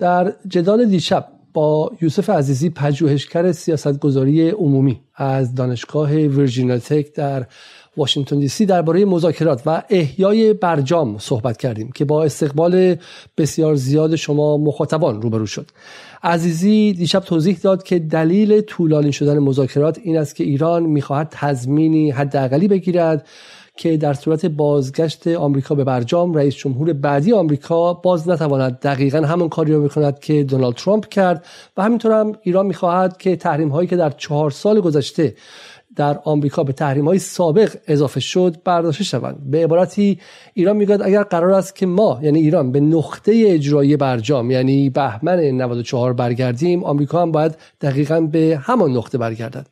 در جدال دیشب با یوسف عزیزی پژوهشگر سیاستگذاری عمومی از دانشگاه ویرجینیا تک در واشنگتن دی سی درباره مذاکرات و احیای برجام صحبت کردیم که با استقبال بسیار زیاد شما مخاطبان روبرو شد. عزیزی دیشب توضیح داد که دلیل طولانی شدن مذاکرات این است که ایران می‌خواهد تضمینی حداقلی بگیرد که در صورت بازگشت آمریکا به برجام رئیس جمهور بعدی آمریکا باز نتواند دقیقا همون کاری را بکند که دونالد ترامپ کرد و همینطور هم ایران می‌خواهد که تحریم هایی که در چهار سال گذشته در آمریکا به تحریم های سابق اضافه شد برداشته شوند. به عبارتی ایران می‌گوید اگر قرار است که ما یعنی ایران به نقطه اجرایی برجام یعنی بهمن 94 برگردیم آمریکا هم باید دقیقا به همان نقطه برگردد.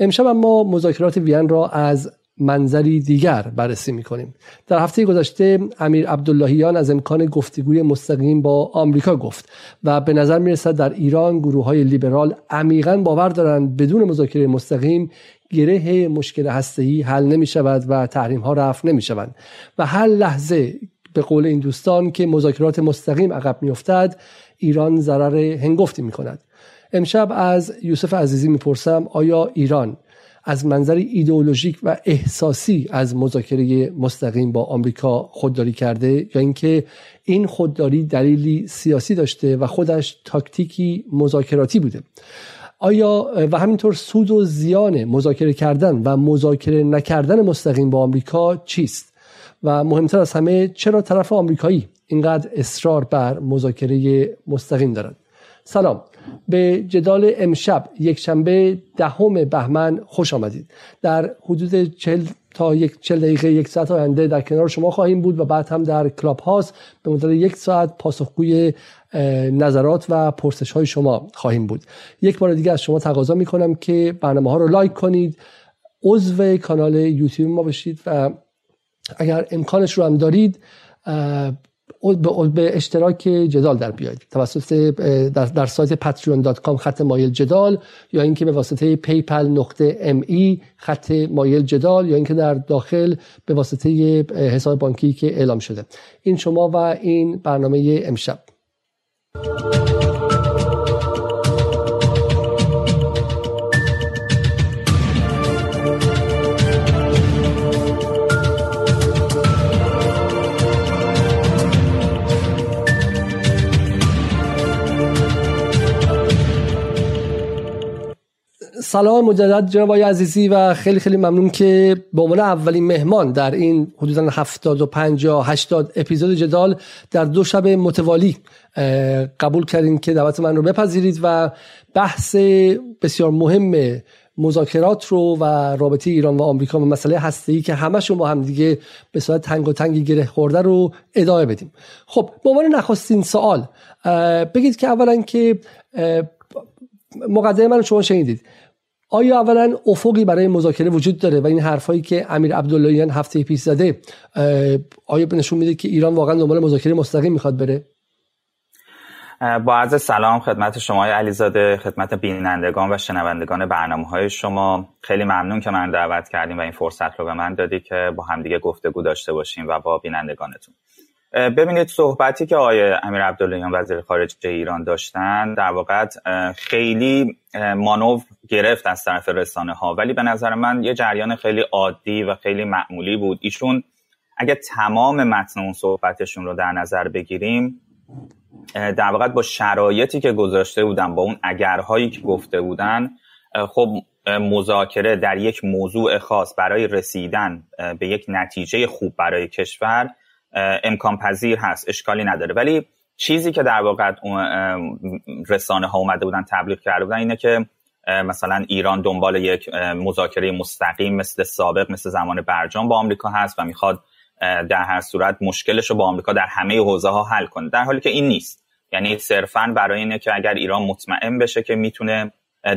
امشب ما مذاکرات وین را از منظری دیگر بررسی می‌کنیم. در هفته گذشته امیر عبداللهیان از امکان گفتگوی مستقیم با آمریکا گفت و به نظر می‌رسد در ایران گروه های لیبرال عمیقا باور دارند بدون مذاکره مستقیم گره مشکل هسته‌ای حل نمی شود و تحریم ها رفع نمی شوند و هر لحظه به قول این دوستان که مذاکرات مستقیم عقب میافتد ایران ضرر هنگفتی می کند امشب از یوسف عزیزی می‌پرسم آیا ایران از منظر ایدئولوژیک و احساسی از مذاکره مستقیم با آمریکا خودداری کرده یا اینکه این خودداری دلیلی سیاسی داشته و خودش تاکتیکی مذاکراتی بوده. آیا و همینطور سود و زیان مذاکره کردن و مذاکره نکردن مستقیم با آمریکا چیست؟ و مهمتر از همه چرا طرف آمریکایی اینقدر اصرار بر مذاکره مستقیم دارد؟ سلام. به جدال امشب یک شنبه دهم بهمن خوش آمدید. در حدود چل تا یک چل دقیقه یک ساعت آینده در کنار شما خواهیم بود و بعد هم در کلاب هاست به مدت یک ساعت پاسخگوی نظرات و پرسش های شما خواهیم بود. یک بار دیگه از شما تقاضا می کنم که برنامه ها رو لایک کنید عضو کانال یوتیوب ما بشید و اگر امکانش رو هم دارید به اشتراک جدال در بیایید. توسط در, در سایت patreon.com خط مایل جدال یا اینکه به واسطه پیپل نقطه ام ای خط مایل جدال یا اینکه در داخل به واسطه حساب بانکی که اعلام شده. این شما و این برنامه امشب. سلام مجدد جناب آقای عزیزی و خیلی خیلی ممنون که به عنوان اولین مهمان در این حدودا 75 یا 80 اپیزود جدال در دو شب متوالی قبول کردیم که دعوت من رو بپذیرید و بحث بسیار مهم مذاکرات رو و رابطه ایران و آمریکا و مسئله ای که همشون با هم دیگه به صورت تنگ و تنگی گره خورده رو ادامه بدیم. خب به عنوان نخستین سوال بگید که اولا که مقدمه من شما شنیدید. آیا اولا افقی برای مذاکره وجود داره و این حرفایی که امیر عبداللهیان هفته پیش زده آیا نشون میده که ایران واقعا دنبال مذاکره مستقیم می‌خواد بره؟ با عرض سلام خدمت شما علیزاده خدمت بینندگان و شنوندگان برنامه های شما. خیلی ممنون که من دعوت کردیم و این فرصت رو به من دادی که با همدیگه گفتگو داشته باشیم و با بینندگانتون. ببینید صحبتی که آقای امیر عبداللهیان وزیر خارجه ایران داشتن در واقع خیلی مانور گرفت از طرف رسانه ها ولی به نظر من یه جریان خیلی عادی و خیلی معمولی بود. ایشون اگه تمام متن اون صحبتشون رو در نظر بگیریم در واقع با شرایطی که گذاشته بودن با اون اگرهایی که گفته بودن خب مذاکره در یک موضوع خاص برای رسیدن به یک نتیجه خوب برای کشور امکان پذیر هست اشکالی نداره. ولی چیزی که در واقع رسانه ها اومده بودن تبلیغ کرده بودن اینه که مثلا ایران دنبال یک مذاکره مستقیم مثل سابق مثل زمان برجام با آمریکا هست و می‌خواد در هر صورت مشکلش رو با آمریکا در همه حوزه ها حل کنه. در حالی که این نیست. یعنی صرفا برای اینه که اگر ایران مطمئن بشه که می‌تونه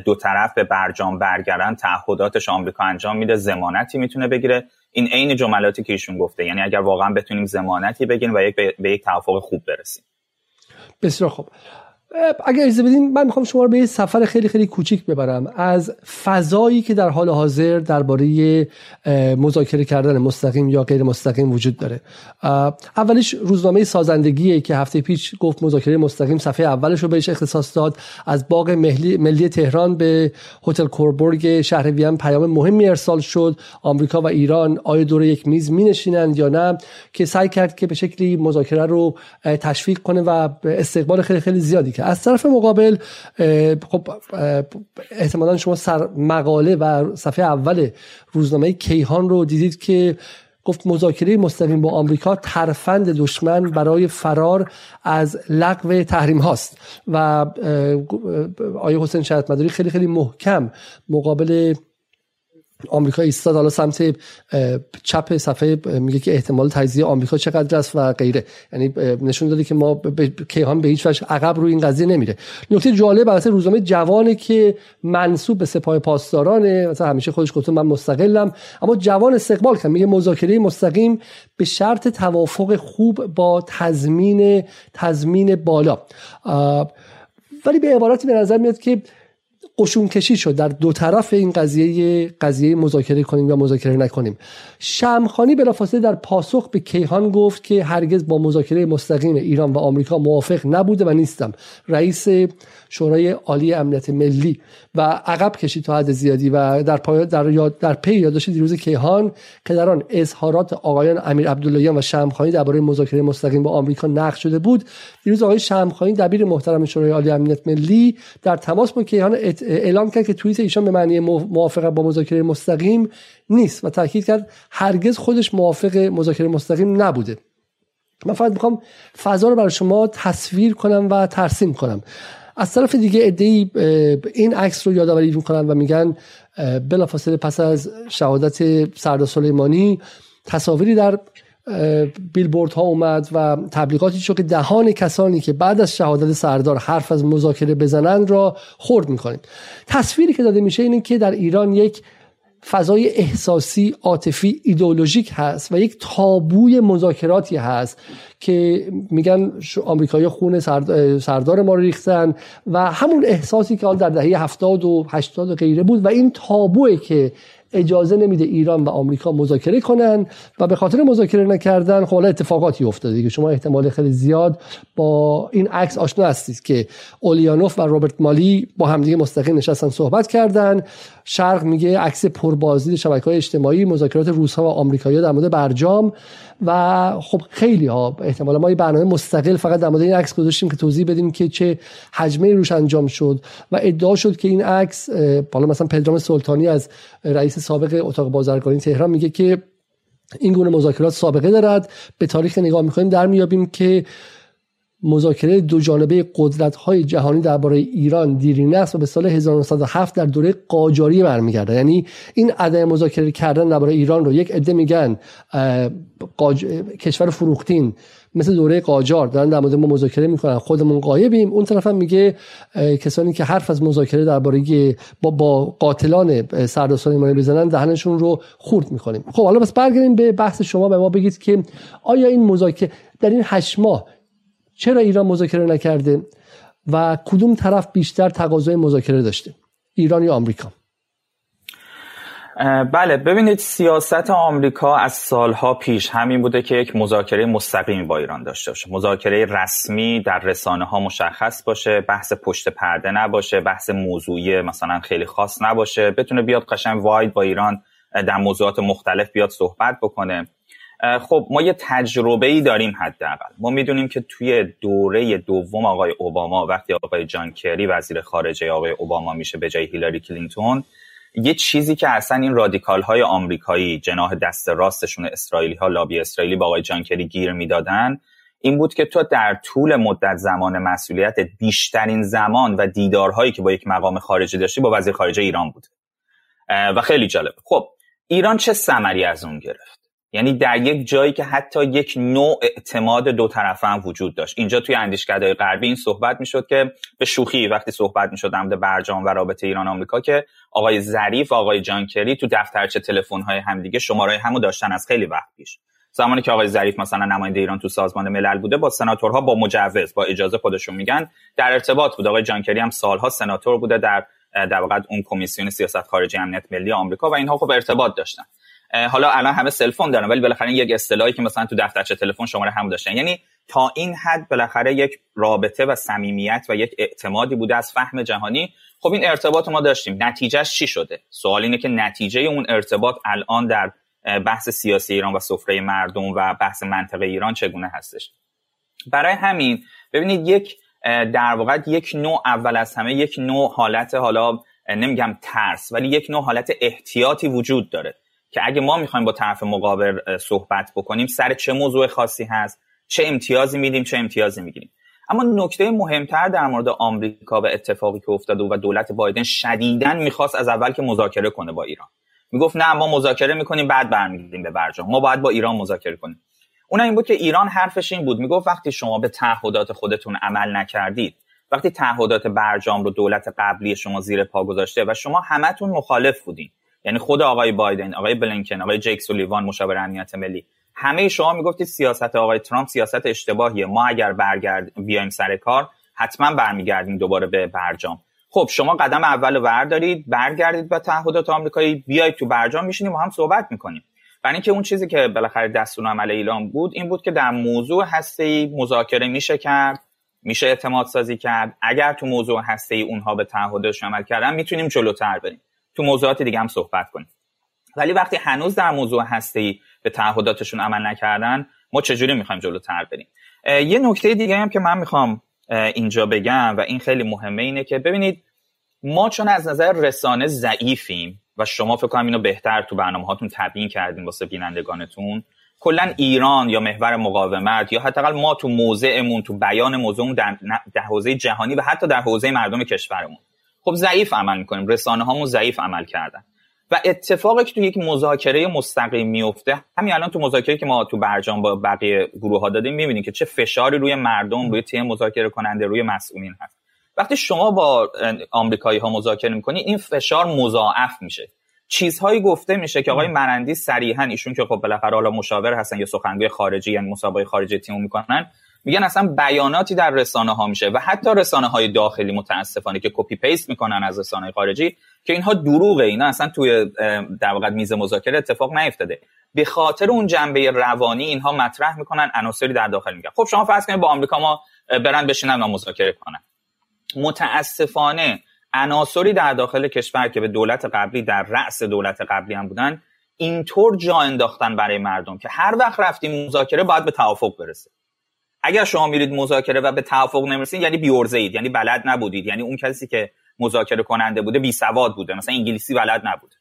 دو طرف به برجام برگردن تعهداتش آمریکا انجام میده زمانتی می‌تونه بگیره. این عین جملاتی که ایشون گفته یعنی اگر واقعا بتونیم زمانتی بگیریم و یک به یک توافق خوب برسیم. بسیار خوب. اگر اجازه بدین من می‌خوام شما رو به یه سفر خیلی خیلی کوچیک ببرم. از فضایی که در حال حاضر درباره مذاکره کردن مستقیم یا غیر مستقیم وجود داره. اولش روزنامه سازندگیه که هفته پیش گفت مذاکره مستقیم صفحه اولش رو بهش اختصاص داد. از باغ ملی, تهران به هتل کوربورگ شهر وین پیام مهمی ارسال شد. آمریکا و ایران آیا دور یک میز می نشینند یا نه؟ که سعی کرد که به شکلی مذاکره رو تشویق کنه و استقبال خیلی خیلی زیادی که از طرف مقابل خب احتمالا شما سر مقاله و صفحه اول روزنامه کیهان رو دیدید که گفت مذاکره مستقیم با آمریکا ترفند دشمن برای فرار از لغو تحریم هاست. و آیه حسین شهد مداری خیلی خیلی محکم مقابل آمریکا ایستاد حالا سمت چپ صفحه میگه که احتمال تجزیه آمریکا چقدر است و غیره. یعنی نشون داده که ما کیهان به هیچ وجه عقب روی این قضیه نمیره. نکته جالب البته روزنامه جوانه که منصوب به سپاه پاسدارانه مثلا همیشه خودش گفته من مستقلم اما جوان استقبال کرد. میگه مذاکره مستقیم به شرط توافق خوب با تضمین تضمین بالا. ولی به عبارتی به نظر میاد که قشون کشی شد. در دو طرف این قضیه قضیه مذاکره کنیم یا مذاکره نکنیم. شمخانی بلافاصله در پاسخ به کیهان گفت که هرگز با مذاکره مستقیم ایران و آمریکا موافق نبوده و نیستم. رئیس شورای عالی امنیت ملی و عقب کشید تا حد زیادی و در پای در یاد در پی یادداشت دیروز کیهان که در آن اظهارات آقایان امیر عبداللهیان و شمخانی درباره مذاکره مستقیم با آمریکا نقش شده بود. دیروز آقای شمخانی دبیر محترم شورای عالی امنیت ملی در تماس با کیهان اعلام کرد که توییت ایشان به معنی موافقت با مذاکره مستقیم نیست و تاکید کرد هرگز خودش موافق مذاکره مستقیم نبوده. من فقط می‌خوام فضا رو برای شما تصویر کنم و ترسیم کنم. از طرف دیگه ادهی این عکس رو یادآوری می‌کنن و میگن بلافاصله پس از شهادت سردار سلیمانی تصاویری در بیلبورد ها اومد و تبلیغاتی شد که دهان کسانی که بعد از شهادت سردار حرف از مذاکره بزنند را خورد می‌کنیم تصویری که داده میشه اینه که در ایران یک فضای احساسی عاطفی ایدئولوژیک هست و یک تابوی مذاکراتی هست که میگن آمریکایی خون سردار ما رو ریختن و همون احساسی که در دهه 70 و 80 و غیره بود و این تابوی که اجازه نمیده ایران و آمریکا مذاکره کنن و به خاطر مذاکره نکردن خب اتفاقاتی افتاده که شما احتمال خیلی زیاد با این عکس آشنا هستید که اولیانوف و رابرت مالی با همدیگه مستقیم نشستن صحبت کردن. شرق میگه عکس پربازدید شبکه های اجتماعی مذاکرات روس ها و آمریکایی‌ها در مورد برجام و خب خیلی ها احتمالا ما یه برنامه مستقل فقط در مورد این عکس گذاشتیم که توضیح بدیم که چه حجمه روش انجام شد و ادعا شد که این عکس حالا مثلا پدرام سلطانی از رئیس سابق اتاق بازرگانی تهران میگه که این گونه مذاکرات سابقه دارد. به تاریخ نگاه می‌کنیم در میابیم که مذاکره دو جانبه قدرت های جهانی درباره ایران دیرینه است و به سال 1907 در دوره قاجاری برمیگرده یعنی این عدم مذاکره کردن درباره ایران رو یک عده میگن کشور فروختین مثل دوره قاجار. دارن در مورد ما مذاکره می‌کنن. خودمون قایبیم. اون طرف هم میگه کسانی که حرف از مذاکره درباره با با قاتلان سردار سلیمانی بزنن دهنشون رو خورد می‌کنیم. خب حالا بس برگردیم به بحث شما به ما بگید که آیا این مذاکره در این هشت ماه چرا ایران مذاکره نکرده و کدوم طرف بیشتر تقاضای مذاکره داشته؟ ایران یا آمریکا؟ بله ببینید سیاست آمریکا از سالها پیش همین بوده که یک مذاکره مستقیمی با ایران داشته باشه. مذاکره رسمی در رسانه ها مشخص باشه بحث پشت پرده نباشه بحث موضوعی مثلا خیلی خاص نباشه. بتونه بیاد قشنگ واید با ایران در موضوعات مختلف بیاد صحبت بکنه. خب ما یه تجربه ای داریم حداقل. ما می‌دونیم که توی دوره دوم آقای اوباما وقتی آقای جان کری وزیر خارجه آقای اوباما میشه به جای هیلاری کلینتون یه چیزی که اصلا این رادیکال های آمریکایی جناح دست راستشون اسرائیلی ها لابی اسرائیلی با آقای جان کری گیر می‌دادن این بود که تو در طول مدت زمان مسئولیت بیشترین زمان و دیدارهایی که با یک مقام خارجی داشتی با وزیر خارجه ایران بود و خیلی جالب. خب ایران چه ثمری از اون گرفت؟ یعنی در یک جایی که حتی یک نوع اعتماد دو طرفه هم وجود داشت. اینجا توی اندیشکده غربی این صحبت می‌شد که به شوخی وقتی صحبت می‌شد در برجام و رابطه ایران آمریکا که آقای ظریف و آقای جانکری تو دفترچه تلفن های همدیگه شماره همو داشتن از خیلی وقت پیش. زمانی که آقای ظریف مثلا نماینده ایران تو سازمان ملل بوده با سناتورها با مجوز با اجازه خودشون میگن. در ارتباط بود. آقای جانکری هم سالها سناتور بوده در در واقع اون کمیسیون سیاست خارجی امنیت ملی آمریکا و اینها خب ارتباط داشتن. حالا الان همه cellphone دارن ولی بالاخره یک اصطلاحی که مثلا تو دفترچه تلفن شماره هم داشتن. یعنی تا این حد بالاخره یک رابطه و صمیمیت و یک اعتمادی بوده از فهم جهانی. خب این ارتباط ما داشتیم. نتیجهش چی شده؟ سوال اینه که نتیجه اون ارتباط الان در بحث سیاسی ایران و سفره مردم و بحث منطقه ایران چگونه هستش؟ برای همین ببینید یک در واقع یک نوع اول از همه یک نوع حالت حالا نمیگم ترس ولی یک نوع حالت احتیاطی وجود داره. که اگه ما می‌خوایم با طرف مقابل صحبت بکنیم سر چه موضوع خاصی هست؟ چه امتیازی میدیم چه امتیازی می‌گیریم؟ اما نکته مهمتر در مورد آمریکا و اتفاقی که افتاده و دولت بایدن شدیدا می‌خواست از اول که مذاکره کنه با ایران. می‌گفت نه ما مذاکره می‌کنیم بعد برمیگردیم به برجام. ما باید با ایران مذاکره کنیم. اون این بود که ایران حرفش این بود. می‌گفت وقتی شما به تعهدات خودتون عمل نکردید وقتی تعهدات برجام رو دولت قبلی شما زیر پا گذاشته و شما همتون مخالف بودین یعنی خود آقای بایدن آقای بلینکن آقای جیک سولیوان مشاور امنیت ملی همه شما می‌گفتید سیاست آقای ترامپ سیاست اشتباهیه. ما اگر برگرد بیایم سر کار حتما برمیگردیم دوباره به برجام. خب شما قدم اول وردارید برگردید به تعهدات آمریکایی بیاید تو برجام میشینیم و هم صحبت می‌کنیم. برای اینکه اون چیزی که بالاخره دستور عمل ایلام بود این بود که در موضوع هسته مذاکره میشه کرد میشه اعتماد سازی کرد. اگر تو موضوع هسته اونها به تعهدش عمل کردن می‌تونیم جلوتر بریم. تو موضوعات دیگه هم صحبت کنیم. ولی وقتی هنوز در موضوع هسته ای به تعهداتشون عمل نکردن ما چجوری می‌خوایم جلوتر بریم؟ یه نکته دیگه هم که من می‌خوام اینجا بگم و این خیلی مهمه اینه که ببینید ما چون از نظر رسانه ضعیفیم و شما فکر کنم اینو بهتر تو برنامه هاتون تبیین کردین واسه بینندگانتون کلا ایران یا محور مقاومت یا حداقل ما تو موضعمون تو بیان موضوع در, در حوزه جهانی و حتی در حوزه مردم کشورمون. خب ضعیف عمل می‌کنیم. رسانه هامون ضعیف عمل کردن. و اتفاقی که تو یک مذاکره مستقیم میفته همین الان تو مذاکره که ما تو برجام با بقیه گروه ها دادیم می‌بینیم که چه فشاری روی مردم روی تیم مذاکره کننده روی مسئولین هست. وقتی شما با آمریکایی ها مذاکره می‌کنید این فشار مضاعف میشه. چیزهایی گفته میشه که آقای مرندی صریحا ایشون که خب بالاخره حالا مشاور هستن یا سخنگوی خارجی یعنی مسابقه خارجی تیم می‌کنن میگن اصلا بیاناتی در رسانه ها میشه و حتی رسانه های داخلی متاسفانه که کپی پیست می‌کنن از رسانه خارجی که اینها دروغه اینا اصلا توی در واقع میز مذاکره اتفاق نیفتاده. به خاطر اون جنبه روانی اینها مطرح می‌کنن عناصری در داخل میگن. خب شما فرض کنید با آمریکا ما برن بشینن و مذاکره کنن. متاسفانه عناصری در داخل کشور که به دولت قبلی در رأس دولت قبلی هم بودن اینطور جا انداختن برای مردم که هر وقت رفتیم مذاکره باید به توافق برسه. اگر شما میرید مذاکره و به توافق نمی‌رسید یعنی بیورزه اید یعنی بلد نبودید یعنی اون کسی که مذاکره کننده بوده بی سواد بوده مثلا انگلیسی بلد نبوده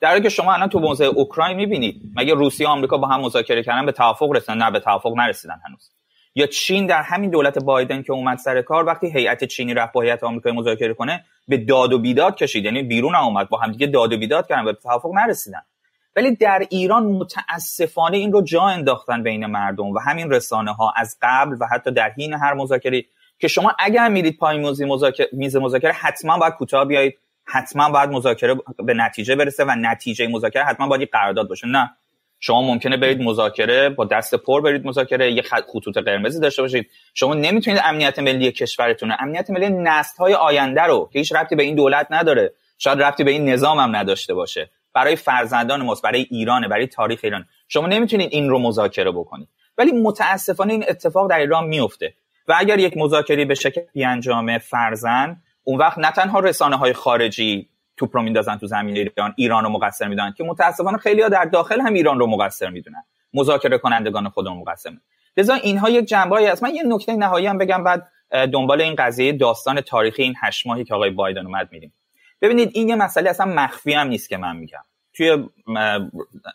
در حالی که شما الان تو موضع اوکراین می‌بینید مگه روسیه آمریکا با هم مذاکره کردن به توافق رسیدن؟ نه به توافق نرسیدن هنوز. یا چین در همین دولت بایدن که اومد سر کار وقتی هیئت چینی رفت با هیئت آمریکایی مذاکره کنه به داد و بیداد کشید یعنی بیرون اومد با هم دیگه داد و بیداد کردن به توافق نرسیدن. ولی در ایران متاسفانه این رو جا انداختن بین مردم و همین رسانه ها از قبل و حتی در حین هر مذاکره که شما اگر میرید پای میز مذاکره حتما باید کوتاه بیایید. حتما باید مذاکره به نتیجه برسه و نتیجه مذاکره حتما باید قرارداد باشه. نه. شما ممکنه برید مذاکره با دست پر برید مذاکره یه خطوط قرمزی داشته باشید. شما نمی‌تونید امنیت ملی کشورتون امنیت ملی نسل های آینده رو که هیچ ربطی به این دولت نداره شاید ربطی به این نظام هم نداشته باشه. برای فرزندان ماست برای ایرانه برای تاریخ ایران. شما نمی‌تونید این رو مذاکره بکنید. ولی متاسفانه این اتفاق در ایران میفته. و اگر یک مذاکره به شکل بیانجامه فرزن اون وقت نه تنها رسانه های خارجی توپ رو میندازن تو زمین ایران ایران رو مقصر می‌دونن که متاسفانه خیلی ها در داخل هم ایران رو مقصر می‌دونن. مذاکره کنندگان خودمون مقصر می‌دونن. لذا اینها یک جنبه هست من یه نکته نهایی هم بگم بعد دنبال این قضیه داستان تاریخی این هشت ماهی که آقای بایدن اومد میریم. ببینید این یه مسئله اصلا مخفی هم نیست که من میگم. توی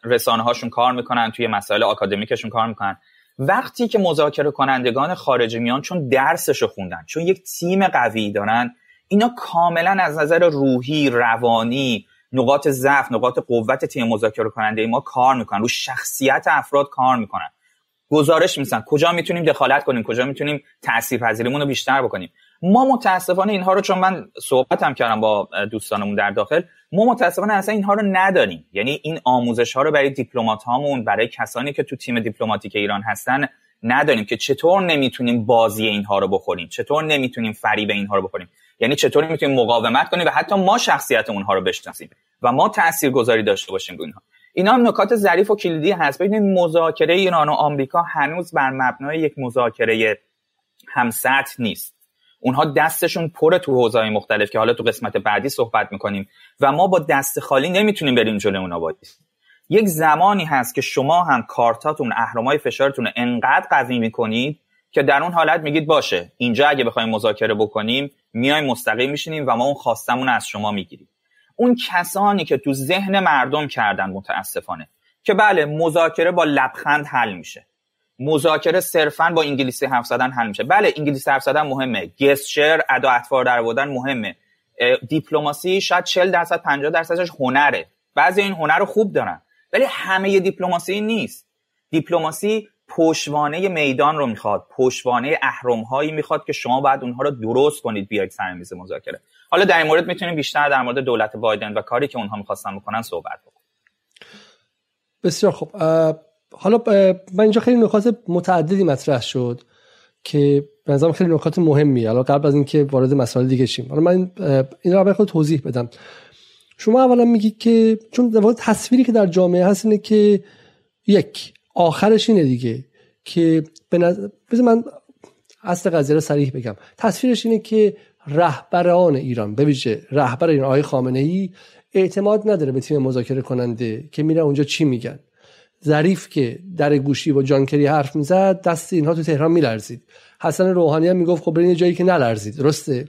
رسانه هاشون کار می‌کنن توی مسائل آکادمیکشون کار می‌کنن. وقتی که مذاکره کنندگان خارجی میان چون درسشو خوندن چون یک تیم قوی دارن اینا کاملا از نظر روحی روانی نقاط ضعف نقاط قوت تیم مذاکره کننده ما کار می‌کنن. رو شخصیت افراد کار می‌کنن. گزارش میسن کجا می‌تونیم دخالت کنیم؟ کجا می‌تونیم تاثیرپذیریمون رو بیشتر بکنیم؟ ما متاسفانه اینها رو چون من صحبت هم کردم با دوستانمون در داخل ما متاسفانه اصلا اینها رو نداریم. یعنی این آموزش ها رو برای دیپلمات هامون برای کسانی که تو تیم دیپلماتیک ایران هستن نداریم که چطور نمی‌تونیم بازی اینها رو بخوریم چطور نمی‌تونیم فریب اینها رو بخوریم. یعنی چطور می‌تونیم مقاومت کنیم و حتی ما شخصیت اونها رو بشناسیم و ما تاثیرگذاری داشته باشیم روی اینها. اینا هم نکات ظریف و کلیدی هست. ببینید مذاکره ایران و آمریکا هنوز بر مبنای یک مذاکره همسطح نیست. اونها دستشون پر تو حوزه‌های مختلف که حالا تو قسمت بعدی صحبت می‌کنیم. و ما با دست خالی نمی‌تونیم بریم جلو اونا وایسیم یک زمانی هست که شما هم کارتاتون اهرمای فشارتون رو انقدر قوی می‌کنید که در اون حالت میگید باشه اینجا اگه بخوایم مذاکره بکنیم میایم مستقیم میشینیم و ما اون خواستمون از شما می‌گیریم. اون کسانی که تو ذهن مردم کردن متاسفانه که بله مذاکره با لبخند حل میشه. مذاکره صرفا با انگلیسی حرف زدن حل میشه. بله انگلیسی حرف زدن مهمه. گستشر ادا اطوار در آوردن مهمه دیپلماسی شاید 40 درصد 50 درصدش هنره. بعضی این هنر رو خوب دارن ولی همه دیپلماسی نیست. دیپلماسی پشوانه میدان رو می‌خواد پشوانه اهرم هایی می‌خواد که شما باید اونها رو درست کنید بیاید سر میز مذاکره. حالا در این مورد می‌تونیم بیشتر در مورد دولت بایدن و کاری که اونها می‌خواستن بکنن صحبت بکنیم. بسیار خوب. حالا من اینجا خیلی نکات متعددی مطرح شد که به نظرم خیلی نکات مهمی حالا قبل از اینکه وارد مسائل دیگه شیم. حالا من این رو خود توضیح بدم. شما اولا میگید که چون در تصویری که در جامعه هست اینه که یک آخرش اینه دیگه که به نظر من اصل قضیه رو صریح بگم. تصویرش اینه که رهبران ایران به ویژه رهبر ایران آقای خامنه ای اعتماد نداره به تیم مذاکره کننده که میره اونجا چی میگن. ظریف که در گوشی با جانکری حرف می‌زد دست اینها تو تهران میلرزید. حسن روحانی هم می‌گفت خب برین جایی که نلرزید. درسته؟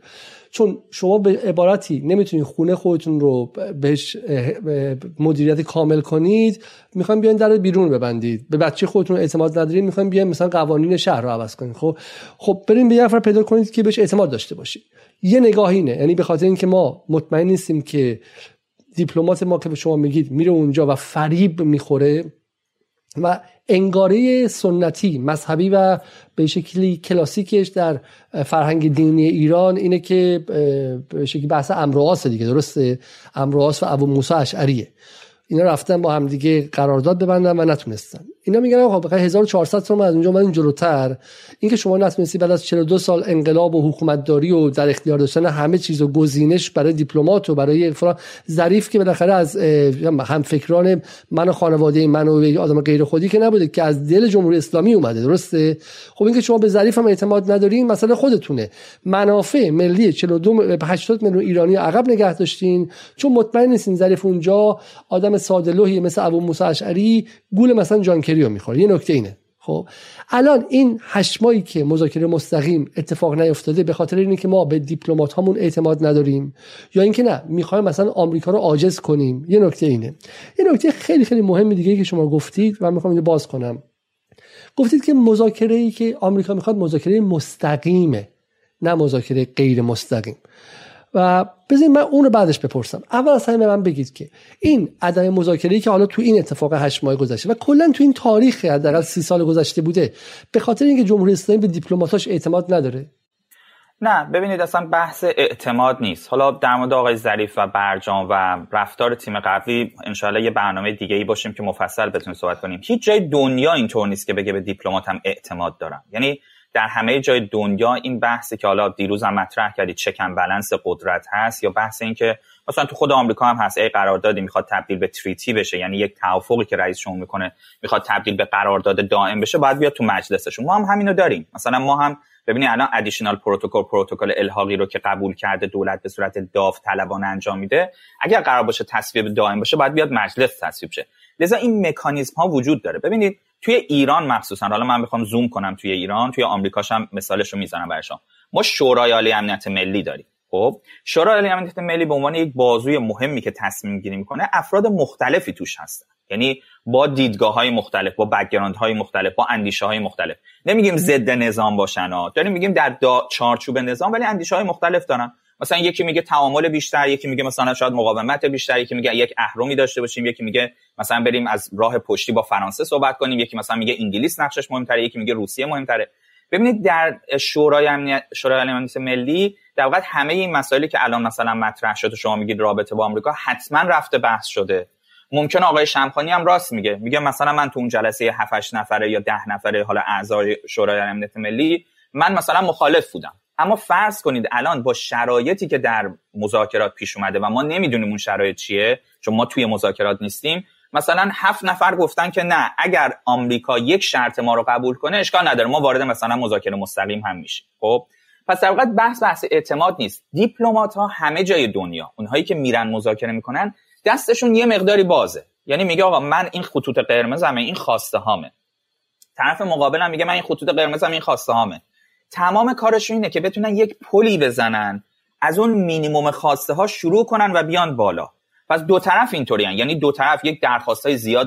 چون شما به عبارتی نمی‌تونید خونه خودتون رو بهش مدیریت کامل کنید می‌خوایم بیان در بیرون ببندید. به بچه خودتون اعتماد ندارید می‌خوایم بیان مثلا قوانین شهر رو عوض کنید خب خب بریم به نفر پیدا کنید که بهش اعتماد داشته باشید یه نگاه اینه یعنی به خاطر اینکه ما مطمئن نیستیم که دیپلمات ما که به شما میگید میره اونجا و فریب می‌خوره و انگاره سنتی مذهبی و به شکلی کلاسیکش در فرهنگ دینی ایران اینه که به شکلی بحث امرواس دیگه درسته؟ امرواس و ابو موسی اشعریه. اینا رفتن با هم دیگه قرارداد ببندن و نتونستن. اینا میگن آقا بخاطر 1400 تومن از اونجا اومدین جلوتر. اینکه شما نتونستی بعد از 42 سال انقلاب و حکومتداری و در اختیار داشتن همه چیز و گزینش برای دیپلمات و برای فرا ظریف که بالاخره از هم فکران من و خانواده من و آدم غیر خودی که نبوده که از دل جمهوری اسلامی اومده درسته؟ خب اینکه شما به ظریف هم اعتماد ندارین مسئله خودتونه. منافع ملی 42 80 میلیون ایرانی عقب نگه داشتین. چون مطمئن نیستین ظریف اونجا آدم ساده مثل ابو موسی اشعری گول مثلا جان رو می‌خوره. یه نکته اینه. خب الان این هشت ماهی که مذاکره مستقیم اتفاق نیفتاده به خاطر اینه که ما به دیپلمات هامون اعتماد نداریم یا اینکه نه می‌خوایم مثلا آمریکا رو عاجز کنیم. یه نکته اینه. یه نکته خیلی خیلی مهم دیگه که شما گفتید و می‌خوام اینو باز کنم. گفتید که مذاکره ای که آمریکا می‌خواد مذاکره مستقیمه نه مذاکره غیر مستقیم. و بذارید من اون رو بعدش بپرسم. اول از همه من بگید که این عدم مذاکره که حالا تو این اتفاق هشت ماه گذشته و کلا تو این تاریخ حداقل سی سال گذشته بوده به خاطر اینکه جمهوری اسلامی به دیپلماتاش اعتماد نداره؟ نه ببینید اصلا بحث اعتماد نیست. حالا در مورد آقای ظریف و برجام و رفتار تیم قبلی انشاءالله یه برنامه دیگه ای باشیم که مفصل بتونیم صحبت کنیم. هیچ جای دنیا اینطور نیست که بگه به دیپلمات هم اعتماد دارم یعنی در همه جای دنیا این بحثی که حالا دیروز هم مطرح کردید چکن بلنس قدرت هست یا بحث این که مثلا تو خود آمریکا هم هست ای قراردادی می‌خواد تبدیل به تریتی بشه یعنی یک توافقی که رئیس شما می‌کنه می‌خواد تبدیل به قرارداد دائم بشه باید بیاد تو مجلسشون. ما هم همینو داریم. مثلا ما هم ببینید الان ادیشنال پروتکل پروتکل الحاقی رو که قبول کرده دولت به صورت داوطلبانه انجام میده اگر قرار باشه تصویب دائم باشه باید بیاد مجلس تصویب شه. لذا این مکانیزم ها وجود داره. ببینید توی ایران مخصوصا حالا من می‌خوام زوم کنم توی ایران توی آمریکاش هم مثالش رو می‌زنم برشان ما شورای عالی امنیت ملی داریم. خب؟ شورای عالی امنیت ملی به عنوان یک بازوی مهمی که تصمیم گیری می‌کنه افراد مختلفی توش هستن. یعنی با دیدگاه های مختلف با background های مختلف با اندیشه های مختلف. نمیگیم ضد نظام باشن ها. داریم میگیم در چارچوب نظام ولی اندیشه های مختلف دارن. مثلا یکی میگه تعامل بیشتر یکی میگه مثلا شاید مقاومت بیشتر یکی میگه یک اهرمی داشته باشیم یکی میگه مثلا بریم از راه پشتی با فرانسه صحبت کنیم یکی مثلا میگه انگلیس نقشش مهمتره یکی میگه روسیه مهمتره. ببینید در شورای امنیت شورای امنیت ملی در واقع همه این مسائلی که الان مثلا مطرح شده شما میگید رابطه با آمریکا حتما رفته بحث شده. ممکن آقای شمخانی هم راست میگه. میگه مثلا من تو اون جلسه 7 نفره یا ده نفره حالا اعضای شورای امنیت ملی من مثلا مخالف بودم. اما فرض کنید الان با شرایطی که در مذاکرات پیش اومده و ما نمی‌دونیم اون شرایط چیه چون ما توی مذاکرات نیستیم مثلا هفت نفر گفتن که نه اگر آمریکا یک شرط ما رو قبول کنه اشکال نداره ما وارد مثلا مذاکره مستقیم هم میشیم. خب؟ پس در بحث بحث اعتماد نیست. دیپلمات ها همه جای دنیا اونهایی که میرن مذاکره می‌کنن دستشون یه مقداری بازه. یعنی میگه آقا من این خطوط قرمزمه این خواسته هامه طرف مقابلم میگه من این خطوط قرمزم این خواسته هامه تمام کارشون اینه که بتونن یک پلی بزنن از اون مینیموم خواسته ها شروع کنن و بیان بالا. پس دو طرف اینطوری یعنی دو طرف یک درخواست های زیاد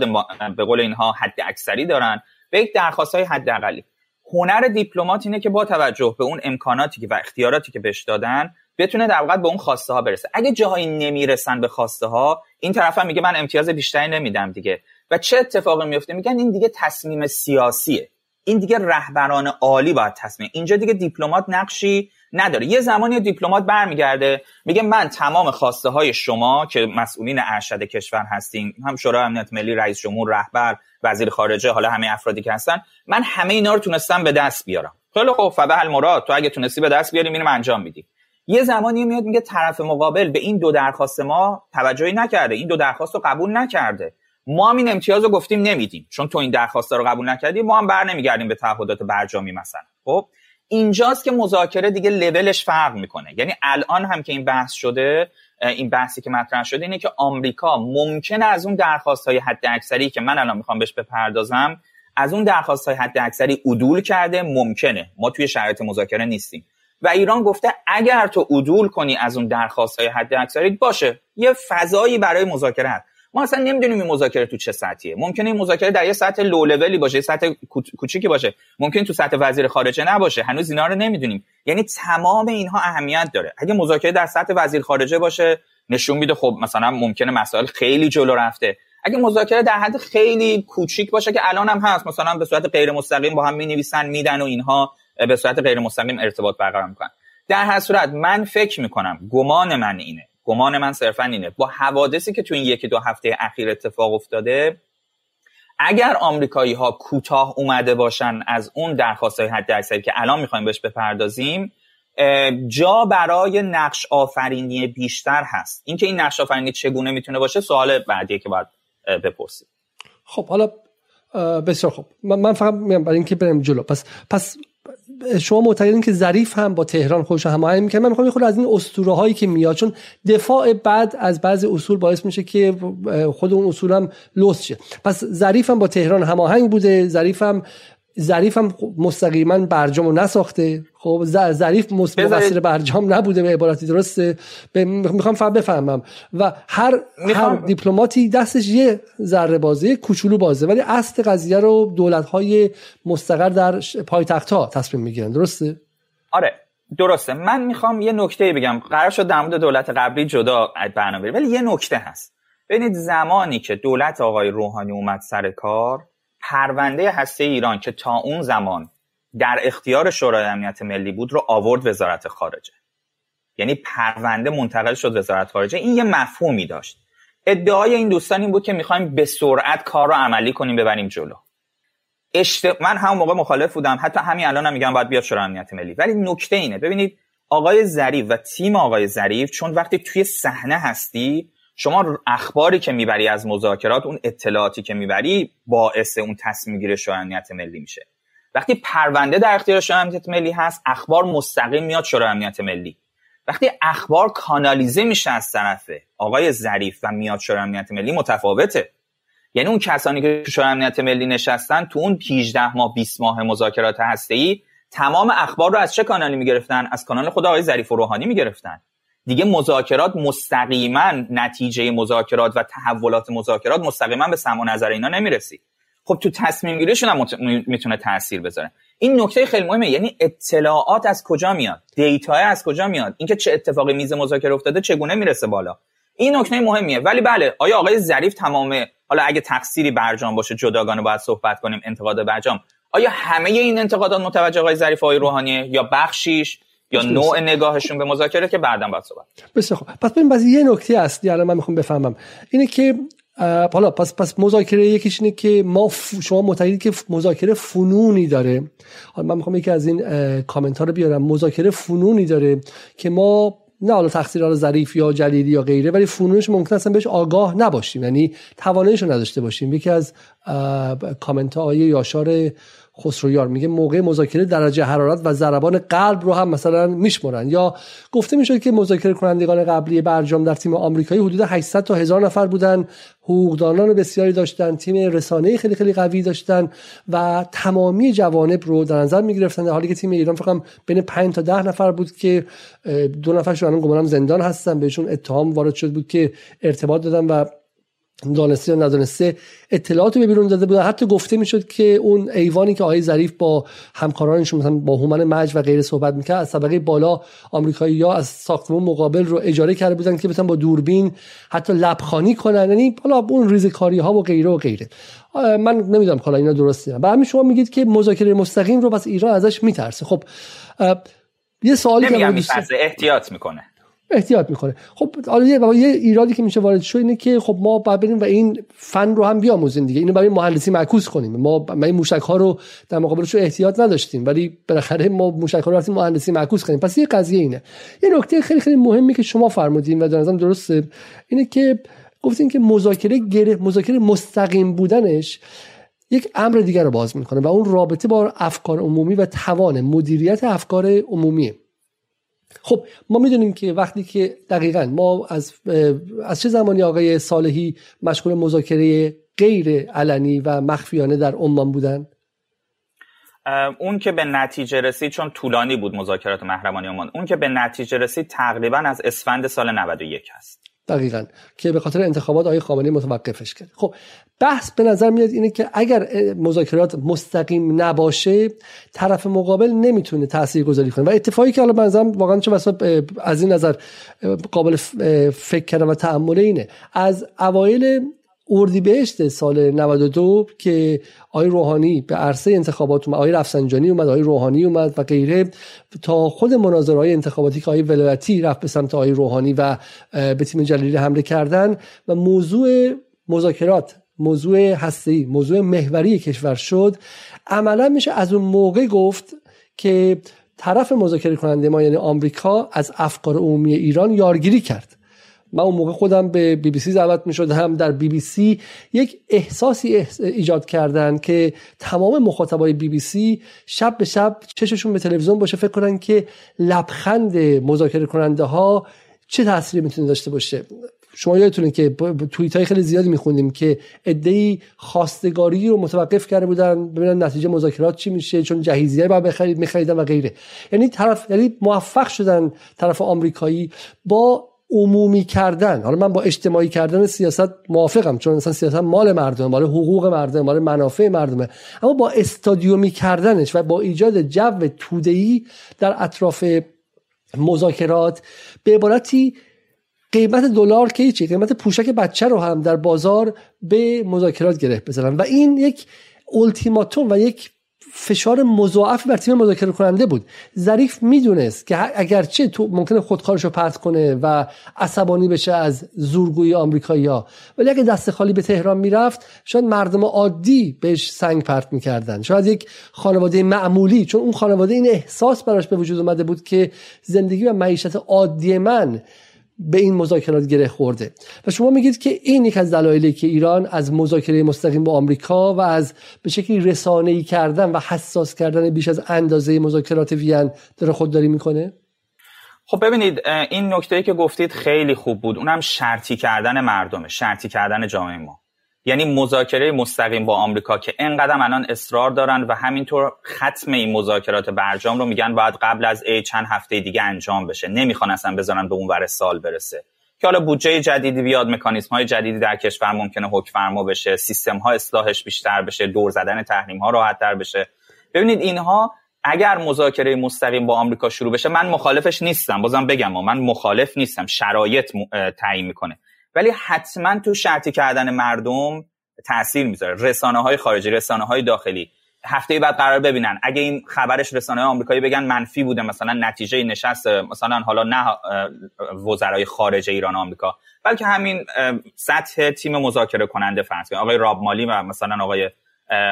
به قول اینها حد اکثری دارن و یک درخواست های حد اقلی هنر دیپلمات اینه که با توجه به اون امکاناتی که و اختیاراتی که بهش دادن بتونه در واقع به اون خواسته ها برسه. اگه جاهایی نمی‌رسن به خواسته ها این طرف هم میگه من امتیاز بیشتری نمیدم دیگه. و چه اتفاقی میفته میگن این دیگه تصمیم سیاسیه. این دیگه رهبران عالی باید تصمیم اینجا دیگه دیپلمات نقشی نداره. یه زمانی دیپلمات برمیگرده میگه من تمام خواسته های شما که مسئولین ارشد کشور هستین هم شورای امنیت ملی رئیس جمهور رهبر وزیر خارجه حالا همه افرادی که هستن من همه اینا رو تونستم به دست بیارم. خیلی خوب فبه المراد تو اگه تونستی به دست بیاری میرم انجام میدی. یه زمانی میاد میگه طرف مقابل به این دو درخواست ما توجهی نکرده. این دو درخواست رو قبول نکرده. ما هم این امتیاز رو گفتیم نمیدیم. چون تو این درخواست رو قبول نکردی ما هم بر نمیگردیم به تعهدات برجامی مثلا. خب؟ اینجاست که مذاکره دیگه لولش فرق می‌کنه. یعنی الان هم که این بحث شده این بحثی که مطرح شده اینه که آمریکا ممکنه از اون درخواست های حد اکثری که من الان می‌خوام بهش بپردازم از اون درخواست های حد اکثری عدول کرده ممکنه. ما توی شرایط مذاکره نیستیم. و ایران گفته اگر تو عدول کنی از اون درخواست های حد اکثری باشه. یه فضایی برای مذاکره هست. ما اصلا نمی‌دونیم این مذاکره تو چه سطحیه. ممکنه این مذاکره در یه سطح لو لولی باشه یه سطح کوچیکی باشه. ممکن تو سطح وزیر خارجه نباشه. هنوز اینا رو نمی‌دونیم. یعنی تمام اینها اهمیت داره. اگه مذاکره در سطح وزیر خارجه باشه نشون میده خب مثلا ممکنه مسائل خیلی جلو رفته. اگه مذاکره در حد خیلی کوچیک باشه که الان هم هست مثلا به صورت غیر مستقیم با هم می نویسن میدن و اینها به صورت غیر مستقیم ارتباط برقرار می‌کنن. در هر صورت من فکر می‌کنم گمان من اینه. گمان من صرفا اینه. با حوادثی که تو این یکی دو هفته اخیر اتفاق افتاده اگر آمریکایی ها کوتاه اومده باشن از اون درخواست های حد اکثری که الان می‌خوایم بهش بپردازیم جا برای نقش آفرینی بیشتر هست. اینکه این نقش آفرینی چگونه می‌تونه باشه سوال بعدیه که باید بپرسید خب حالا بسیار خب من فقط برای اینکه بریم جلو. پس پس شما معتقدین که ظریف هم با تهران خودش هماهنگ می‌کنه. من می‌خوام خود از این اسطوره هایی که میاد چون دفاع بعد از بعضی اصول باعث میشه که خود اون اصول هم لوس شه. پس ظریف هم با تهران هماهنگ بوده ظریف هم ظریف هم مستقیما برجام رو نساخته. خب ظریف مقصر برجام نبوده به عبارتی درسته؟ می‌خوام فقط بفهمم. و هر هر دیپلماتی دستش یه ذره بازه کوچولو بازه ولی اصل قضیه رو دولت های مستقر در پایتخت ها تصمیم می‌گیرن. درسته؟ آره درسته. من می‌خوام یه نکته بگم. قرار شد در مورد دولت قبلی جدا برنامه ولی یه نکته هست. ببینید زمانی که دولت آقای روحانی اومد سر کار پرونده هسته ایران که تا اون زمان در اختیار شورای امنیت ملی بود رو آورد وزارت خارجه. یعنی پرونده منتقل شد وزارت خارجه. این یه مفهومی داشت. ادعای این دوستان این بود که می‌خوایم به سرعت کار رو عملی کنیم ببریم جلو. اشت... من هم موقع مخالف بودم. حتی همین الان هم میگم باید بیاد شورای امنیت ملی. ولی نکته اینه. ببینید آقای ظریف و تیم آقای ظریف چون وقتی توی صحنه هستی شما اخباری که می‌بری از مذاکرات اون اطلاعاتی که می‌بری باعث اون تصمیم گیری شورای ملی میشه. وقتی پرونده در اختیار شورای امنیت ملی هست اخبار مستقیم میاد شورای امنیت ملی. وقتی اخبار کانالیزه میشه از طرف آقای ظریف و میاد شورای امنیت ملی متفاوته. یعنی اون کسانی که شورای امنیت ملی نشستن تو اون 18 ماه 20 ماه مذاکرات هسته‌ای تمام اخبار رو از چه کانالی می‌گرفتن؟ از کانال خود آقای ظریف و روحانی می‌گرفتن. دیگه مذاکرات مستقیما نتیجه مذاکرات و تحولات مذاکرات مستقیما به سمع نظر اینا نمی‌رسید خب تو تصمیم گیریشون هم می‌تونه تاثیر بذاره. این نکته خیلی مهمه یعنی اطلاعات از کجا میاد؟ دیتا از کجا میاد؟ اینکه چه اتفاقی میز مذاکره افتاده چگونه می‌رسه بالا؟ این نکته مهمیه. ولی بله آیا آقای ظریف تمام حالا اگه تقصیری برجام باشه جداگانه باید صحبت کنیم انتقاد برجام آیا همه این انتقادات متوجه آقای ظریف آقای روحانیه یا بخشیش؟ یا نوع نگاهشون به مذاکره که بعدا باید صحبت بسیار خوب. پس ببین بعضی یه نکته اصلی الان من می‌خوام بفهمم. اینه که حالا پس پس مذاکره یکیش اینه که ما شما معتقدید که مذاکره فنونی داره. حالا من می‌خوام یکی از این کامنت ها رو بیارم. مذاکره فنونی داره که ما نه حالا تقصیر ظریف یا جلیلی یا غیره ولی فنونش ممکن اصلا بهش آگاه نباشیم. یعنی تواناییش رو نداشته باشیم. یکی از کامنت های یاشار خسرویار میگه موقع مذاکره درجه حرارت و ضربان قلب رو هم مثلا میشمرن یا گفته می‌شد که مذاکره کنندگان قبلی برجام در تیم آمریکایی حدود 800 تا هزار نفر بودن. حقوقدانان بسیاری داشتن تیم رسانه خیلی خیلی قوی داشتن و تمامی جوانب رو در نظر می‌گرفتن. در حالی که تیم ایران فقط بین 5 تا 10 نفر بود که دو نفرشون الان گمانم زندان هستن بهشون اتهام وارد شد بود که ارتباط دادن و دانسته یا ندانسته اطلاعات به بیرون داده بود حتی گفته می‌شد که اون ایوانی که آقای ظریف با همکارانشون مثلا با هومن مج و غیره صحبت می‌کرد از طبقه بالا آمریکایی یا از ساختمون مقابل رو اجاره کرده بودن که بتونن با دوربین حتی لبخانی کنن. یعنی حالا اون ریزکاری ها و غیره و غیره. من نمی‌دونم حالا اینا درسته و همین شما میگید که مذاکره مستقیم رو بس ایران ازش میترسه. خب یه سوالی که احتیاط می‌کنه. احتیاط می‌کنه خب حالا یه ایرادی که میشه وارد شد اینه که خب ما باید بریم و این فن رو هم بیاموزیم دیگه. اینو برای مهندسی معکوس کنیم. ما این موشک ها رو در مقابلش احتیاط نداشتیم ولی بالاخره ما موشک ها رو رفتیم مهندسی معکوس کنیم. پس یه قضیه اینه. یه نکته خیلی خیلی مهمی که شما فرمودین و در نظرم درسته اینه که گفتین که مذاکره گره مذاکره مستقیم بودنش یک امر دیگر رو باز می‌کنه و اون رابطه با افکار عمومی و توان مدیریت افکار عمومیه. خب ما می‌دونیم که وقتی که دقیقا ما از از چه زمانی آقای صالحی مشغول مذاکره غیر علنی و مخفیانه در عمان بودن؟ اون که به نتیجه رسید چون طولانی بود مذاکرات محرمانه عمان اون که به نتیجه رسید تقریبا از اسفند سال 91 هست دقیقا که به خاطر انتخابات آقای خامنه‌ای متوقفش کرد. خب بحث به نظر میاد اینه که اگر مذاکرات مستقیم نباشه طرف مقابل نمی‌تونه تاثیر گذاری کنه. و اتفاقی که حالا بنظرم واقعا چه از این نظر قابل فکر کردن و تعمل اینه. از اوایل اردیبهشت سال 92 که آقای روحانی به عرصه انتخابات اومد آقای رفسنجانی اومد آقای روحانی اومد و غیره. تا خود مناظرهای انتخاباتی که آقای ولایتی رفت به سمت آقای روحانی و به تیم جلیلی حمله کردن و موضوع مذاکرات موضوع هستی موضوع محوری کشور شد. عملا میشه از اون موقع گفت که طرف مذاکره کننده ما یعنی آمریکا از افکار عمومی ایران یارگیری کرد. من اون موقع خودم به بی بی سی دعوت می شدم در بی بی سی یک احساسی ایجاد کردن که تمام مخاطبای بی بی سی شب به شب چششون به تلویزیون باشه فکر کنن که لبخند مذاکره کننده ها چه تأثیری می‌تونه داشته باشه. شما یادتونه که توییت های خیلی زیادی میخوندیم که ادعی خواستگاری رو متوقف کرده بودن ببینن نتیجه مذاکرات چی میشه چون جهیزیه باید بخرید میخریدن و غیره. یعنی طرف یعنی موفق شدن طرف آمریکایی با عمومی کردن. حالا من با اجتماعی کردن سیاست موافقم چون مثلا سیاست مال مردم مال حقوق مردم مال منافع مردمه. اما با استادیومی کردنش و با ایجاد جو توده‌ای در اطراف مذاکرات به عبارتی قیمت دلار که چی؟ قیمت پوشک بچه رو هم در بازار به مذاکرات گره بزنن و این یک التیماتوم و یک فشار مضاعف بر تیم مذاکره کننده بود. ظریف می‌دونست که اگرچه تو ممکنه خودکارش رو پرت کنه و عصبانی بشه از زورگویی آمریکایی‌ها ولی اگه دست خالی به تهران می‌رفت شاید مردم عادی بهش سنگ پرت می‌کردن. شاید یک خانواده معمولی چون اون خانواده این احساس براش به وجود اومده بود که زندگی و معیشت عادی من به این مذاکرات گره خورده. و شما میگید که این یک از دلایلی که ایران از مذاکره مستقیم با آمریکا و از به شکلی رسانه‌ای کردن و حساس کردن بیش از اندازه مذاکرات وین داره خودداری می‌کنه؟ خب ببینید این نکته که گفتید خیلی خوب بود. اونم شرطی کردن مردمه شرطی کردن جامعه ما. یعنی مذاکره مستقیم با آمریکا که انقدر الان اصرار دارن و همینطور ختم این مذاکرات برجام رو میگن باید قبل از ای چند هفته دیگه انجام بشه. نمی‌خوان اصلا بذارن به اون ور سال برسه. که حالا بودجه جدیدی بیاد مکانیزم های جدیدی در کشور ممکنه حکم فرما بشه سیستم ها اصلاحش بیشتر بشه دور زدن تحریم ها راحت تر بشه. ببینید اینها اگر مذاکره مستقیم با آمریکا شروع بشه من مخالفش نیستم. بازم بگم من مخالف نیستم. شرایط تعیین می‌کنه. ولی حتما تو شرطی کردن مردم تاثیر می‌ذاره. رسانه های خارجی رسانه های داخلی. هفته بعد قرار ببینن. اگه این خبرش رسانه آمریکایی بگن منفی بوده مثلا نتیجه نشست مثلا حالا نه وزرای خارجه ایران و آمریکا بلکه همین سطح تیم مذاکره کننده فرض آقای راب مالی و مثلا آقای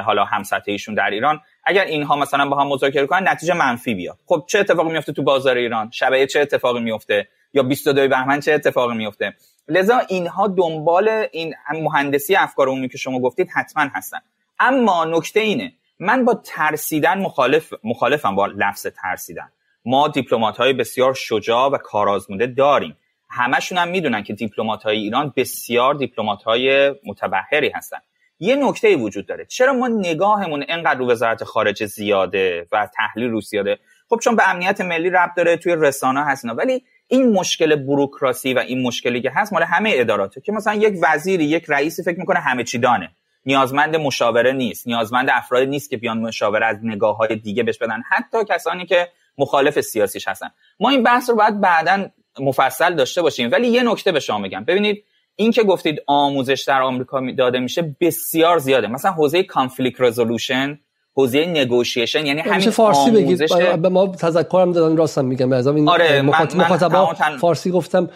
حالا هم ایشون در ایران. اگر اینها مثلا با هم مذاکره کنن نتیجه منفی بیاد. خب چه اتفاقی میفته تو بازار ایران؟ شبیه چه اتفاقی میفته یا 22 بهمن چه اتفاقی میفته لذا اینها دنبال این مهندسی افکار عمومی که شما گفتید حتما هستن. اما نکته اینه من با ترسیدن مخالف مخالفم با لفظ ترسیدن. ما دیپلمات های بسیار شجاع و کارآزموده داریم. همشون هم می‌دونن که دیپلمات های ایران بسیار دیپلمات های متبهری هستن. یه نکته وجود داره. چرا ما نگاهمون انقدر رو وزارت خارجه زیاده و تحلیل رو زیاده؟ خب چون به امنیت ملی ربط داره توی رسانه هستن. ولی این مشکل بروکراسی و این مشکلی که هست مال همه اداراته که مثلا یک وزیری یک رئیسی فکر می‌کنه همه چی دانه. نیازمند مشاوره نیست نیازمند افراد نیست که بیان مشاوره از نگاه های دیگه بهش بدن. حتی کسانی که مخالف سیاسیش هستن. ما این بحث رو باید بعدا مفصل داشته باشیم. ولی یه نکته به شما میگم. ببینید این که گفتید آموزش در آمریکا داده میشه بسیار زیاده. مثلا حوزه کانفلیکت رزولوشن حوزه نگوشیشن یعنی همین فارسی بگید؟ به ما تذکرم دادن راستم میگم. از این آره مخاطبا فارسی گفتم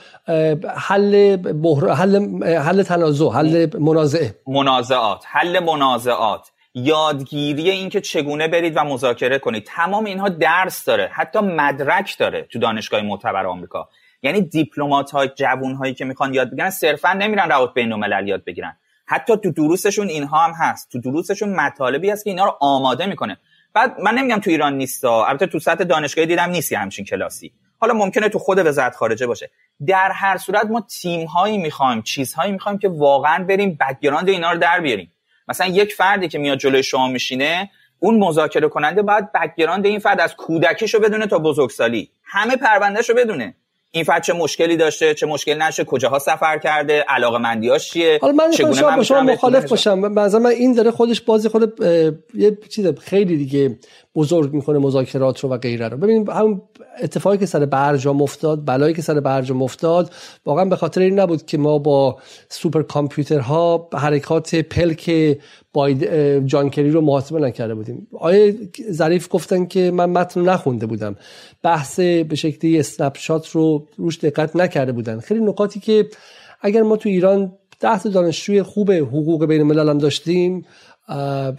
حل بحر... حل حل تنازع حل منازعه. منازعات حل منازعات. یادگیری این که چگونه برید و مذاکره کنید. تمام اینها درس داره حتی مدرک داره تو دانشگاه معتبر آمریکا. یعنی دیپلمات های جوون هایی که می‌خوان یاد بگیرن صرفا نمیرن روابط بین الملل یاد بگیرن. حتی تو دروسشون اینها هم هست. تو دروسشون مطالبی هست که اینا رو آماده می‌کنه. بعد من نمیگم تو ایران نیستا. البته تو سطح دانشگاهی دیدم نیستی همچین کلاسی. حالا ممکنه تو خود وزارت خارجه باشه. در هر صورت ما تیم هایی می‌خوایم چیزهایی می‌خوایم که واقعا بریم background اینا رو در بیاریم. مثلا یک فردی که میاد جلوی شما میشینه اون مذاکره کننده باید background این فرد از کودکیشو بدونه تا بزرگسالی. همه پروندهشو بدونه. این فرد چه مشکلی داشته چه مشکلی نشه کجاها سفر کرده علاقه مندیاش چیه؟ حالا من چگونه من شما مخالف باشم. مثلا من این داره خودش بازی خود یه چیز خیلی دیگه بزرگ می‌کنه مذاکرات رو و غیره رو. ببینید هم اتفاقی که سر برجام افتاد بلایی که سر برجام افتاد واقعا به خاطر این نبود که ما با سوپر کامپیوترها حرکات پلک باید جان کری رو محاسبه نکرده بودیم. آیه ظریف گفتن که من متن نخونده بودم. بحث به شکلی اسنپ شات رو روش دقت نکرده بودن. خیلی نکاتی که اگر ما تو ایران ده دانشجوی خوب حقوق بین الملل داشتیم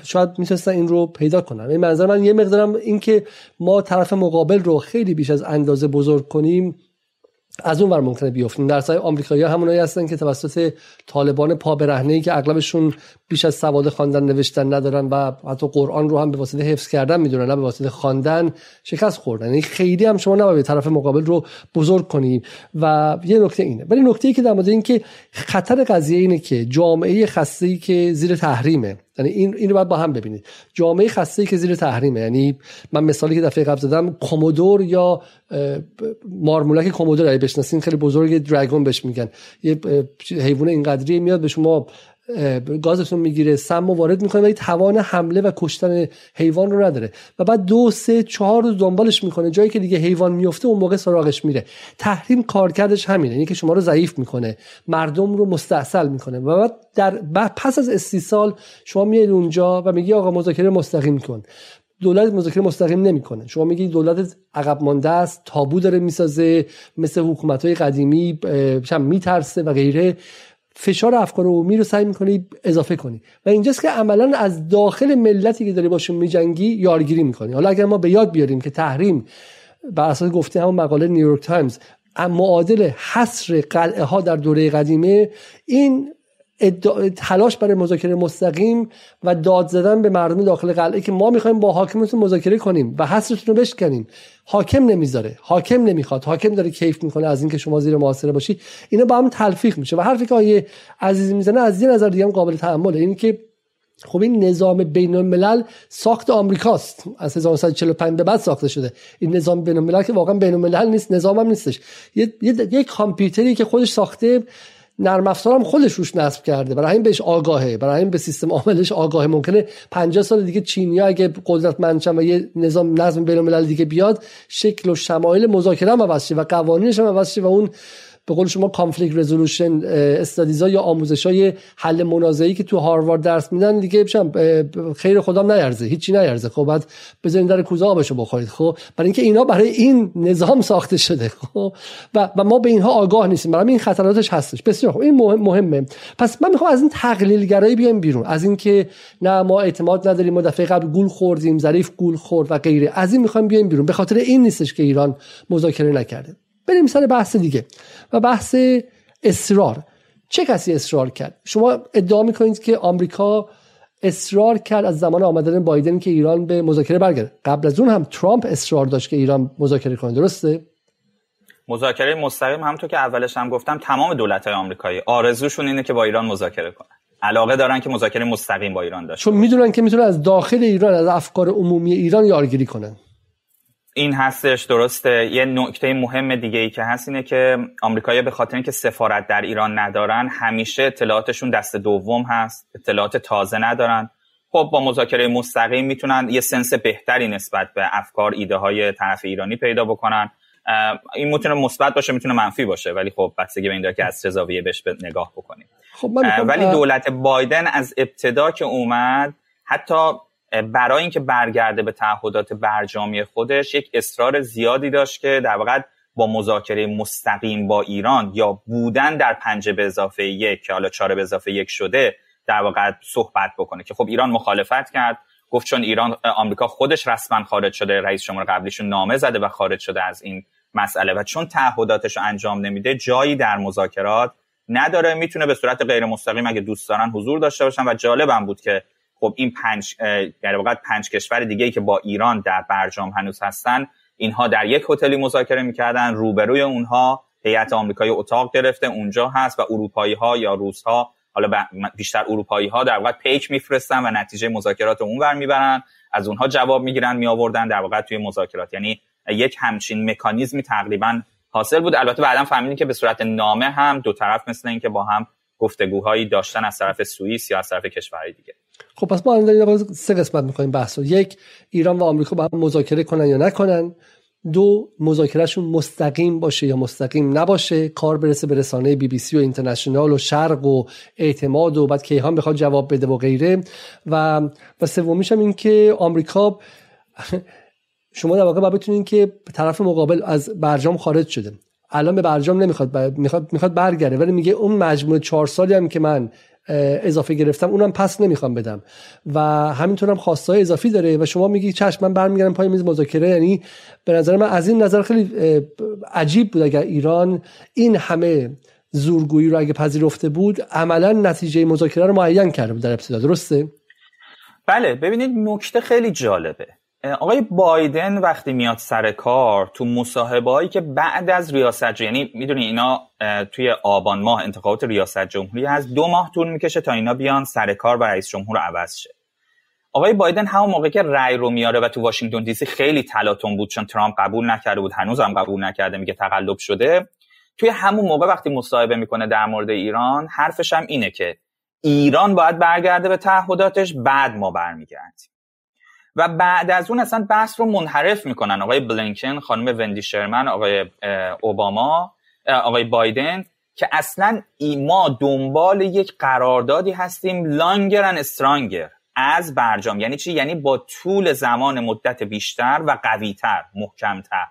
شاید می‌تونستن این رو پیدا کنن. این منظر من یه مقدارم این که ما طرف مقابل رو خیلی بیش از اندازه بزرگ کنیم از اون ور ممکنه بیفتیم. در سای آمریکایی همونایی هستن که توسط طالبان پا برهنه ای که اغلبشون بیش از سواد خواندن نوشتن ندارن و حتی قرآن رو هم به واسطه حفظ کردن می‌دونن نه به واسطه خواندن شکست خوردن. یعنی خیلی هم شما نباید طرف مقابل رو بزرگ کنید و یه نکته اینه. ولی نکته ای که در مورد این که خطر قضیه اینه که جامعه خسته ای که زیر تحریمه. یعنی این اینو باید با هم ببینید. جامعه خسته که زیر تحریمه. یعنی من مثالی که دفعه قبل زدم کومودور یا مارمولک کومودور اگه بشناسین خیلی بزرگ دراگون بهش میگن. یه حیوان اینقدری میاد به شما گازتون می‌گیره سم وارد می‌کنه ولی توان حمله و کشتن حیوان رو نداره. و بعد دو سه چهار روز دنبالش می‌کنه. جایی که دیگه حیوان میفته اون موقع سراغش میره. تحریم کارکردش همینه. یعنی که شما رو ضعیف می‌کنه. مردم رو مستحصل می‌کنه. و بعد در پس از استیصال شما میاد اونجا و میگی آقا مذاکره مستقیم کن. دولت مذاکره مستقیم نمی‌کنه. شما میگی دولت عقب مانده است تابو داره می‌سازه مثل حکومت های قدیمی میترسه و غیره. فشار افکار عمومی رو سعی می‌کنی اضافه کنی. و اینجاست که عملا از داخل ملتی که داری باشون میجنگی یارگیری می‌کنی. حالا اگر ما به یاد بیاریم که تحریم بر اساس گفته همون مقاله نیویورک تایمز معادل حصر قلعه ها در دوره قدیمه این تلاش برای مذاکره مستقیم و داد زدن به مردم داخل قلعه که ما می‌خوایم با حاکمتون مذاکره کنیم و حسرتون رو بشکنیم. حاکم نمی‌ذاره. حاکم نمی‌خواد. حاکم داره کیف می‌کنه از اینکه شما زیر محاصره باشی. اینا با هم تلفیق میشه و حرفی که آیه عزیزی می‌زنه از یه نظر دیگه هم قابل تحمله. این که خب این نظام بین الملل ساخت آمریکاست. از 1945 به بعد ساخته شده. این نظام بین الملل که واقعا بین الملل نیست نظام هم نیستش یه یک کامپیوتری که خودش ساخته نرم افزار هم خودش روش نصب کرده. برای این بهش آگاهه. برای این به سیستم عاملش آگاهه. ممکنه 50 سال دیگه چینیا اگه قدرتمند و یه نظام نظم بین الملل دیگه بیاد شکل و شمایل مذاکره هم عوض و قوانینش هم عوض و اون به قول شما کانفلیکت رزولوشن استادیزا یا آموزش های حل منازعه‌ای که تو هاروارد درس میدن دیگه بشم خیر خدا نیرزه هیچی نیرزه خب بعد بزنین در کوزه آبشو بخورید. خب برای اینکه اینا برای این نظام ساخته شده. خب و, و ما به اینها آگاه نیستیم. برای این خطراتش هستش. بسیار خب این مهمه. پس من می‌خوام از این تقلیلگرایی بیایم بیرون. از اینکه نه ما اعتماد نداریم ما دفعه قبل گول خوردیم ظریف گول خورد و غیره. از این می‌خوایم بیایم بیرون. به خاطر این نیستش که ایران مذاکره نکرده. بریم سر بحث دیگه. و بحث اصرار. چه کسی اصرار کرد؟ شما ادعا می‌کنید که آمریکا اصرار کرد از زمان آمدن بایدن که ایران به مذاکره برگرده. قبل از اون هم ترامپ اصرار داشت که ایران مذاکره کنه. درسته؟ مذاکره مستقیم همونطور که اولش هم گفتم تمام دولت های آمریکایی. آرزوشون اینه که با ایران مذاکره کنن علاقه دارن که مذاکره مستقیم با ایران داشته چون می‌دونن که می‌تونن از داخل ایران از افکار عمومی ایران یارگیری کنن. این هستش درسته. یه نکته مهم دیگه ای که هست اینه که آمریکایی‌ها به خاطر اینکه سفارت در ایران ندارن همیشه اطلاعاتشون دست دوم هست اطلاعات تازه ندارن. خب با مذاکره مستقیم می‌تونن یه سنس بهتری نسبت به افکار ایده های طرف ایرانی پیدا بکنن. این می‌تونه مثبت باشه می‌تونه منفی باشه ولی خب بستگی به این داره که از چه زاویه بهش نگاه بکنیم. خب ولی دولت بایدن از ابتدا که اومد حتی برای اینکه برگرده به تعهدات برجامی خودش یک اصرار زیادی داشت که در واقع با مذاکره مستقیم با ایران یا بودن در پنج به اضافه یک که حالا چهار به اضافه یک شده در واقع صحبت بکنه. که خب ایران مخالفت کرد گفت چون ایران آمریکا خودش رسما خارج شده رئیس جمهور قبلیشون نامه زده و خارج شده از این مسئله و چون تعهداتش رو انجام نمیده جایی در مذاکرات نداره. می‌تونه به صورت غیر مستقیم اگه دوست دارن حضور داشته باشن و جالبم بود که خب این پنج در واقع پنج کشور دیگه ای که با ایران در برجام هنوز هستن اینها در یک هتلی مذاکره می‌کردن روبروی اونها هیئت آمریکایی اتاق گرفته اونجا هست و اروپایی ها یا روس ها حالا بیشتر اروپایی ها در واقع پیک میفرستن و نتیجه مذاکرات اونور می‌برن از اونها جواب می‌گیرن میآوردن در واقع توی مذاکرات. یعنی یک همچین مکانیزمی تقریبا حاصل بود. البته بعدا فهمیدیم که به صورت نامه هم دو طرف مثل اینکه با هم گفتگوهایی داشتن از طرف سوئیس یا از طرف کشورهای دیگه. خب پس ما الان سه قسمت می‌کنیم بحث یک ایران و آمریکا با هم مذاکره کنن یا نکنن. دو مذاکرهشون مستقیم باشه یا مستقیم نباشه. کار برسه به رسانه بی بی سی و اینترنشنال و شرق و اعتماد و بعد کیهان بخواد جواب بده و غیره. و و سومیش هم این که آمریکا شما در واقع باید بتونین که طرف مقابل از برجام خارج شده. الان به برجام نمی‌خواد می‌خواد می‌خواد برگرده ولی میگه اون مجموعه چهار سالی هم که من اضافه گرفتم. اونم پس نمی‌خوام بدم. و همینطور هم خواستای اضافی داره و شما میگی چشم من برمیگردم پای میز مذاکره. یعنی به نظر من از این نظر خیلی عجیب بود اگر ایران این همه زورگویی رو اگه پذیرفته بود عملا نتیجه مذاکره رو معین کرده بود در ابتدا. درسته؟ بله ببینید نکته خیلی جالبه. آقای بایدن وقتی میاد سر کار تو مصاحبه هایی که بعد از ریاست یعنی می‌دونی اینا توی آبان ماه انتخابات ریاست جمهوری از دو ماه طول می‌کشه تا اینا بیان سر کار و رئیس جمهور عوض شه. آقای بایدن همون موقع که رأی رو میاره و تو واشنگتن دی سی خیلی تلاطم بود چون ترامپ قبول نکرده بود هنوز هم قبول نکرده میگه تقلب شده. توی همون موقع وقتی مصاحبه می‌کنه در مورد ایران حرفش هم اینه که ایران باید برگرده به تعهداتش بعد ما برمیگردیم. و بعد از اون اصلا بحث رو منحرف می‌کنن. آقای بلینکن خانم وندی شرمن آقای اوباما آقای بایدن که اصلا ما دنبال یک قراردادی هستیم لانگر ان استرانگر از برجام. یعنی چی؟ یعنی با طول زمان مدت بیشتر و قویتر محکمتر.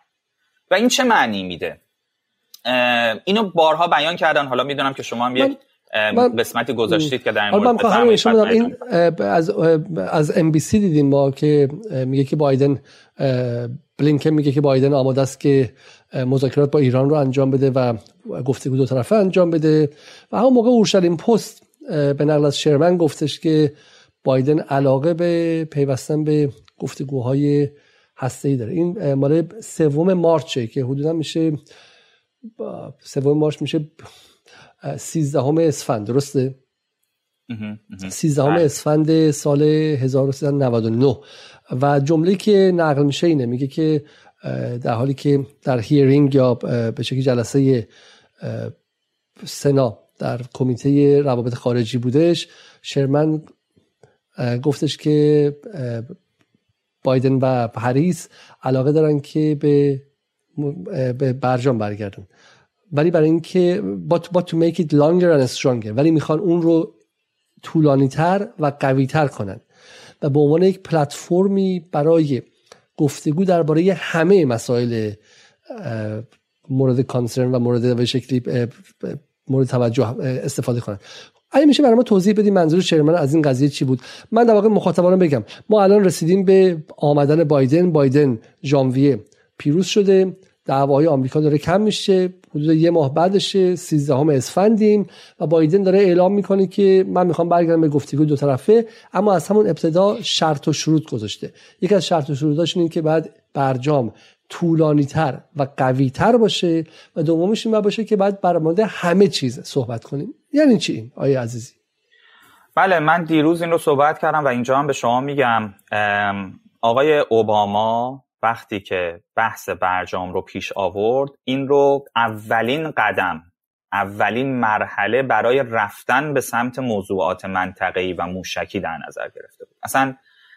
و این چه معنی میده؟ اینو بارها بیان کردن. حالا می‌دونم که شما هم یک قسمتی گذاشتید که در این این از از ام بی سی دیدیم ما که میگه که بایدن بلینکن میگه که بایدن آماده است که مذاکرات با ایران رو انجام بده و گفتگو دو طرفه انجام بده. و همون موقع اورشلیم پست به نقل از شرمن گفتش که بایدن علاقه به پیوستن به گفتگوهای هسته داره. این مال سوم مارچه که حدودا میشه سوم مارچ میشه سیزدهم اسفند درسته؟ سیزدهم بله. اسفند سال 1399 و جمله که نقل میشه اینه میگه که در حالی که در هیرینگ یا به شکل جلسه سنا در کمیته روابط خارجی بودش شرمن گفتش که بایدن و پاریس علاقه دارن که به به برجام برگردن ولی برای اینکه but, but to make it longer and stronger. ولی می‌خوان اون رو طولانی تر و قوی تر کنن. و به عنوان یک پلتفرمی برای گفتگو درباره همه مسائل مورد کانسرن و مورد به شکلی مورد توجه استفاده کنن. اگه میشه برای ما توضیح بدیم منظور شرمن از این قضیه چی بود؟ من در واقع مخاطبان بگم. ما الان رسیدیم به آمدن بایدن. بایدن ژانویه پیروز شده. دعوای آمریکا داره کم میشه. حدود یه ماه بعدشه 13 همه اسفندیم و بایدن داره اعلام می‌کنه که من می‌خوام برگردم به گفتگو دو طرفه اما از همون ابتدا شرط و شروط گذاشته. یکی از شرط و شروطاش اینه که بعد برجام طولانی تر و قوی تر باشه و دومش این باشه که بعد بر مورد همه چیز صحبت کنیم. یعنی چی این آیه عزیزی؟ بله من دیروز این رو صحبت کردم و اینجا هم به شما میگم. آقای اوباما وقتی که بحث برجام رو پیش آورد این رو اولین قدم اولین مرحله برای رفتن به سمت موضوعات منطقه‌ای و موشکی در نظر گرفته بود. اصلا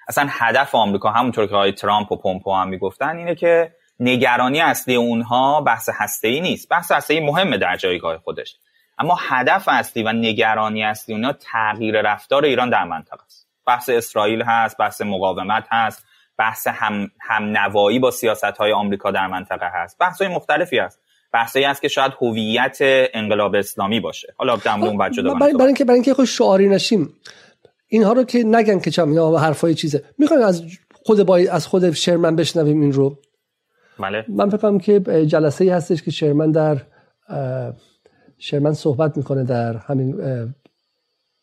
اصلا هدف آمریکا همونطور که آقای ترامپ و پومپو هم می‌گفتن اینه که نگرانی اصلی اونها بحث هسته نیست. بحث هسته مهمه در جایگاه خودش. اما هدف اصلی و نگرانی اصلی اونها تغییر رفتار ایران در منطقه است. بحث اسرائیل هست بحث مقاومت هست. بحث هم, هم نوایی با سیاست های آمریکا در منطقه هست. بحث های مختلفی هست. بحثی هست که شاید هویت انقلاب اسلامی باشه. حالا در اون بعد جدا برای اینکه برای اینکه خود شعاری نشیم اینها رو که نگن که چم اینا حرفای چیزه. می‌خواین از خود با از خود شرمن بشنویم این رو. بله. من فکر که جلسه ای هستش که شرمن در شرمن صحبت می‌کنه در همین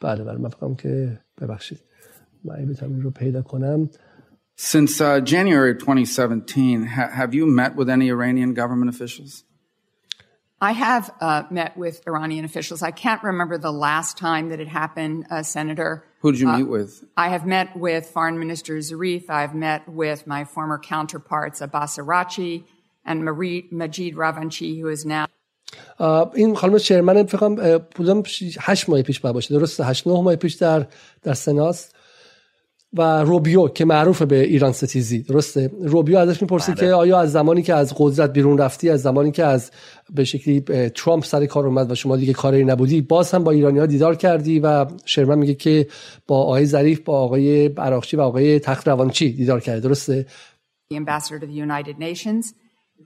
بله بله من فکر که ببخشید. من بتونم رو پیدا کنم. Since uh, January 2017, ha- have you met with any Iranian government officials? I have uh, met with Iranian officials. I can't remember the last time that it happened, uh, Senator. Who did you meet with? I have met with Foreign Minister Zarif. I've met with my former counterparts Abbas Arachi and Marie, Majid Ravanchi, who is now. این خانم شرمن فکر کنم هشت ماه پیش باشه درسته هشت نه ماه پیش در در سناست و روبیو که معروف به ایران ستیزی. درسته؟ روبیو ازش می‌پرسه بله. که آیا از زمانی که از قدرت بیرون رفتی از زمانی که از به شکلی ترامپ سر کار اومد و شما دیگه کاری نبودی باز هم با ایرانی ها دیدار کردی و شرمن میگه که با آقای ظریف با آقای عراقچی و آقای تخت روانچی دیدار کرده. درسته؟ The ambassador to the United Nations.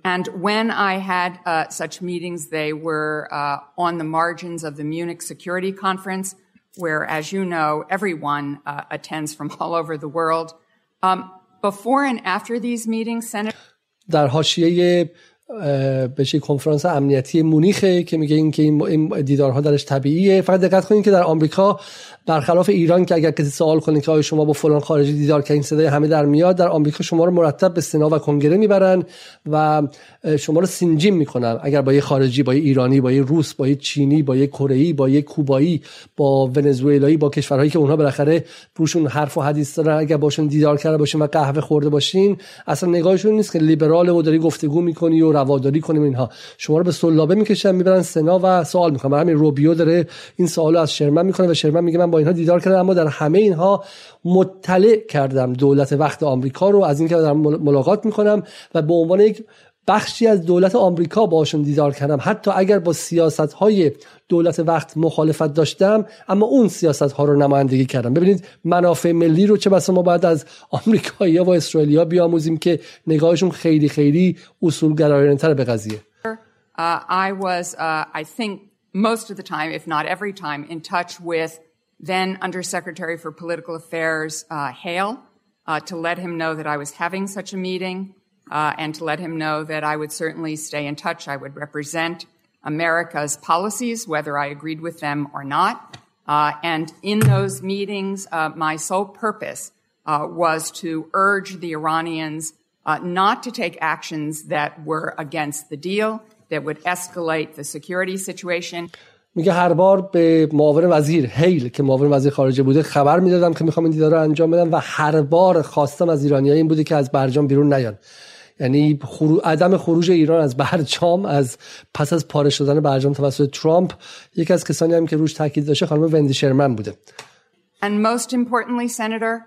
And when I had uh, such meetings they were uh, on the margins of the Munich Security Conference where, as you know, everyone uh, attends from all over the world. Um, before and after these meetings, Senator. در حاشیه بشه کنفرانس امنیتی مونیخه که میگه این که این دیدارها درش طبیعیه فقط دقت کنید که در آمریکا برخلاف ایران که اگر کسی سوال کنه که آیا شما با فلان خارجی دیدار که این صدای همه در میاد. در آمریکا شما رو مرتب به سنا و کنگره می‌برن و شما رو سینجیم می‌کنن. اگر با یه خارجی با یه ایرانی با یه روس با یه چینی با یه کره با یه کوبایی با ونزوئلایی با کشورهایی که اونها بالاخره روشون حرف و حدیث دارن. اگر باشون دیدار کرده باشین و قهوه خورده باشین اصلا نگاهشون نیست که لیبرال و داری گفتگو می‌کنی و رواداری کنیم اینها. شما رو به سلابه می‌کشن می‌برن سنا و سوال می‌کنن. همین روبیو داره این سوالو از شرمن می‌کنه و شرمن میگه من با اینها دیدار کردم اما در همه اینها مطلع کردم دولت وقت آمریکا رو از اینکه در ملاقات می‌کنم و به عنوان یک بخشی از دولت آمریکا باشون دیدار کردم. حتی اگر با سیاست های دولت وقت مخالفت داشتم اما اون سیاست ها رو نمایندگی کردم. ببینید منافع ملی رو چه بسا ما بعد از آمریکایی و اسرائیلیا بیاموزیم که نگاهشون خیلی خیلی اصولگرایانه به قضیه. Uh, I was, uh, I think, most of the time, if not every time, in touch with then Undersecretary for Political Affairs uh, Hale uh, to let him know that I was having such a meeting uh, and to let him know that I would certainly stay in touch. I would represent America's policies, whether I agreed with them or not. Uh, and in those meetings, uh, my sole purpose uh, was to urge the Iranians not to take actions that were against the deal, that would escalate the security situation. میگه هر بار به معاون وزیر هیل که معاون وزیر خارجه بوده خبر می‌دادم که می‌خوام این دیدار رو انجام بدم و هر بار خواستم از ایرانی این بوده که از برجام بیرون نیان. یعنی خرو... عدم خروج ایران از برجام از پس از پاره شدن برجام توسط ترامپ یکی از کسانی هم که روش تاکید داشته خانم وندی شرمن بوده. And most importantly senator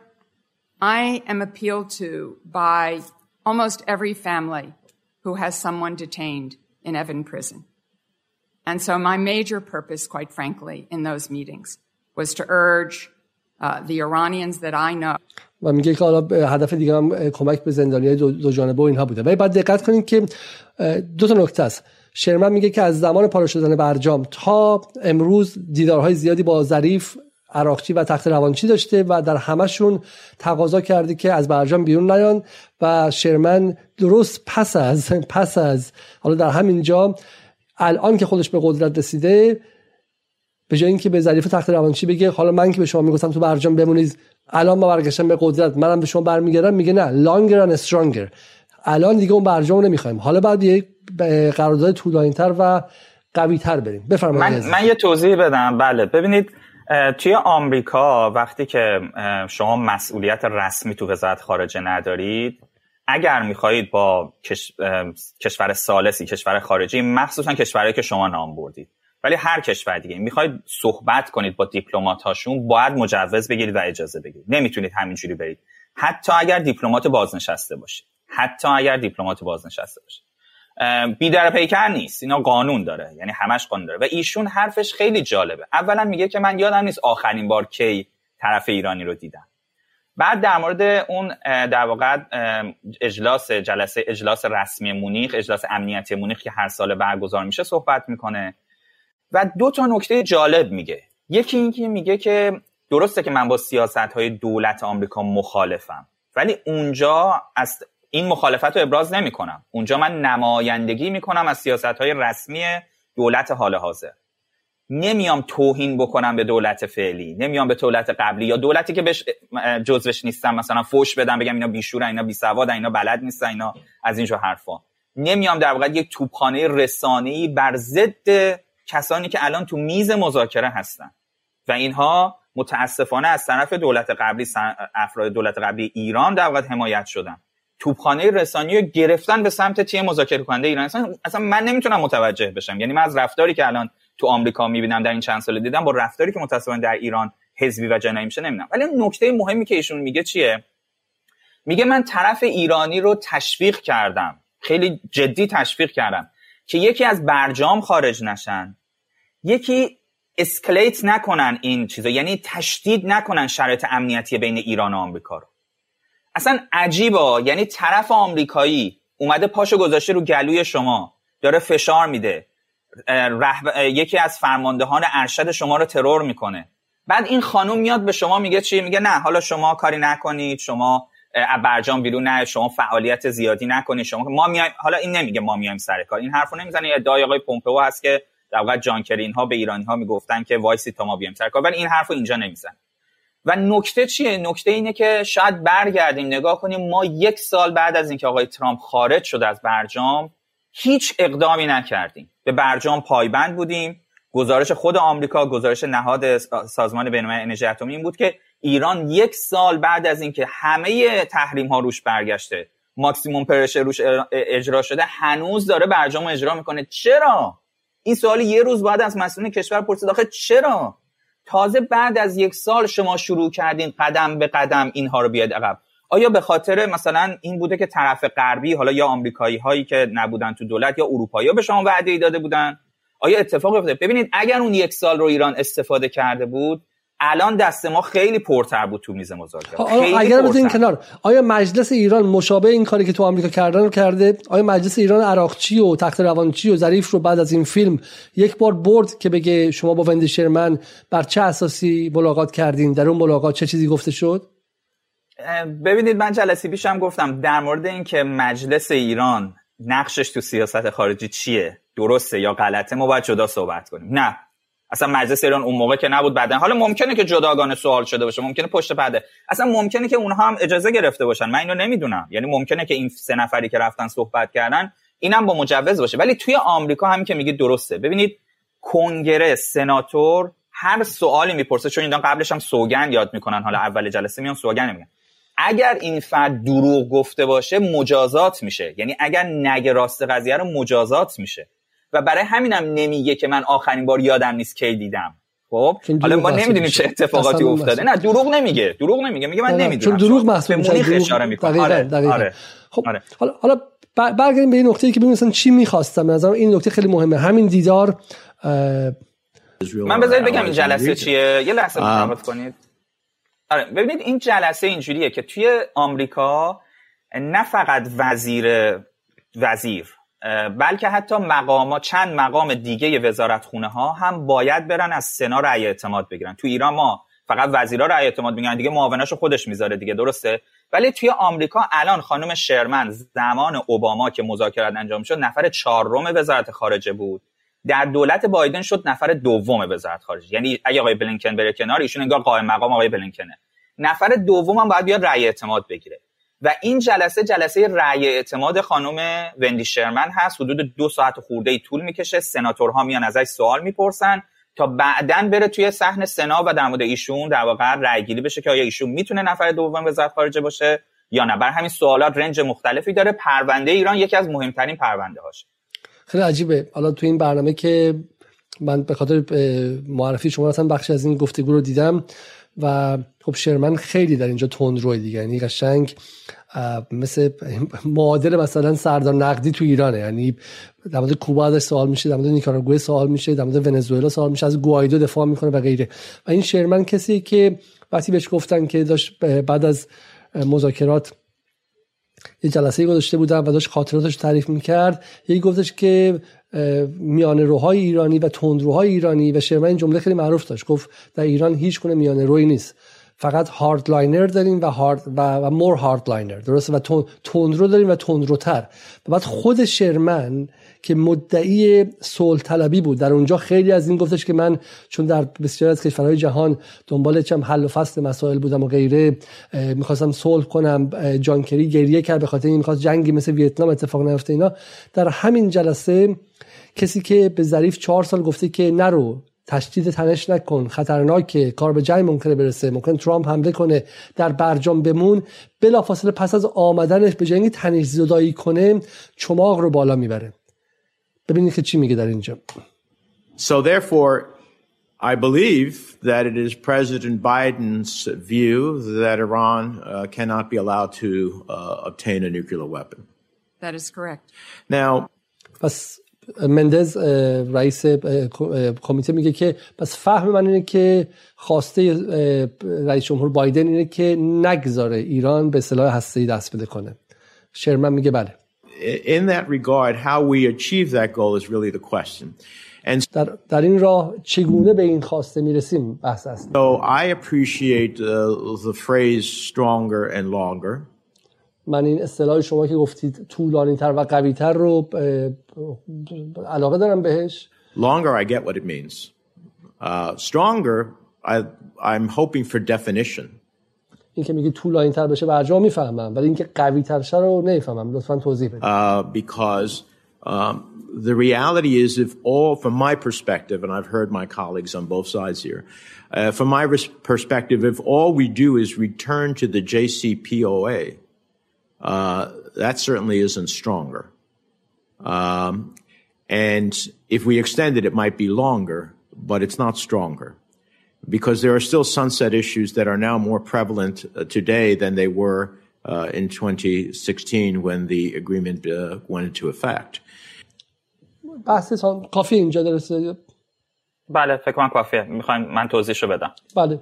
I am appealed to by almost every family who has someone detained in Evan prison. And so my major purpose, quite frankly, in those meetings was to urge uh, the Iranians that I know. و میگه که حالا هدف دیگه هم کمک به زندانی دو, جانبه و اینها بوده. ولی باید دقت کنید که دو تا نکته است. شرمن میگه که از زمان پالا شدن برجام تا امروز دیدارهای زیادی با ظریف عراقچی و تخت روانچی داشته و در همشون تقاضا کرده که از برجام بیرون نیان و شرمن درست پس از پس از حالا در همین جا الان که خودش به قدرت رسیده به جای اینکه به ظریف تخت روانچی بگه حالا من که به شما می‌گفتم تو برجام بمونید الان ما برگشتم به قدرت منم به شما برمیگردم میگه نه longer and stronger. الان دیگه اون برجام نمی‌خوایم. حالا بعد یک قرارداد طولانی‌تر و قوی‌تر بریم. بفرمایید. من, من یه توضیح بدم. بله. ببینید توی آمریکا وقتی که شما مسئولیت رسمی تو وزارت خارجه ندارید اگر می‌خواهید با کشور سالسی کشور خارجی مخصوصا کشورهایی که شما نام بردید. ولی هر کشور دیگه. می‌خواید صحبت کنید با دیپلمات هاشون باید مجوز بگیرید و اجازه بگیرید. نمی‌تونید همینجوری برید. حتی اگر دیپلمات بازنشسته باشید. حتی اگر دیپلمات بازنشسته باشید. بیدر پیکر نیست. اینا قانون داره. یعنی همش قانون داره. و ایشون حرفش خیلی جالبه. اولا میگه که من یادم نیست آخرین بار کی طرف ایرانی رو دیدم. بعد در مورد اون در واقع اجلاس جلسه اجلاس رسمی مونیخ اجلاس امنیتی مونیخ که هر سال برگزار میشه صحبت می‌کنه. و دو تا نکته جالب میگه. یکی اینکه میگه که درسته که من با سیاست های دولت آمریکا مخالفم ولی اونجا از این مخالفت رو ابراز نمی کنم اونجا من نمایندگی می کنم از سیاست های رسمی دولت حال حاضر. نمیام توهین بکنم به دولت فعلی نمیام به دولت قبلی یا دولتی که بهش جزوش نیستم مثلا فوش بدم بگم اینا بیشورن اینا بیسوادن اینا بلد نیستن اینا از اینجور حرفا. نمیام در واقع یک توپخانه رسانه‌ای بر ضد کسانی که الان تو میز مذاکره هستن. و اینها متاسفانه از طرف دولت قبلی افراد دولت قبلی ایران در واقع حمایت شدن. توپخانه رسانی رو گرفتن به سمت تیم مذاکره کننده ایران؟ اصلا من نمی‌تونم متوجه بشم. یعنی من از رفتاری که الان تو آمریکا می‌بینم در این چند سال دیدم با رفتاری که متاسفانه در ایران حزبی و جنایی میشه نمی‌دونم. ولی نکته مهمی که ایشون میگه چیه؟ میگه من طرف ایرانی رو تشویق کردم خیلی جدی تشویق کردم که یکی از برجام خارج نشن یکی اسکلیت نکنن این چیزا یعنی تشدید نکنن شرایط امنیتی بین ایران و آمریکا رو. اصلا عجیبا یعنی طرف آمریکایی اومده پاشو گذاشته رو گلوی شما داره فشار میده. یکی از فرماندهان ارشد شما رو ترور می‌کنه. بعد این خانوم میاد به شما میگه چی؟ میگه نه حالا شما کاری نکنید شما برجام بیرون نه شما فعالیت زیادی نکنید شما ما میایم حالا این نمیگه ما میایم سر کار این حرفو نمی‌زنه. ادعای آقای پومپئو هست که در واقع جان کرین ها به ایرانی ها می‌گفتن که وایسی تا ما بیایم سر کار ولی این حرفو اینجا نمی‌زنه. و نکته چیه؟ نکته اینه که شاید برگردیم نگاه کنیم ما یک سال بعد از اینکه آقای ترامپ خارج شد از برجام هیچ اقدامی نکردیم. به برجام پایبند بودیم. گزارش خود آمریکا گزارش نهاد سازمان بین‌المللی انرژی اتمی این بود که ایران یک سال بعد از اینکه همه تحریم ها روش برگشته ماکسیموم پرشر روش اجرا شده هنوز داره برجام اجرا می‌کنه. چرا؟ این سوال یه روز بعد از مسئولین کشور پرسید آخه چرا؟ تازه بعد از یک سال شما شروع کردین قدم به قدم اینها رو بیاد عقب. آیا به خاطر مثلا این بوده که طرف غربی حالا یا آمریکایی هایی که نبودن تو دولت یا اروپایی به شما وعده ای داده بودن؟ آیا اتفاق افتاده؟ ببینید اگر اون یک سال رو ایران استفاده کرده بود الان دست ما خیلی پرتر بود تو میز مذاکره. اگر این کنار. آیا مجلس ایران مشابه این کاری که تو آمریکا کردن رو کرده؟ آیا مجلس ایران عراقچی و تخت روانچی و ظریف رو بعد از این فیلم یک بار برد که بگه شما با وندی شرمن بر چه اساسی ملاقات کردین؟ در اون ملاقات چه چیزی گفته شد؟ ببینید من جلسه پیشم گفتم در مورد اینکه مجلس ایران نقشش تو سیاست خارجی چیه درسته یا غلطه ما باید جدا صحبت کنیم. نه. اصلا مجلس ایران اون موقع که نبود بعدا. حالا ممکنه که جداگانه سوال شده باشه ممکنه پشت پرده. اصلا ممکنه که اونها هم اجازه گرفته باشن. من اینو نمی‌دونم. یعنی ممکنه که این سه نفری که رفتن صحبت کردن اینم با مجوز باشه. ولی توی آمریکا همین که میگه درسته. ببینید کنگره سناتور هر سوالی می‌پرسه چون اینا قبلش هم سوگن یاد می‌کنن. حالا اول جلسه میان سوگن میگن. اگر این فرد دروغ گفته باشه مجازات میشه. یعنی اگر نگه راست قضیه رو مجازات میشه. و برای همینم نمیگه که من آخرین بار یادم نیست کی دیدم. خب؟ حالا ما نمی‌دونیم چه اتفاقاتی افتاده. نه دروغ نمیگه. دروغ نمیگه. میگه من نمی‌دونم چون دروغ محسوب میشه. دروغ اشاره می‌کنه آره, آره. خب آره. حالا حالا برگردیم به این نقطه که ببینیم چی می‌خواستم. از این نکته خیلی مهمه. همین دیدار من بذارید بگم این جلسه چیه؟ یه لحظه کنید. آره ببینید این جلسه اینجوریه که توی آمریکا نه فقط وزیر وزیر بلکه حتی مقام چند مقام دیگه وزارت خونه ها هم باید برن از سنا رأی اعتماد بگیرن. تو ایران ما فقط وزیرا رأی اعتماد میگن دیگه معاوناشو خودش می‌ذاره دیگه درسته؟ ولی توی آمریکا الان خانم شرمن زمان اوباما که مذاکرات انجام شد نفر چهارم وزارت خارجه بود. در دولت بایدن شد نفر دوم وزارت خارجه. یعنی اگه آقای بلینکن بره کنار ایشون انگار قائم مقام آقای بلینکنه. نفر دوم هم باید بیاد رأی اعتماد بگیره. و این جلسه جلسه رأی اعتماد خانم وندی شرمن هست. حدود دو ساعت خورده ای طول می‌کشه. سناتورها میان ازش سوال می‌پرسن تا بعدا بره توی صحن سنا و در مورد ایشون در واقع رأی گیری بشه که آیا ایشون می‌تونه نفر دوم وزارت خارجه باشه یا نه. بر همین سوالات رنج مختلفی داره. پرونده ایران یکی از مهمترین پرونده هاشه خیلی عجیبه. حالا تو این برنامه که من به خاطر معرفی شما اصلا بخشی از این گفتگو رو دیدم و خب شرمن خیلی در اینجا تند روی دیگه. یعنی قشنگ مثل معادل مثلا سردار نقدی تو ایرانه. یعنی در مورد کوبا ازش سوال میشه در مورد نیکاراگوئه سوال میشه در مورد ونزوئلا سوال میشه از گوایدو دفاع می‌کنه و غیره. وندی شرمن کسی که وقتی بهش گفتن که داشت بعد از مذاکرات یه جلسه گذاشته بودن و داشت خاطراتش تعریف می‌کرد. یکی گفتش که میان روهای ایرانی و تندروهای ایرانی و شرمن این جمله خیلی معروف داشت. گفت در ایران هیچ گونه میان روی نیست. فقط hardliner داریم و هارد و, و more hardliner درسته؟ و تندرو داریم و تندروتر. و بعد خود شرمن که مدعی صلح طلبی بود. در اونجا خیلی از این گفتش که من چون در بسیار از کشورهای جهان دنبال چم حل و فصل مسائل بودم و غیره می‌خواستم صلح کنم جانکری گریه کرد به خاطر این می‌خواست جنگی مثل ویتنام اتفاق نیفته اینا. در همین جلسه کسی که به ظریف چهار سال گفته که نرو تشدید تنش نکن خطرناکه کار به جنگ ممکنه برسه ممکن ترامپ حمله کنه در برجام بمون بلافاصله پس از آمدنش به جنگ تنش زدایی کنه چماق رو بالا می‌بره ببینید که چی میگه در اینجا So therefore I believe that it is President Biden's view that Iran uh, cannot be allowed to uh, obtain a nuclear weapon. That is correct. Now, پس مندز رئیس کمیته میگه که پس فهم من اینه که خواسته رئیس جمهور بایدن اینه که نگذاره ایران به سلاح هسته‌ای دست بده کنه شرمن میگه بله in that regard, how we achieve that goal is really the question. And در, در این راه چگونه به این خواسته می‌رسیم بحث است. So I appreciate uh, the phrase stronger and longer. من این اصطلاح شما که گفتید طولانی تر و قوی تر رو علاقه دارم بهش. Longer I get what it means. Uh, stronger I, I'm hoping for definition. این که میگه طولانی تر بشه برجام می‌فهمم ولی اینکه قوی تر شه رو نمی‌فهمم لطفا توضیح بدید uh, because um, the reality is if all from my perspective and I've heard my colleagues on both sides here uh, from my perspective if all we do is return to the JCPOA uh, that certainly isn't stronger um, and if we extend it it might be longer but it's not stronger because there are still sunset issues that are now more prevalent uh, today than they were uh, in 2016 when the agreement uh, went into effect. کافی اینجا درسته بله فکر کنم کافیه میخوایم من توضیحشو بدم بله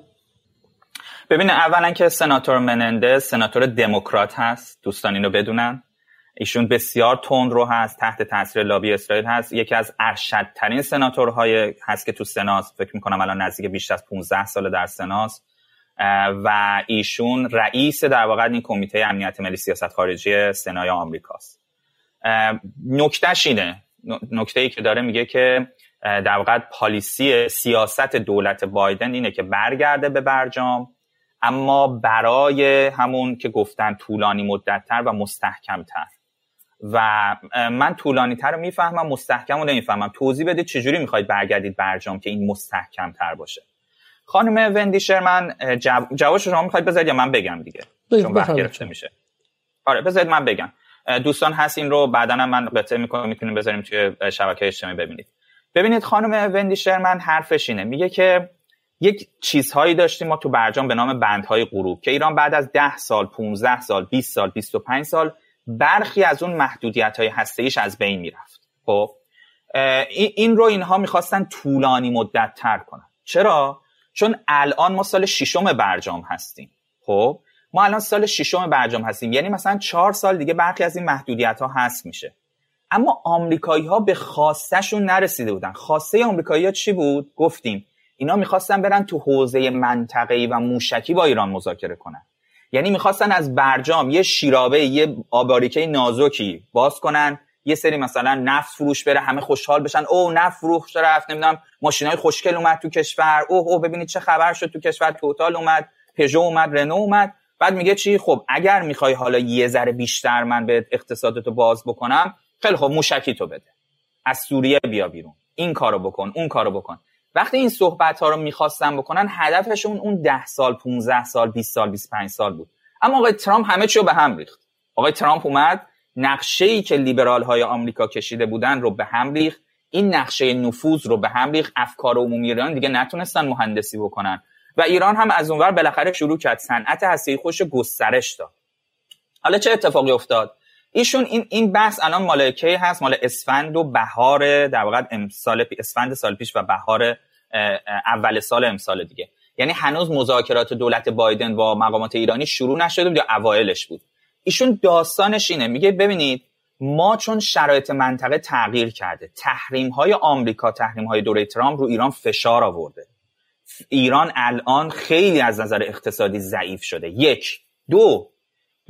ببینید اولا که سناتور منندز سناتور دموکرات هست دوستان اینو بدونن. ایشون بسیار تند رو هست تحت تاثیر لابی اسرائیل هست. یکی از ارشدترین سناتورهای هست که تو سناست فکر می‌کنم الان نزدیک بیش از 15 سال در سناست و ایشون رئیس در واقع این کمیته امنیت ملی سیاست خارجی سنای آمریکاست نکتهش اینه. نکته ای که داره میگه که در واقع پالیسی سیاست دولت بایدن اینه که برگرده به برجام. اما برای همون که گفتن طولانی مدتتر و مستحکمتر. و من طولانی تر رو می‌فهمم مستحکم رو نمی‌فهمم. توضیح بدید چجوری می‌خواید برگردید برجام که این مستحکم تر باشه. خانم وندی شرمن جواب شما می‌خواید بذارید یا من بگم دیگه؟ چون وقت گرفته میشه. آره بذارید من بگم. دوستان هست این رو بعدا من قطعه می‌کنم می‌تونیم بذاریم توی شبکه اجتماعی ببینید. ببینید خانم وندی شرمن حرفش اینه. میگه که یک چیزهایی داشتیم ما تو برجام به نام بندهای غروب که ایران بعد از 10 سال 15 سال 20 سال 25 سال برخی از اون محدودیت های هسته از بین می‌رفت. خب این رو اینها می‌خواستن طولانی مدت تر کنن. چرا؟ چون الان ما سال ششم برجام هستیم. خب ما الان سال ششم برجام هستیم. یعنی مثلا چهار سال دیگه برخی از این محدودیت ها هست میشه. اما آمریکایی ها به خواستشون نرسیده بودن. خواسته آمریکایی ها چی بود؟ گفتیم اینا می‌خواستن برن تو حوزه منطقه‌ای و موشکی با ایران مذاکره کنن. یعنی می‌خواستن از برجام یه شیرابه یه آباریکه نازکی باز کنن یه سری مثلا نفت فروش بره همه خوشحال بشن. او نفت فروش رفت؟ نمی‌دونم ماشینای خوشکل اومد تو کشور. اوه او ببینید چه خبر شد تو کشور. توتال اومد پژو اومد رنو اومد. بعد میگه چی؟ خب اگر می‌خوای حالا یه ذره بیشتر من به اقتصادتو باز بکنم خیلی خب موشکی تو بده. از سوریه بیا بیرون. این کارو بکن اون کارو بکن. وقتی این صحبت ها رو می‌خواستن بکنن هدفشون اون ده سال 15 سال 20 سال 25 سال بود. اما آقای ترامپ همه چی رو به هم ریخت. آقای ترامپ اومد نقشه ای که لیبرال های آمریکا کشیده بودن رو به هم ریخت. این نقشه نفوذ رو به هم ریخت. افکار عمومی ایران دیگه نتونستن مهندسی بکنن. و ایران هم از اونور بالاخره شروع کرد صنعت هسته‌ای خوش گسترش داد. حالا چه اتفاقی افتاد؟ ایشون این این بحث الان مال هست؟ مال اسفند و بهار در واقع امسال اسفند سال پیش و بهار اول سال امسال دیگه. یعنی هنوز مذاکرات دولت بایدن با مقامات ایرانی شروع نشده بود یا اوایلش بود؟ ایشون داستانش اینه. میگه ببینید ما چون شرایط منطقه تغییر کرده تحریم های آمریکا تحریم های دوره ترامپ رو ایران فشار آورده. ایران الان خیلی از نظر اقتصادی ضعیف شده. یک. دو.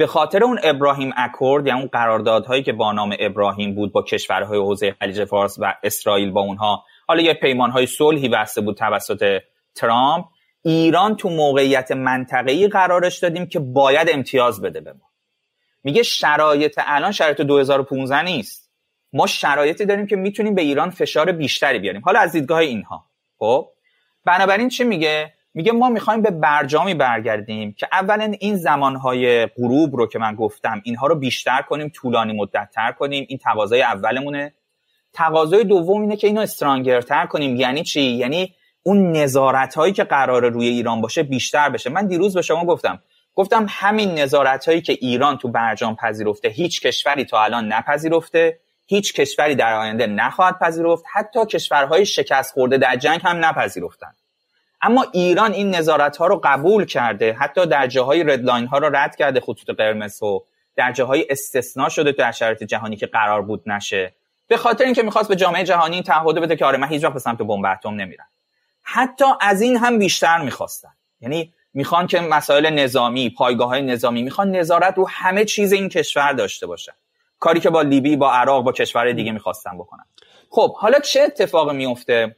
به خاطر اون ابراهیم اکورد یا اون قراردادهایی که با نام ابراهیم بود با کشورهای حوزه خلیج فارس و اسرائیل با اونها حالا یه پیمانهای صلحی بسته بود توسط ترامپ. ایران تو موقعیت منطقه‌ای قرارش دادیم که باید امتیاز بده به ما. میگه شرایط الان شرایط 2015 نیست. ما شرایطی داریم که می‌تونیم به ایران فشار بیشتری بیاریم. حالا از دیدگاه اینها. خب؟ بنابراین چی میگه؟ میگه ما می‌خوایم به برجامی برگردیم که اولا این زمانهای غروب رو که من گفتم اینها رو بیشتر کنیم طولانی مدت تر کنیم این تقاضای اولمونه. تقاضای دوم اینه که اینو استرانگرتر کنیم. یعنی چی؟ یعنی اون نظارت هایی که قرار روی ایران باشه بیشتر بشه. من دیروز به شما گفتم. گفتم همین نظارت هایی که ایران تو برجام پذیرفته هیچ کشوری تا الان نپذیرفته هیچ کشوری در آینده نخواهد پذیرفت حتی کشورهای شکست خورده در جنگ هم نپذیرفتن. اما ایران این نظارت ها رو قبول کرده. حتی در جاهای ردلاین ها رو رد کرده خطوط قرمز و در جاهای استثنا شده در شرایط جهانی که قرار بود نشه. به خاطر اینکه می‌خواست به جامعه جهانی تعهد بده که آره من هیچ وقت به سمت بمب اتم نمیرم. حتی از این هم بیشتر می‌خواستن. یعنی می‌خوان که مسائل نظامی پایگاه های نظامی می‌خوان نظارت رو همه چیز این کشور داشته باشن. کاری که با لیبی با عراق با کشور دیگه می‌خواستن بکنن. خب حالا چه اتفاقی میفته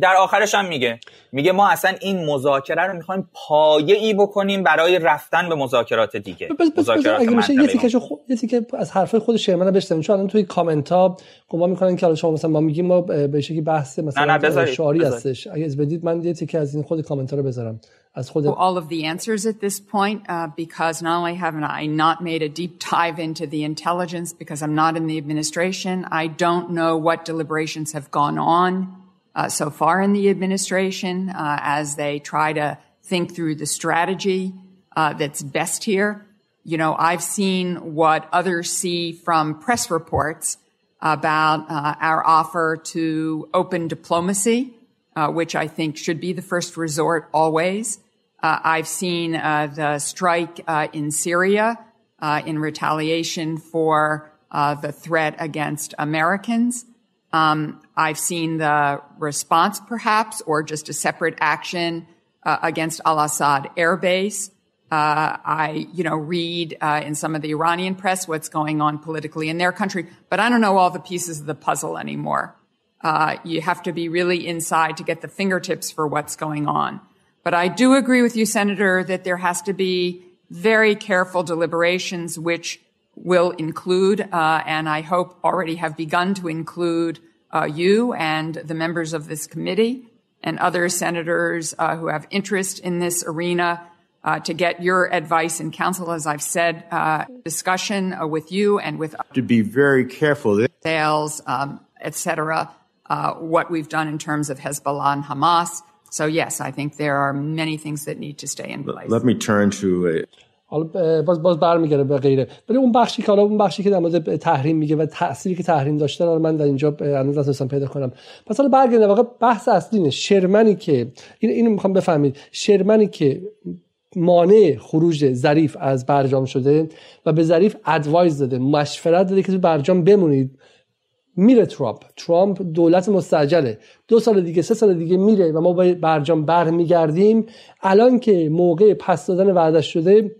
در آخرش هم میگه. میگه ما اصلا این مذاکره رو می‌خوایم پایه ای بکنیم برای رفتن به مذاکرات دیگه. بس بس مذاکرات اگه میشه یه تیکه خود یه تیکه از حرفای خود شیرمن بشنویم. چون الان توی کامنت ها گمان می‌کنن که شما مثلا ما میگیم ما به شکلی بحث مثلا شعاری هستش. اگه از بدید من یه تیکه از این خود کامنت ها رو بذارم. از خود all of the answers at this point uh, because not only have I not made a deep dive into the intelligence because I'm not in the administration I don't know what deliberations have gone on. Uh, so far in the administration uh, as they try to think through the strategy uh, that's best here. You know, I've seen what others see from press reports about uh, our offer to open diplomacy, uh, which I think should be the first resort always. Uh, I've seen the strike in Syria in retaliation for the threat against Americans. Um, I've seen the response, perhaps, or just a separate action uh, against al-Assad air base. Uh, I, you know, read uh, in some of the Iranian press what's going on politically in their country, but I don't know all the pieces of the puzzle anymore. Uh, you have to be really inside to get the fingertips for what's going on. But I do agree with you, Senator, that there has to be very careful deliberations, which will include, uh, and I hope already have begun to include, uh, you and the members of this committee and other senators uh, who have interest in this arena uh, to get your advice and counsel, as I've said, uh, discussion uh, with you and with to be very careful. Sales, um, et cetera, what we've done in terms of Hezbollah and Hamas. So yes, I think there are many things that need to stay in place. Let me turn to حالا باز باز برمیگره به غیره. ولی اون بخشی که حالا اون بخشی که در مورد تحریم میگه و تأثیری که تحریم داشته رو من در اینجا هنوز نتونستم پیدا کنم. پس حالا برگردیم. واقع بحث اصلی اینه. شرمنی که این اینو می‌خوام بفهمید. شرمنی که مانع خروج ظریف از برجام شده و به ظریف ادوایز داده مشورت داده که تو برجام بمونید میره ترامپ. ترامپ دولت مستعجله دو سال دیگه سه سال دیگه میره و ما با برجام برمیگردیم. الان که موقع پس دادن وعدش شده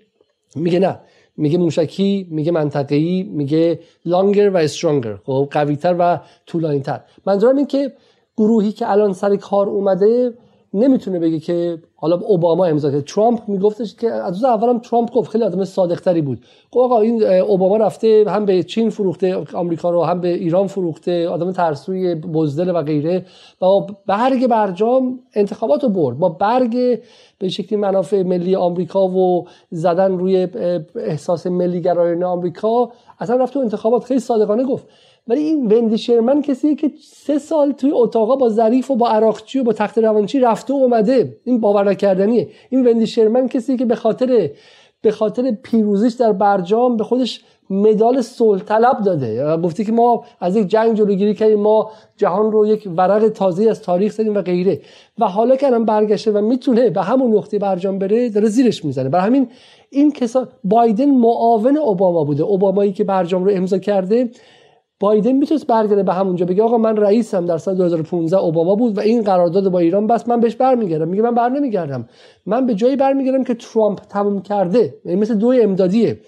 میگه نه. میگه موشکی میگه منطقه‌ای میگه لانگر و استرانگر خب قویتر و طولانیتر. منظورم این که گروهی که الان سر کار اومده نمی‌تونه بگه که حالا اوباما امضا کرد. ترامپ میگفتش که از روز اولم ترامپ گفت خیلی آدم صادقتری بود. گفت آقا این اوباما رفته هم به چین فروخته آمریکا رو هم به ایران فروخته آدم ترسوی بزدل و غیره. و برگ برجام انتخابات رو برد. با برگ به شکلی منافع ملی آمریکا و زدن روی احساس ملی گرایانه آمریکا اصلا رفت تو انتخابات خیلی صادقانه گفت. ولی این وندی شرمن کسی که سه سال توی اتاقا با ظریف و با عراقچی و با تخت روانچی رفته و اومده. این باور نکردنیه. این وندی شرمن کسی که به خاطر به خاطر پیروزیش در برجام به خودش مدال صلح طلب داده. گفته که ما از یک جنگ جلوگیری کردیم ما جهان رو یک ورق تازه از تاریخ زدیم و غیره. و حالا که الان برگشته و می‌تونه به همون نقطه برجام بره داره زیرش می‌زنه برای همین این کسا بایدن معاون اوباما بوده. اوبامایی که برجام رو امضا کرده بایدن می‌تونست برگرده به همونجا بگه آقا من رئیسم در سال 2015 اوباما بود و این قرارداد با ایران بس من بهش برمیگردم. میگه من بر نمیگردم. من به جایی برمیگردم که ترامپ تموم کرده. یعنی مثل دو امدادیه.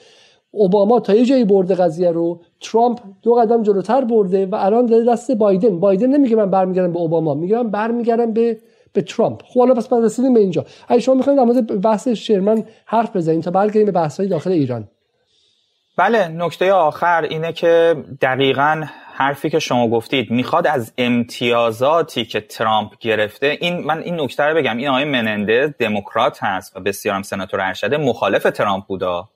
اوباما تا یه جایی برده قضیه رو ترامپ دو قدم جلوتر برده و الان داره دست بایدن. بایدن نمیگه من برمیگردم به اوباما. میگه من برمیگردم به به ترامپ. خب حالا پس رسیدیم به اینجا. اگه شما می‌خواید در مورد بحث شرمن حرف بزنید تا برگردیم به بحث داخل ایران. بله نکته آخر اینه که دقیقا حرفی که شما گفتید می‌خواد از امتیازاتی که ترامپ گرفته این من این نکته رو بگم این آقای مننده دموکرات هست و بسیارم سناتور ارشده مخالف ترامپ بودا.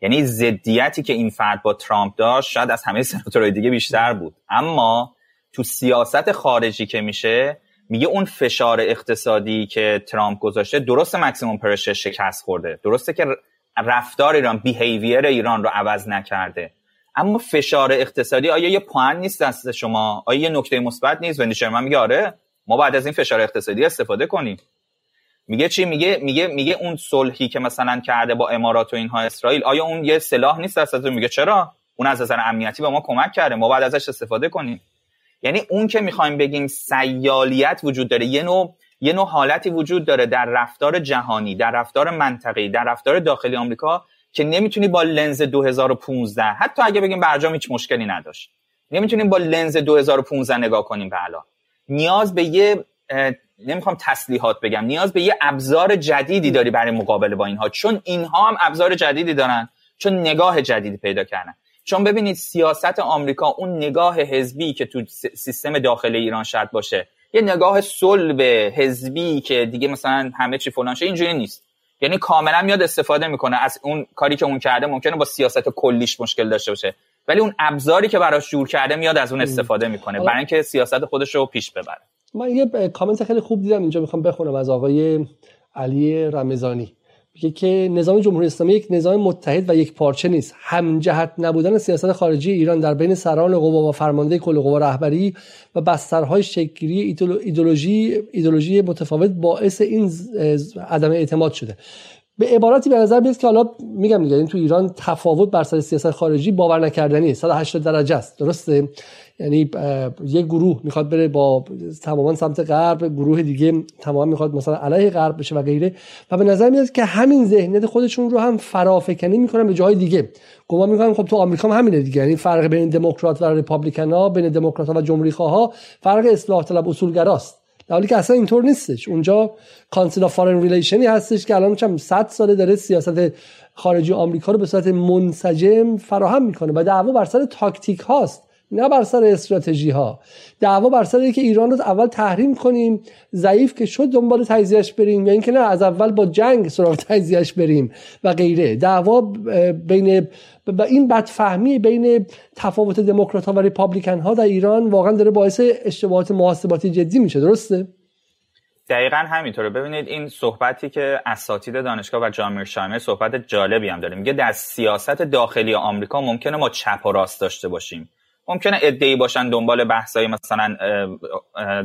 یعنی ضدیتی که این فرد با ترامپ داشت شاید از همه سناتورهای دیگه بیشتر بود. اما تو سیاست خارجی که میشه میگه اون فشار اقتصادی که ترامپ گذاشته درست مکسیموم پرشر شکست خورده. درسته که رفتار ایران بیهیویر ایران رو عوض نکرده. اما فشار اقتصادی آیا یه پوان نیست دست شما؟ آیا یه نکته مثبت نیست؟ وندی شرمن میگه آره ما بعد از این فشار اقتصادی استفاده کنیم. میگه چی؟ میگه میگه میگه اون صلحی که مثلا کرده با امارات و اینها اسرائیل آیا اون یه سلاح نیست دست میگه چرا؟ اون از نظر امنیتی به ما کمک کرده ما بعد ازش استفاده کنیم. یعنی اون که می‌خوایم بگیم سیالیت وجود داره یه نوع یه نوع حالتی وجود داره در رفتار جهانی در رفتار منطقی در رفتار داخلی آمریکا که نمی‌تونی با لنز 2015 حتی اگه بگیم برجام هیچ مشکلی نداشت نمی‌تونیم با لنز 2015 نگاه کنیم به الان. نیاز به یه نمی‌خوام تسلیحات بگم نیاز به یه ابزار جدیدی داری برای مقابله با اینها چون اینها هم ابزار جدیدی دارن چون نگاه جدیدی پیدا کردن. چون ببینید سیاست آمریکا اون نگاه حزبی که تو سیستم داخل ایران شرط باشه یه نگاه صلب حزبی که دیگه مثلا همه چی فلان شه اینجوری نیست. یعنی کاملا میاد استفاده می‌کنه. از اون کاری که اون کرده ممکنه با سیاست کلیش مشکل داشته باشه. ولی اون ابزاری که براش جور کرده میاد از اون استفاده می‌کنه برای اینکه سیاست خودش رو پیش ببره. من یه کامنت خیلی خوب دیدم اینجا می‌خوام بخونم از آقای علی رمضانی. میگه که نظام جمهوری اسلامی یک نظام متحد و یک پارچه نیست. هم جهت نبودن سیاست خارجی ایران در بین سران قوا و فرمانده کل قوا رهبری و بسترهای شکلی ایدولوژی ایدولوژی متفاوت باعث این عدم اعتماد شده. به عبارتی به نظر بیاد که حالا میگم دیگه این تو ایران تفاوت بر سر سیاست خارجی باور نکردنی 180 درجه است. درسته؟ یعنی یک گروه می‌خواد بره با تماما سمت غرب گروه دیگه تماما می‌خواد مثلا علیه غرب بشه و غیره. و به نظر میاد که همین ذهنیت خودشون رو هم فرافکنی می‌کنن به جای دیگه. گمان می‌کنن خب تو آمریکا هم همینه دیگه. یعنی فرق بین دموکرات و ریپابلیکن ها بین دموکرات و جمهوری ها فرق اصلاح طلب اصولگراست. در حالی که اصلا اینطور نیستش. اونجا Council of Foreign Relation ی هستش که الان چند 100 ساله داره سیاست خارجی آمریکا رو به صورت منسجم فراهم می‌کنه و دعوا بر سر تاکتیک هاست. نه بر سر استراتژی ها دعوا بر سر که ایران رو اول تحریم کنیم ضعیف که شد دنبال تجزیهش بریم یا اینکه نه از اول با جنگ سراغ تجزیهش بریم و غیره. دعوا بین و این بدفهمی بین تفاوت دموکرات ها و Republican ها در ایران واقعا داره باعث اشتباهات محاسباتی جدی میشه. درسته؟ دقیقا همینطوره. ببینید این صحبتی که اساتید دانشگاه و جامعه شایمه صحبت جالبی هم داره. میگه در سیاست داخلی آمریکا ممکنه ما چپ و راست داشته باشیم. ممکنه ادعی باشن دنبال بحث های مثلا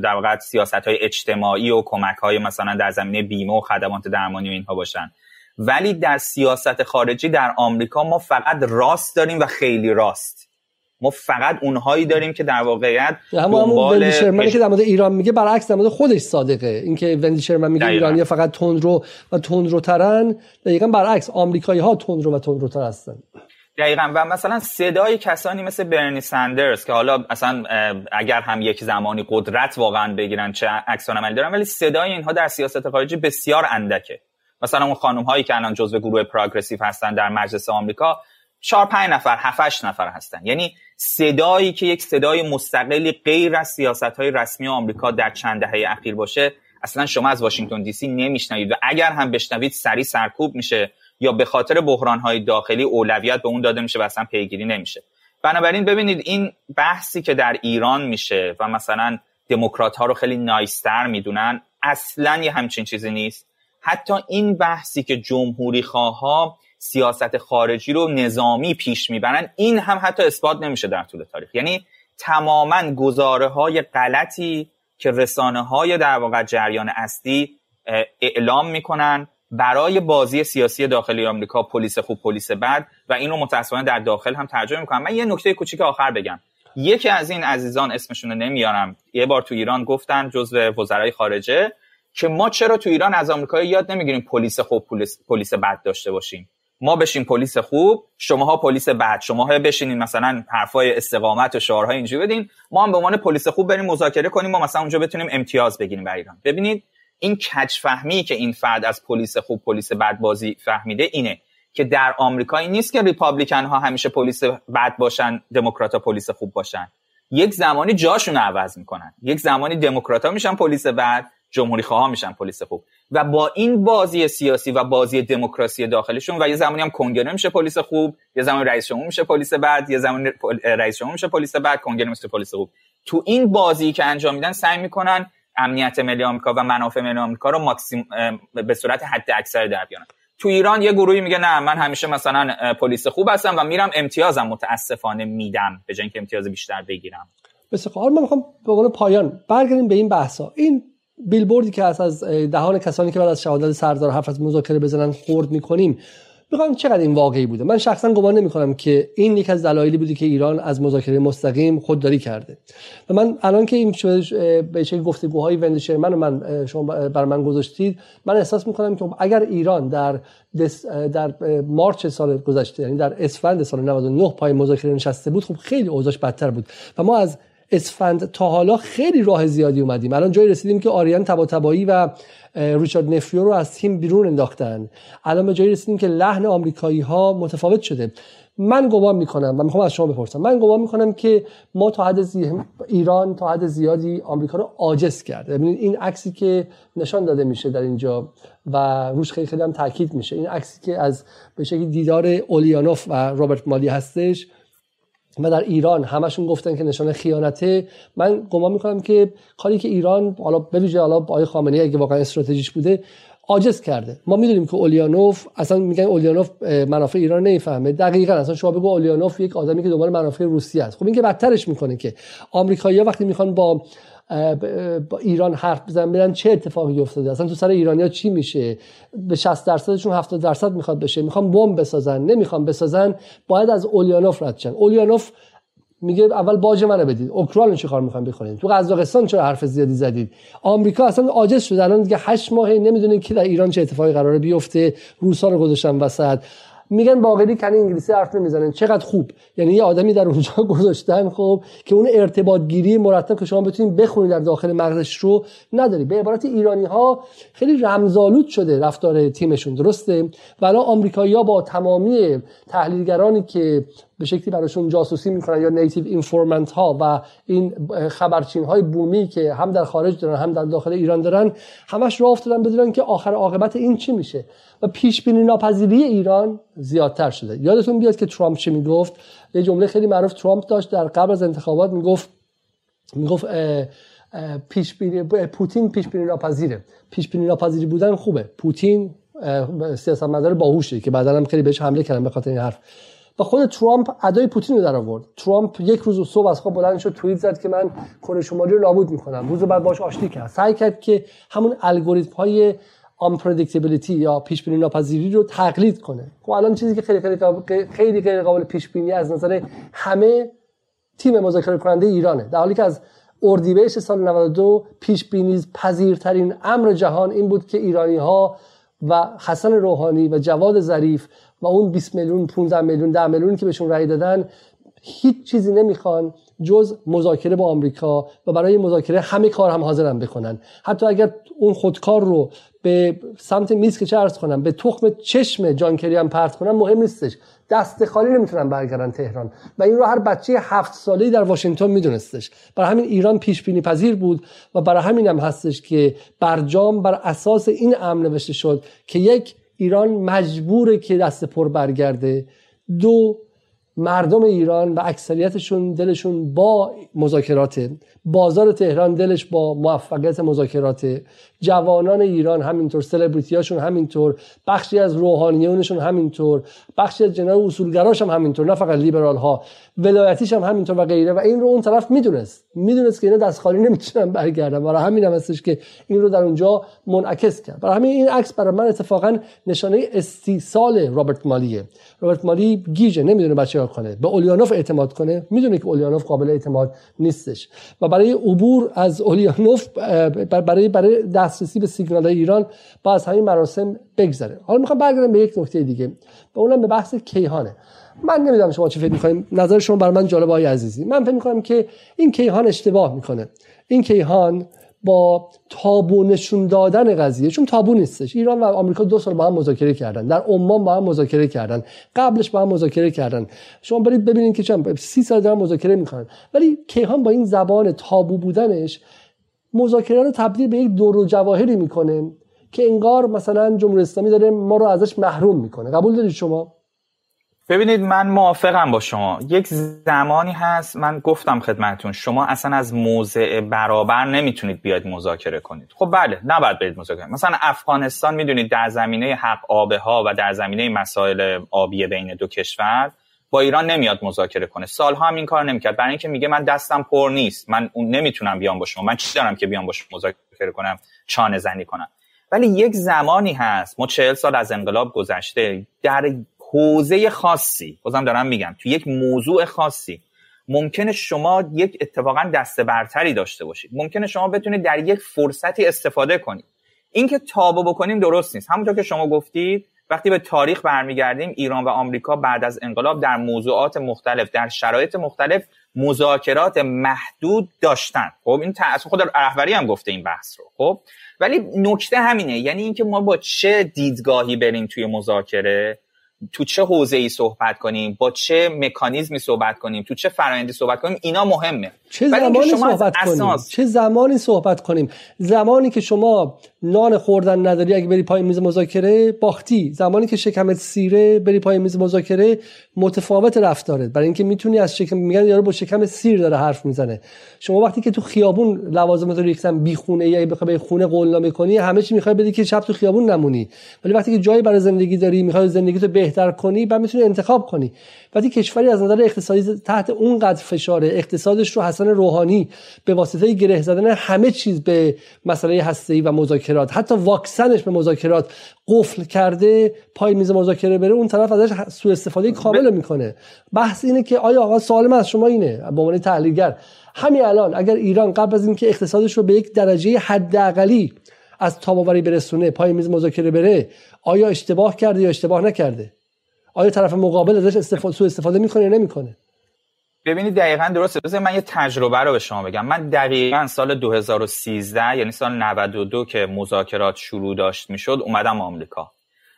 در واقع سیاست های اجتماعی و کمک های مثلا در زمینه بیمه و خدمات درمانی و اینها باشن. ولی در سیاست خارجی در آمریکا ما فقط راست داریم و خیلی راست. ما فقط اونهایی داریم که در واقعیت دنبال شرمنی که در مورد ایران میگه برعکس در مورد خودش صادقه. اینکه وندی شرمن میگه ایرانی فقط تندرو و تندروترن. دقیقا برعکس آمریکایی ها تندرو و تندروتر هستن. دقیقا. و مثلا صدای کسانی مثل برنی سندرز که حالا اصلا اگر هم یک زمانی قدرت واقعا بگیرن چه عکس عملی دارن ولی صدای اینها در سیاست خارجی بسیار اندکه. مثلا اون خانم هایی که الان جزو گروه پروگرسیو هستن در مجلس آمریکا چهار پنج نفر هفتش نفر هستن. یعنی صدایی که یک صدای مستقلی غیر از سیاست های رسمی آمریکا در چند دهه اخیر باشه اصلا شما از واشنگتن دی سی نمیشنوید. و اگر هم بشنوید سری سرکوب میشه. یا به خاطر بحران های داخلی اولویت به اون داده میشه و اصلا پیگیری نمیشه. بنابراین ببینید این بحثی که در ایران میشه و مثلا دموکرات ها رو خیلی نایستر می‌دونن اصلا یه همچین چیزی نیست. حتی این بحثی که جمهوری خواه سیاست خارجی رو نظامی پیش می‌برن این هم حتی اثبات نمیشه در طول تاریخ. یعنی تماما گزاره های غلطی که رسانه های در واقع جریان اصلی اعلام می‌کنن برای بازی سیاسی داخلی آمریکا پلیس خوب پلیس بد و اینو متاسفانه در داخل هم ترجمه می‌کنم. من یه نکته کوچیک آخر بگم. یکی از این عزیزان اسمشون نمیارم. یه بار تو ایران گفتن جزو وزرای خارجه که ما چرا تو ایران از آمریکا یاد نمی‌گیریم پلیس خوب پلیس, پلیس بد داشته باشیم؟ ما بشیم پلیس خوب شماها پلیس بد. شماها بشینین مثلا حرفای استقامت و شعارهای اینجوری بدین. ما هم به عنوان پلیس خوب بریم مذاکره کنیم. ما مثلا اونجا بتونیم امتیاز بگیریم برای ایران. ببینید این کج فهمی که این فرد از پلیس خوب پلیس بد بازی فهمیده اینه که در آمریکا این نیست که ریپابلیکن ها همیشه پلیس بد باشن دموکرات پلیس خوب باشن. یک زمانی جاشون عوض می‌کنن. یک زمانی دموکرات میشن پلیس بد جمهوری خواه میشن پلیس خوب. و با این بازی سیاسی و بازی دموکراسی داخلشون و یه زمانی هم کنگره میشه پلیس خوب یه زمانی رئیس جمهور میشه پلیس بعد یه زمانی رئیس جمهور میشه پلیس بعد کنگره میشه پلیس خوب. تو این بازی که انجام میدن سعی می‌کنن امنیت ملی آمریکا و منافع ملی آمریکا رو ماکسیم به صورت حد اکثر در بیارن. تو ایران یه گروهی میگه نه من همیشه مثلا پلیس خوب هستم و میرم امتیازم متاسفانه میدم به جای اینکه امتیاز بیشتر بگیرم. بسیار من می‌خوام به عنوان پایان برگردیم به این بحثا. این بیلبوردی که از دهان کسانی که بعد از شهادت سردار حرف از مذاکره بزنن خورد می‌کنیم می‌خوام چقدر این واقعی بوده. من شخصا گمان نمی کنم که این یک از دلایلی بودی که ایران از مذاکره مستقیم خودداری کرده. و من الان که این به چه گفتگوهای وند من من شما بر من گذاشتید من احساس می‌کنم که اگر ایران در در مارچ سال گذشته یعنی در اسفند سال 99 پای مذاکره نشسته بود خب خیلی اوضاعش بدتر بود. و ما از اسفند تا حالا خیلی راه زیادی اومدیم. الان جایی رسیدیم که آریان تباتبایی و ریچارد نفیو رو از تیم بیرون انداختن. الان به جایی رسیدیم که لحن آمریکایی ها متفاوت شده. من گمان می‌کنم و می‌خوام از شما بپرسم. من گمان می‌کنم که ما تا حد ایران تا حد زیادی آمریکا رو عاجز کرده. ببینید این عکسی که نشان داده میشه در اینجا و روش خیلی خیلی هم تاکید میشه. این عکسی که از به شکلی دیدار اولیانوف و رابرت مالی هستش و در ایران همشون گفتن که نشانه خیانته. من گمان می‌کنم که کاری که ایران حالا به ویژه حالا آقای خامنه‌ای اگه واقعا استراتژیش بوده عاجز کرده. ما می‌دونیم که اولیانوف اصلا میگن اولیانوف منافع ایران نمی‌فهمه. دقیقا اصلا شما بگو اولیانوف یک آدمی که دنبال منافع روسیه است. خب این که بدترش می‌کنه که آمریکایی‌ها وقتی می‌خوان با با ایران حرف بزنن برن چه اتفاقی افتاده؟ اصلا تو سر ایرانیا چی میشه؟ به 60 درصدشون 70 درصد می‌خواد بشه. می‌خوان بمب بسازن. نمی‌خوان بسازن باید از اولیانوف رد شن. اولیانوف میگه اول باج منو بدید. اوکراین چه کار می‌خوان بکنید تو قزاقستان چرا حرف زیادی زدید؟ آمریکا اصلا عاجز شده الان دیگه 8 ماه نمی‌دونه که در ایران چه اتفاقی قراره بیفته. روسا رو گذاشتن وسط. میگن باقری کنی انگلیسی حرف نمی‌زنن. چقدر خوب. یعنی یه آدمی در اونجا گذاشتن خب که اون ارتباط گیری مرتب که شما بتونید بخونید در داخل مغزش رو نداری به عبارت ایرانی ها خیلی رمزآلود شده رفتار تیمشون. درسته؟ ولی آمریکایی‌ها با تمامی تحلیلگرانی که به شکلی براشون جاسوسی می‌کنن یا نیتیو اینفورمنت ها و این خبرچین های بومی که هم در خارج دارن هم در داخل ایران دارن همش راه افتادن بدونن که آخر عاقبت این چی میشه. و پیش بینی ناپذیری ایران زیادتر شده. یادتون بیاد که ترامپ چی می‌گفت؟ یه جمله خیلی معروف ترامپ داشت در قبل از انتخابات می‌گفت می‌گفت پیش پوتین پیش بینی ناپذیره. پیش بینی ناپذیری بودن خوبه. پوتین سیاستمدار باهوشه که بعدا هم خیلی بهش حمله کردن به خاطر این حرف. و خود ترامپ ادای پوتین رو در آورد. ترامپ یک روز صبح از خواب بلند شد توییت زد که من کره شمالی رو نابود می‌کنم. روز بعد باش آشتی کرد. سعی کرد که همون الگوریتم های unpredictability یا پیش بینی ناپذیری رو تقلید کنه. خب الان چیزی که خیلی خیلی خیلی غیر قابل پیش بینی از نظر همه تیم مذاکره کننده ایرانه. در حالی که از اردیبهشت سال 92 پیش بینی پذیرترین امر جهان این بود که ایرانی ها و حسن روحانی و جواد ظریف و اون 20 میلیون 15 میلیون 10 میلیون که بهشون رأی دادن هیچ چیزی نمی‌خوان جز مذاکره با آمریکا و برای مذاکره همه کار هم حاضرن بکنن. حتی اگر اون خودکار رو به سمت میز که چه کنم به تخم چشم جانکری هم پرت کنم مهم نیستش. دست خالی نمی‌تونن برگردن تهران. و این رو هر بچه هفت ساله در واشنگتن میدونستش. برای همین ایران پیش بینی پذیر بود و برای همین هم هستش که برجام بر اساس این امر نوشته شد که یک ایران مجبوره که دست پر برگرده. دو مردم ایران و اکثریتشون دلشون با مذاکرات بازار تهران دلش با موفقیت مذاکرات جوانان ایران همینطور سلبریتیاشون همینطور. بخشی از روحانیونشون همینطور. بخشی از جناب اصولگراش هم همینطور نه فقط لیبرال ها ولایتیش هم همینطور و غیره. و این رو اون طرف می‌دونست. می‌دونست که اینا دست خالی نمی‌تونن برگردن. برای همین هم هستش که این رو در اونجا منعکس کرد. برای همین این عکس برای من اتفاقا نشانه استیصال رابرت مالیه. رابرت مالی گیجه. نمی‌دونه بچه کنه به اولیانوف اعتماد کنه. می‌دونه که اولیانوف قابل اعتماد نیستش. و برای عبور از اولیانوف برای برای دسترسی به سیگنال ایران با از همین مراسم بگذره. حالا می‌خوام برگردم به یک نکته دیگه. و اونم به بحث کیهانه. من نمی‌دونم شما چی فکر می‌کنیم نظر شما برای من جالب های عزیزی. من فکر می‌کنم که این کیهان اشتباه می‌کنه. این کیهان با تابو نشون دادن قضیه چون تابو نیستش. ایران و آمریکا دو سال با هم مذاکره کردن. در عمان با هم مذاکره کردن. قبلش با هم مذاکره کردن. شما برید ببینید که چند سی سال دارن مذاکره می‌کنن. ولی کیهان با این زبان تابو بودنش مذاکره رو تبدیل به یک دور و جواهری می‌کنه که انگار مثلا جمهوری اسلامی داره ما رو ازش محروم می‌کنه. قبول دارید شما؟ ببینید من موافقم با شما. یک زمانی هست من گفتم خدمتون شما اصلا از موضع برابر نمی‌تونید بیاید مذاکره کنید. خب بله نباید برید مذاکره مثلا افغانستان می‌دونید در زمینه حق آبه ها و در زمینه مسائل آبی بین دو کشور با ایران نمیاد مذاکره کنه. سالها هم این کار نمی‌کرد. برای اینکه میگه من دستم پر نیست. من اون نمی‌تونم بیام با شما. من چی دارم که بیام با شما مذاکره کنم؟ چانه زنی کنم. ولی یک زمانی هست ما چهل سال از انقلاب گذشته در حوزه خاصی بازم دارم میگم تو یک موضوع خاصی ممکنه شما یک اتفاقا دست برتری داشته باشید. ممکنه شما بتونید در یک فرصتی استفاده کنید. اینکه تابو بکنیم درست نیست. همونطور که شما گفتید وقتی به تاریخ برمیگردیم ایران و آمریکا بعد از انقلاب در موضوعات مختلف در شرایط مختلف مذاکرات محدود داشتن. خب این تأثیر خود رهبری هم گفته این بحث رو. خب ولی نکته همینه یعنی اینکه ما با چه دیدگاهی بریم توی مذاکره؟ تو چه حوزه ای صحبت کنیم؟ با چه مکانیزمی صحبت کنیم؟ تو چه فرآیندی صحبت کنیم؟ اینا مهمه. چه زمانی صحبت کنیم؟ چه زمانی صحبت کنیم؟ زمانی که شما نان خوردن نداری اگه بری پای میز مذاکره باختی. زمانی که شکمت سیره بری پای میز مذاکره متفاوت رفتارت. برای اینکه می‌تونی از شکم میگن یارو با شکم سیر داره حرف می‌زنه. شما وقتی که تو خیابون لوازمات رو ریختن بی خونه یا بخوای به خونه قولنامه کنی همه چی می‌خوای بدی که شب تو خیابون نمونی. ولی وقتی که جایی برای زندگی داری می‌خوای زندگی تو بهتر کنی بعد می‌تونی انتخاب کنی. وقتی کشوری از نظر اقتصادی تحت اونقدر فشاره. اقتصادش رو حسن روحانی به واسطه گره زدن همه چیز به مسئله هسته‌ای و مذاکرات حتی واکسنش به مذاکرات قفل کرده پای میز مذاکره بره اون طرف ازش سوء استفاده کامل می‌کنه. بحث اینه که آیا آقا سوال من از شما اینه؟ به عنوان تحلیلگر. همین الان اگر ایران قبل از اینکه اقتصادش رو به یک درجه حداقلی از تاباوری برسونه پای میز مذاکره بره آیا اشتباه کرده یا اشتباه نکرده؟ آیا طرف مقابل ازش استفاده سوء استفاده می‌کنه یا نمی‌کنه؟ ببینید دقیقا درسته. بذار من یه تجربه رو به شما بگم. من دقیقا سال 2013 یعنی سال 92 که مذاکرات شروع داشت می‌شد اومدم آمریکا.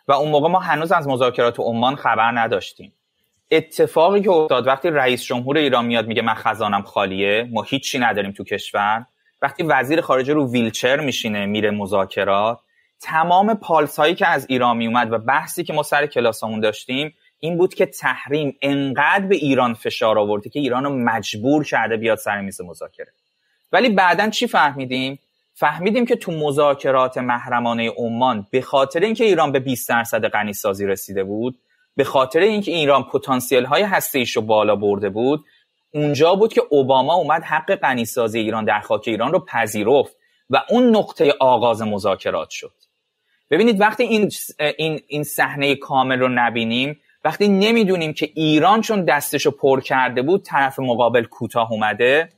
و اون موقع ما هنوز از مذاکرات عمان خبر نداشتیم. اتفاقی که افتاد وقتی رئیس جمهور ایران میاد میگه من خزانم خالیه ما هیچی نداریم تو کشور. وقتی وزیر خارجه رو ویلچر میشینه میره مذاکرات تمام پالس هایی که از ایران می اومد و بحثی که ما سر کلاسمون داشتیم این بود که تحریم انقدر به ایران فشار آورده که ایران رو مجبور کرده بیاد سر میز مذاکره. ولی بعدا چی فهمیدیم؟ فهمیدیم که تو مذاکرات محرمانه عمان به خاطر اینکه ایران به 20 درصد غنی سازی رسیده بود به خاطر اینکه ایران پتانسیل های هسته رو بالا برده بود اونجا بود که اوباما اومد حق غنی سازی ایران در خاک ایران رو پذیرفت و اون نقطه آغاز مذاکرات شد. ببینید وقتی این این این صحنه کامل رو نبینیم وقتی نمی‌دونیم که ایران چون دستشو پر کرده بود طرف مقابل کوتاه اومده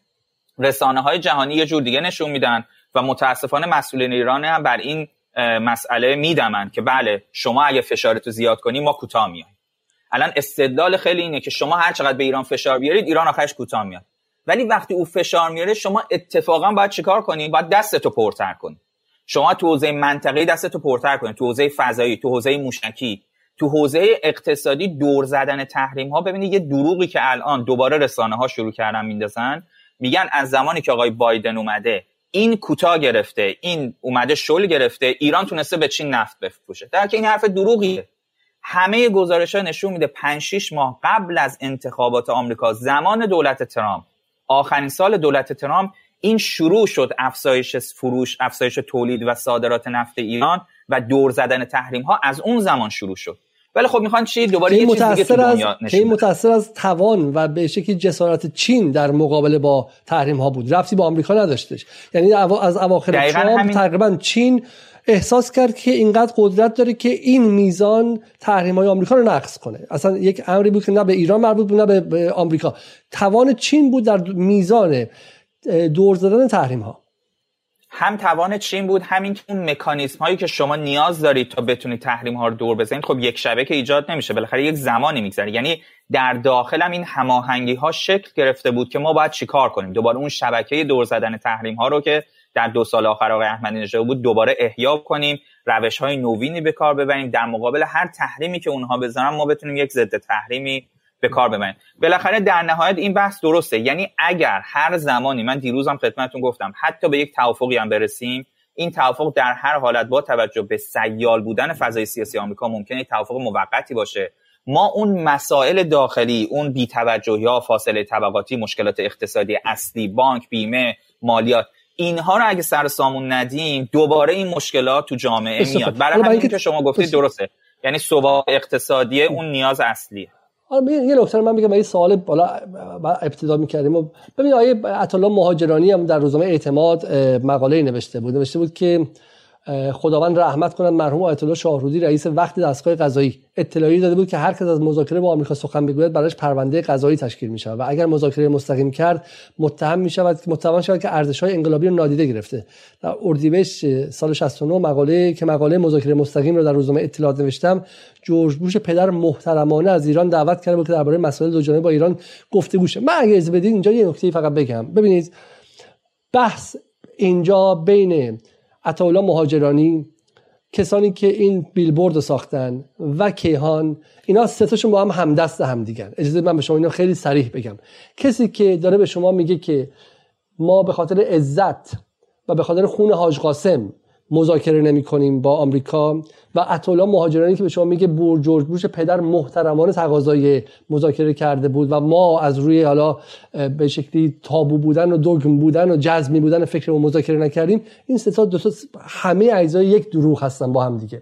رسانه های جهانی یه جور دیگه نشون میدن و متاسفانه مسئولین ایران هم بر این مسئله میدمند که بله شما اگه فشارتو زیاد کنی ما کوتاه میایم. الان استدلال خیلی اینه که شما هر چقدر به ایران فشار بیارید ایران آخرش کوتاه میاد. ولی وقتی او فشار میاره شما اتفاقا باید چیکار کنی؟ باید دستتو پرتر کنی. شما تو حوزه منطقه دستتو پرتر کنی تو حوزه فضایی تو حوزه موشکی تو حوزه اقتصادی دور زدن تحریم ها ببینید یه دروغی که الان دوباره رسانه ها شروع کردن میندازن. میگن از زمانی که آقای بایدن اومده این کوتاه گرفته این اومده شل گرفته ایران تونسته به چین نفت بفروشه. در که این حرف دروغیه همه گزارش ها نشون میده 5 6 ماه قبل از انتخابات آمریکا زمان دولت ترامپ آخرین سال دولت ترامپ این شروع شد افزایش فروش افزایش تولید و صادرات نفت ایران و دور زدن تحریم ها از اون زمان شروع شد. ولی خب می‌خوان چی؟ دوباره یه چیز دیگه تو دنیا از متاثر از توان و به شکلی جسارت چین در مقابله با تحریم ها بود. رفتی با آمریکا نداشتش. یعنی از اواخر ترامپ همین... تقریبا چین احساس کرد که اینقدر قدرت داره که این میزان تحریم های آمریکا رو نقض کنه. اصلا یک امری بود که نه به ایران مربوط بود نه به آمریکا. توان چین بود در میزان دور زدن تحریم ها هم توان چین بود همین که اون مکانیزم هایی که شما نیاز دارید تا بتونید تحریم ها رو دور بزنید خب یک شبه که ایجاد نمیشه بالاخره یک زمانی میگذره. یعنی در داخل هم این هماهنگی ها شکل گرفته بود که ما باید چیکار کنیم؟ دوباره اون شبکه دور زدن تحریم ها رو که در دو سال آخر آقای احمدی نژاد بود دوباره احیا کنیم روش های نوینی به کار ببریم در مقابل هر تحریمی که اونها بزنن ما بتونیم یک ضد تحریمی به کار ببریم بالاخره در نهایت این بحث درسته. یعنی اگر هر زمانی من دیروزم خدمتتون گفتم حتی به یک توافقی هم برسیم این توافق در هر حالت با توجه به سیال بودن فضای سیاسی آمریکا ممکنه توافق موقتی باشه. ما اون مسائل داخلی اون بیتوجهی ها فاصله طبقاتی مشکلات اقتصادی اصلی بانک بیمه مالیات اینها رو اگه سر سامون ندیم دوباره این مشکلات تو جامعه میاد. برای همین که شما گفتید درسته. یعنی ثبات اقتصادی اون نیاز اصلیه. حالا یه نکته من میگم این سوال بالا ابتدا می‌کردیم. و ببین آیه عطا مهاجرانی هم در روزنامه اعتماد مقاله نوشته بود. نوشته بود که خداوند رحمت کنند مرحوم آیت الله شاهرودی رئیس وقت دستگاه قضایی اطلاعی داده بود که هر کس از مذاکره با آمریکا سخن بگوید براش پرونده قضایی تشکیل می شود و اگر مذاکره مستقیم کرد متهم می شود متهم شود که ارزش های انقلابی رو نادیده گرفته. در اردیبهشت سال 69 مقاله که مقاله مذاکره مستقیم رو در روزنامه اطلاعات نوشتم جورج بوش پدر محترمانه از ایران دعوت کرده بود که درباره مسائل دو با ایران گفته گوشه. من اگه از بدید اینجا یه نکته فقط بگم. ببینید بحث اینجا بین عطاولا مهاجرانی کسانی که این بیلبورد رو ساختن و کیهان اینا ستاشون با هم همدست هم دیگن اجازه من به شما اینا خیلی سریح بگم. کسی که داره به شما میگه که ما به خاطر عزت و به خاطر خون حاج قاسم مذاکره نمی کنیم با آمریکا. و اطولا مهاجرانی که به شما میگه بور جورج بوش پدر محترمانه تقاضای مذاکره کرده بود و ما از روی حالا به شکلی تابو بودن و دوگم بودن و جزمی بودن فکر مذاکره نکردیم این سه دو همه اجزای یک دروغ هستن با هم دیگه.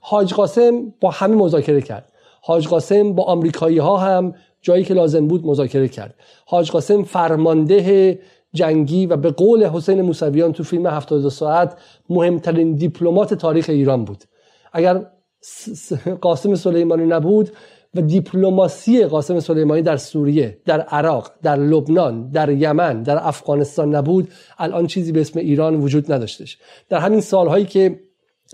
حاج قاسم با همه مذاکره کرد. حاج قاسم با آمریکایی ها هم جایی که لازم بود مذاکره کرد. حاج قاسم فرمانده جنگی و به قول حسین موسویان تو فیلم 72 ساعت مهمترین دیپلمات تاریخ ایران بود. اگر قاسم سلیمانی نبود و دیپلماسی قاسم سلیمانی در سوریه در عراق در لبنان در یمن در افغانستان نبود الان چیزی به اسم ایران وجود نداشتش. در همین سالهایی که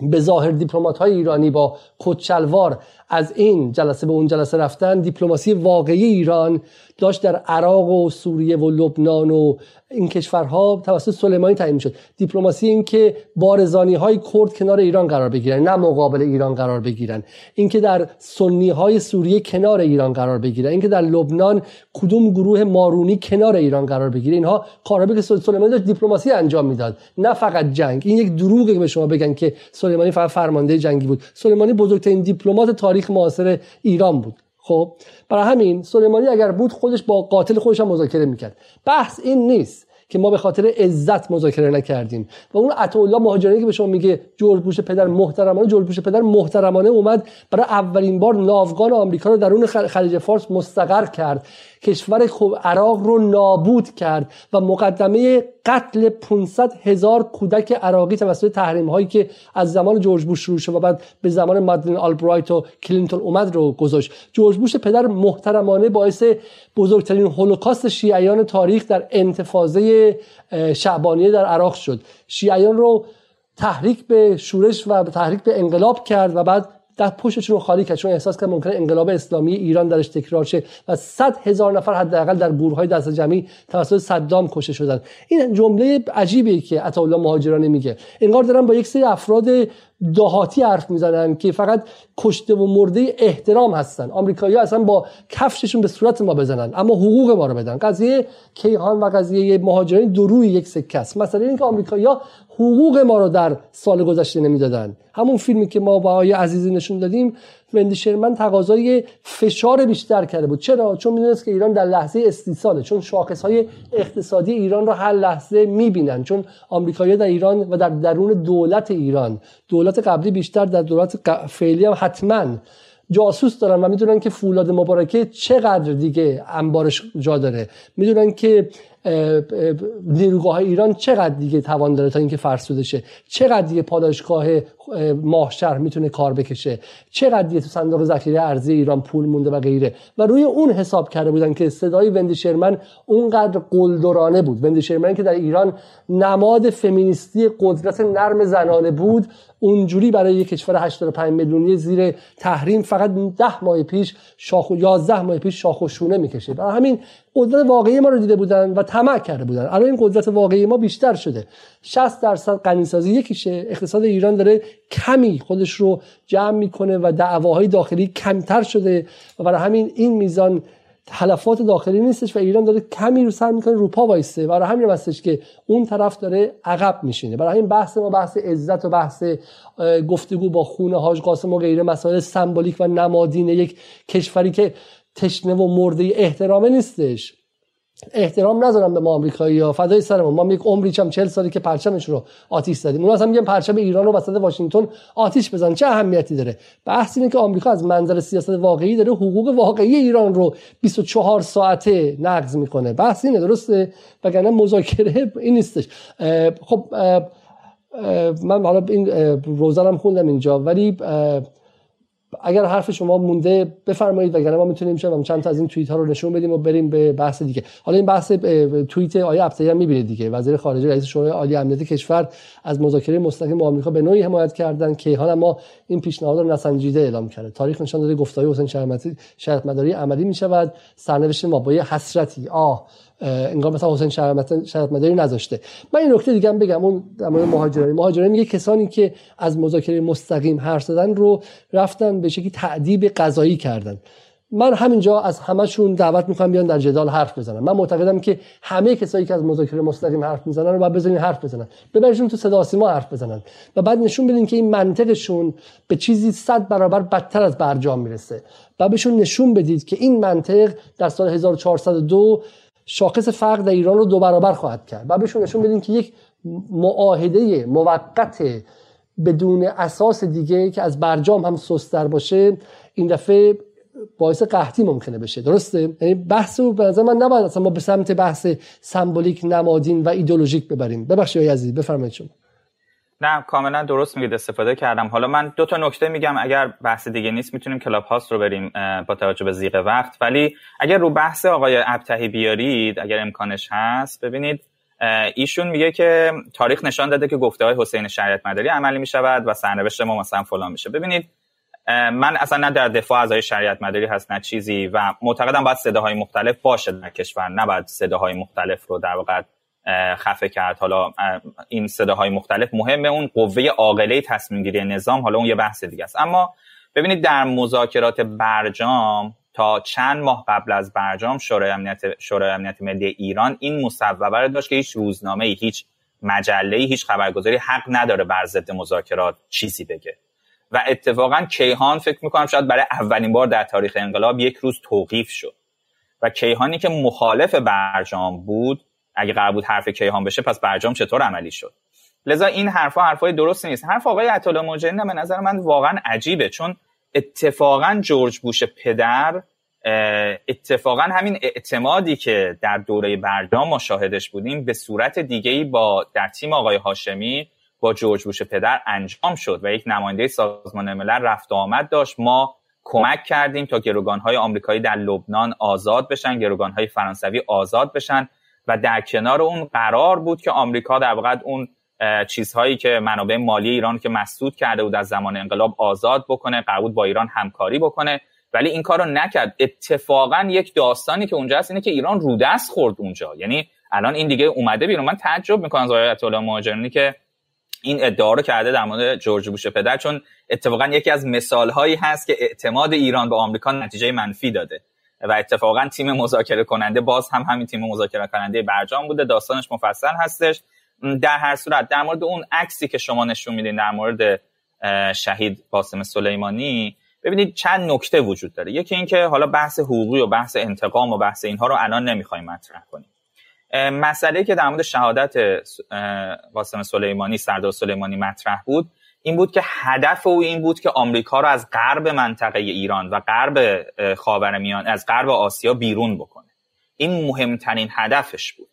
به ظاهر دیپلمات های ایرانی با کچلوار از این جلسه به اون جلسه رفتن دیپلماسی واقعی ایران داشت در عراق و سوریه و لبنان و این کشورها توسط سلیمانی تعیین شد دیپلماسی این که بارزانی های کرد کنار ایران قرار بگیرن نه مقابل ایران قرار بگیرن. اینکه در سنی های سوریه کنار ایران قرار بگیرن. اینکه در لبنان کدوم گروه مارونی کنار ایران قرار بگیره. اینها کارا که سلیمانی داشت دیپلماسی انجام می‌داد. نه فقط جنگ. این یک دروغه که به شما بگن که سلیمانی فقط فرمانده جنگی بود. سلیمانی بزرگترین دیپلمات تاریخ معاصر ایران بود. خب برای همین سلیمانی اگر بود خودش با قاتل خودش هم مذاکره می‌کرد. بحث این نیست که ما به خاطر عزت مذاکره نکردیم و اون عطاالله مهاجرانی که به شما میگه جورج بوش پدر محترمانه جورج بوش پدر محترمانه اومد برای اولین بار ناوگان آمریکا رو درون خلیج فارس مستقر کرد. کشور عراق رو نابود کرد و مقدمه قتل 500 هزار کودک عراقی توسط تحریم هایی که از زمان جورج بوش شروع شد و بعد به زمان مادلین آلبرایت و کلینتون اومد رو گذاشت. جورج بوش پدر محترمانه باعث بزرگترین هولوکاست شیعیان تاریخ در انتفاضه شعبانیه در عراق شد. شیعیان رو تحریک به شورش و تحریک به انقلاب کرد و بعد در پشتشون رو خالی کرد. چون احساس کرد ممکنه انقلاب اسلامی ایران درش تکرار شه و صد هزار نفر حداقل در گورهای دست جمعی توسط صدام کشته شدن. این جمله عجیبیه که عطاالله مهاجرانی میگه. انگار دارن با یک سری افراد دهاتی حرف می‌زنن که فقط کشته و مرده احترام هستن. آمریکایی‌ها اصلا با کفششون به صورت ما بزنن اما حقوق ما رو بدن. قضیه کیهان و قضیه مهاجرین دروی یک سکه است. مثلا اینکه آمریکایی‌ها حقوق ما رو در سال گذشته نمی‌دادن. همون فیلمی که ما با آقای عزیزی نشون دادیم وندی شرمن تقاضای فشار بیشتر کرده بود. چرا؟ چون می‌دونست که ایران در لحظه استیصاله چون شاخص های اقتصادی ایران را هر لحظه می‌بینن. چون آمریکایی‌ها در ایران و در درون دولت ایران دولت قبلی بیشتر در دولت فعلی هم حتما جاسوس دارن و می‌دونن که فولاد مبارکه چقدر دیگه انبارش جا داره. می‌دونن که نیروگاه ایران چقدر دیگه توان داره تا اینکه فرسوده شه چقدر دیگه پاداشگاه ماهشهر می‌تونه کار بکشه. چقدر تو صندوق ذخیره ارزی ایران پول مونده و غیره. و روی اون حساب کرده بودن که صدای وندی شرمن اونقدر قلدرانه بود. وندی شرمن که در ایران نماد فمینیستی قدرت نرم زنانه بود اونجوری برای یک کشور 85 میلیونی زیر تحریم فقط 10 ماه پیش شاخ و 11 ماه پیش شاخ و شونه می‌کشه. برای همین قدرت واقعی ما رو دیده بودن و طمع کرده بودن. الان این قدرت واقعی ما بیشتر شده. 60 درصد غنیسازی یکیشه. اقتصاد ایران داره کمی خودش رو جمع می‌کنه و دعواهای داخلی کمتر شده و برای همین این میزان تلفات داخلی نیستش و ایران داره کمی رو سر می‌کنه رو پا وایسته. برای همین هستش که اون طرف داره عقب میشینه. برای همین بحث ما بحث عزت و بحث گفتگو با خون حاج قاسم و غیره مسائل سمبولیک و نمادین یک کشوری که تشنه و مرده احترامه نیستش. احترام نذارم به ما آمریکایی ها. فدای سرمون. ما یک عمری چم 40 سالی که پرچمش رو آتیش زدیم. اون اصلا میگن پرچم ایران رو وسط واشنگتن آتیش بزن. چه اهمیتی داره؟ بحث اینه که آمریکا از منظر سیاست واقعی داره حقوق واقعی ایران رو 24 ساعته نقض می‌کنه. بحث اینه درسته؟ وگرنه مذاکره این نیستش. خب من حالا این روزانم خوندم اینجا. ولی اگر حرف شما مونده بفرمایید وگرنه ما می‌تونیم شما چند تا از این توییت ها رو نشون بدیم و بریم به بحث دیگه. حالا این بحث توییت آیه ابتدایی هم می‌بینید دیگه. وزیر خارجه رئیس شورای عالی امنیت کشور از مذاکره مستقیم با آمریکا به نوعی حمایت کردن که حالا ما این پیشنهاد رو نسنجیده اعلام کرده. تاریخ نشان داده گفتهای حسین شهرت مداری عملی می‌شود. سرنوشت ما با یه حسرتی. آه انگار مثلا حسین شرط مداری نذاشته. من این نکته دیگه بگم اون در مورد مهاجرانی. مهاجرانی میگه کسانی که از مذاکره مستقیم حرف زدن رو رفتن به شکلی تعدیب قضایی کردن. من همینجا از همشون دعوت می‌کنم بیان در جدال حرف بزنن. من معتقدم که همه کسایی که از مذاکره مستقیم حرف می‌زنن رو باید بزنین حرف بزنن. ببرشون تو صدا سیما حرف بزنن. و بعد نشون بدین که این منطقشون به چیزی صد برابر بدتر از برجام می‌رسه. و بهشون نشون بدید که این منطق در سال 1402 شاخص فقر در ایران رو دو برابر خواهد کرد. و بهشون نشون بدیم که یک معاهده موقت بدون اساس دیگه که از برجام هم سستر باشه این دفعه باعث قحطی ممکنه بشه. درسته؟ یعنی بحث رو به نظر من نباید اصلا ما به سمت بحث سمبولیک نمادین و ایدولوژیک ببریم. ببخشید عزیز بفرمایید شما. نه کاملا درست میگید استفاده کردم. حالا من دو تا نکته میگم اگر بحث دیگه نیست می‌تونیم کلاب هاست رو بریم با توجه به زیغ وقت. ولی اگر رو بحث آقای ابتهی بیارید اگر امکانش هست ببینید ایشون میگه که تاریخ نشان داده که گفته های حسین شریعت مداری عملی می‌شود و سرنوشت ما مثلا فلان میشه. ببینید من اصلا نه در دفاع از شریعت مداری هست نه چیزی و معتقدم باید صداهای مختلف باشه در کشور نه باید صداهای مختلف رو در واقع خفه کرد. حالا این صداهای مختلف مهمه. اون قوه عاقله تصمیم گیری نظام حالا اون یه بحث دیگه است. اما ببینید در مذاکرات برجام تا چند ماه قبل از برجام شورای امنیت شورای امنیت ملی ایران این مصوبه رو داشت که هیچ روزنامه هیچ مجله هیچ خبرگزاری حق نداره بر ضد مذاکرات چیزی بگه. و اتفاقا کیهان فکر می‌کنم شاید برای اولین بار در تاریخ انقلاب یک روز توقیف شد. و کیهانی که مخالف برجام بود اگه قرار بود حرف کیهان بشه پس برجام چطور عملی شد؟ لذا این حرفها حرفای درستی نیست. حرف آقای عطا مجری به نظر من واقعا عجیبه چون اتفاقا جورج بوش پدر اتفاقا همین اعتمادی که در دوره برجام ما شاهدش بودیم به صورت دیگه با در تیم آقای هاشمی با جورج بوش پدر انجام شد و یک نماینده سازمان ملل رفت آمد داشت. ما کمک کردیم تا گروگانهای آمریکایی در لبنان آزاد بشن گروگانهای فرانسوی آزاد بشن. و در کنار اون قرار بود که آمریکا در واقع اون چیزهایی که منابع مالی ایران که مسدود کرده بود از زمان انقلاب آزاد بکنه قرار با ایران همکاری بکنه. ولی این کار رو نکرد. اتفاقا یک داستانی که اونجا هست اینه که ایران رودست خورد اونجا. یعنی الان این دیگه اومده بیرون. من تعجب می‌کنم از آیت الله مهاجرانی که این ادعا رو کرده در مورد جورج بوش پدر چون اتفاقا یکی از مثال هایی هست که اعتماد ایران به آمریکا نتیجه منفی داده. و اتفاقا تیم مذاکره کننده باز هم همین تیم مذاکره کننده برجام بوده. داستانش مفصل هستش. در هر صورت در مورد اون عکسی که شما نشون میدین در مورد شهید قاسم سلیمانی ببینید چند نکته وجود داره. یکی اینکه حالا بحث حقوقی و بحث انتقام و بحث اینها رو الان نمی‌خوایم مطرح کنیم. مسئله که در مورد شهادت قاسم سلیمانی سردار سلیمانی مطرح بود این بود که هدف او این بود که آمریکا رو از غرب منطقه ایران و غرب خاورمیانه از غرب آسیا بیرون بکنه. این مهمترین هدفش بود.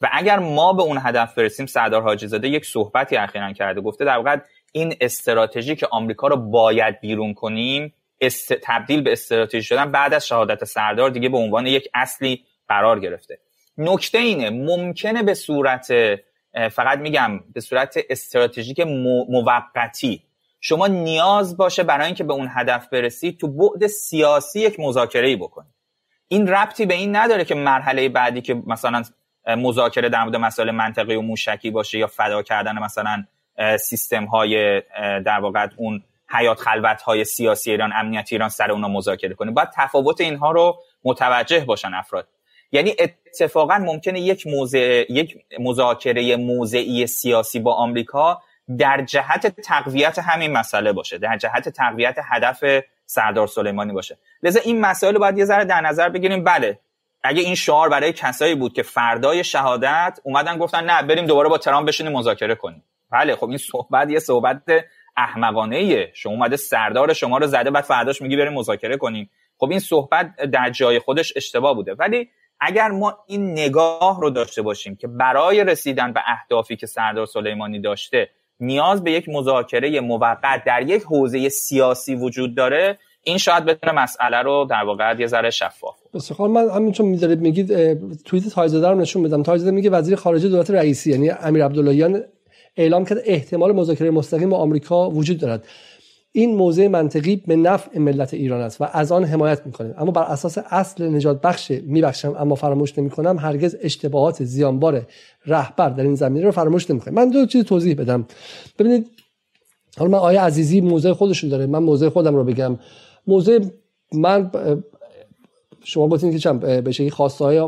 و اگر ما به اون هدف برسیم سردار حاجی زاده یک صحبتی اخیرا کرده گفته در واقع این استراتژی که آمریکا رو باید بیرون کنیم است... تبدیل به استراتژی شدن بعد از شهادت سردار دیگه به عنوان یک اصلی قرار گرفته. نکته اینه ممکنه به صورت فقط میگم به صورت استراتژیک موقتی. شما نیاز باشه برای اینکه به اون هدف برسید تو بعد سیاسی یک مذاکره ای بکنید این ربطی به این نداره که مرحله بعدی که مثلا مذاکره در مورد مسائل منطقی و موشکی باشه یا فدا کردن مثلا سیستم های در واقع اون حیات خلوت های سیاسی ایران امنیتی ایران سر اونا مذاکره کنه باید تفاوت اینها رو متوجه باشن افراد. یعنی اتفاقا ممکنه یک موضع یک مذاکره موضعی سیاسی با آمریکا در جهت تقویت همین مسئله باشه در جهت تقویت هدف سردار سلیمانی باشه. لذا این مسائل رو باید یه ذره در نظر بگیریم. بله اگه این شعار برای کسایی بود که فردای شهادت اومدن گفتن نه بریم دوباره با ترامپ بشینیم مذاکره کنیم. بله خب این صحبت یه صحبت احمقانه ایه شما اومده سردار شما رو زده بعد فرداش میگی بریم مذاکره کنیم. خب این صحبت در جای خودش اشتباه بوده. ولی اگر ما این نگاه رو داشته باشیم که برای رسیدن به اهدافی که سردار سلیمانی داشته نیاز به یک مذاکره موقت در یک حوزه سیاسی وجود داره این شاید بتونه مسئله رو در واقع یه ذره شفاف بسیار من همین چون می‌ذارید میگید توییت تایزاده رو نشون بدم تایزاده میگه وزیر خارجه دولت رئیسی یعنی امیر عبداللهیان اعلام کرد احتمال مذاکره مستقیم با آمریکا وجود دارد. این موضع منطقی به نفع ملت ایران است و از آن حمایت می‌کنیم. اما بر اساس اصل نجات بخش میبخشم اما فراموش نمی‌کنم هرگز اشتباهات زیانبار رهبر در این زمینه رو فراموش نمی‌کنم. من دو چیز توضیح بدم. ببینید حالا من آیا عزیزی موضع خودشون داره. من موضع خودم رو بگم. موضع من شما گفتین که چند به شکلی خواسته های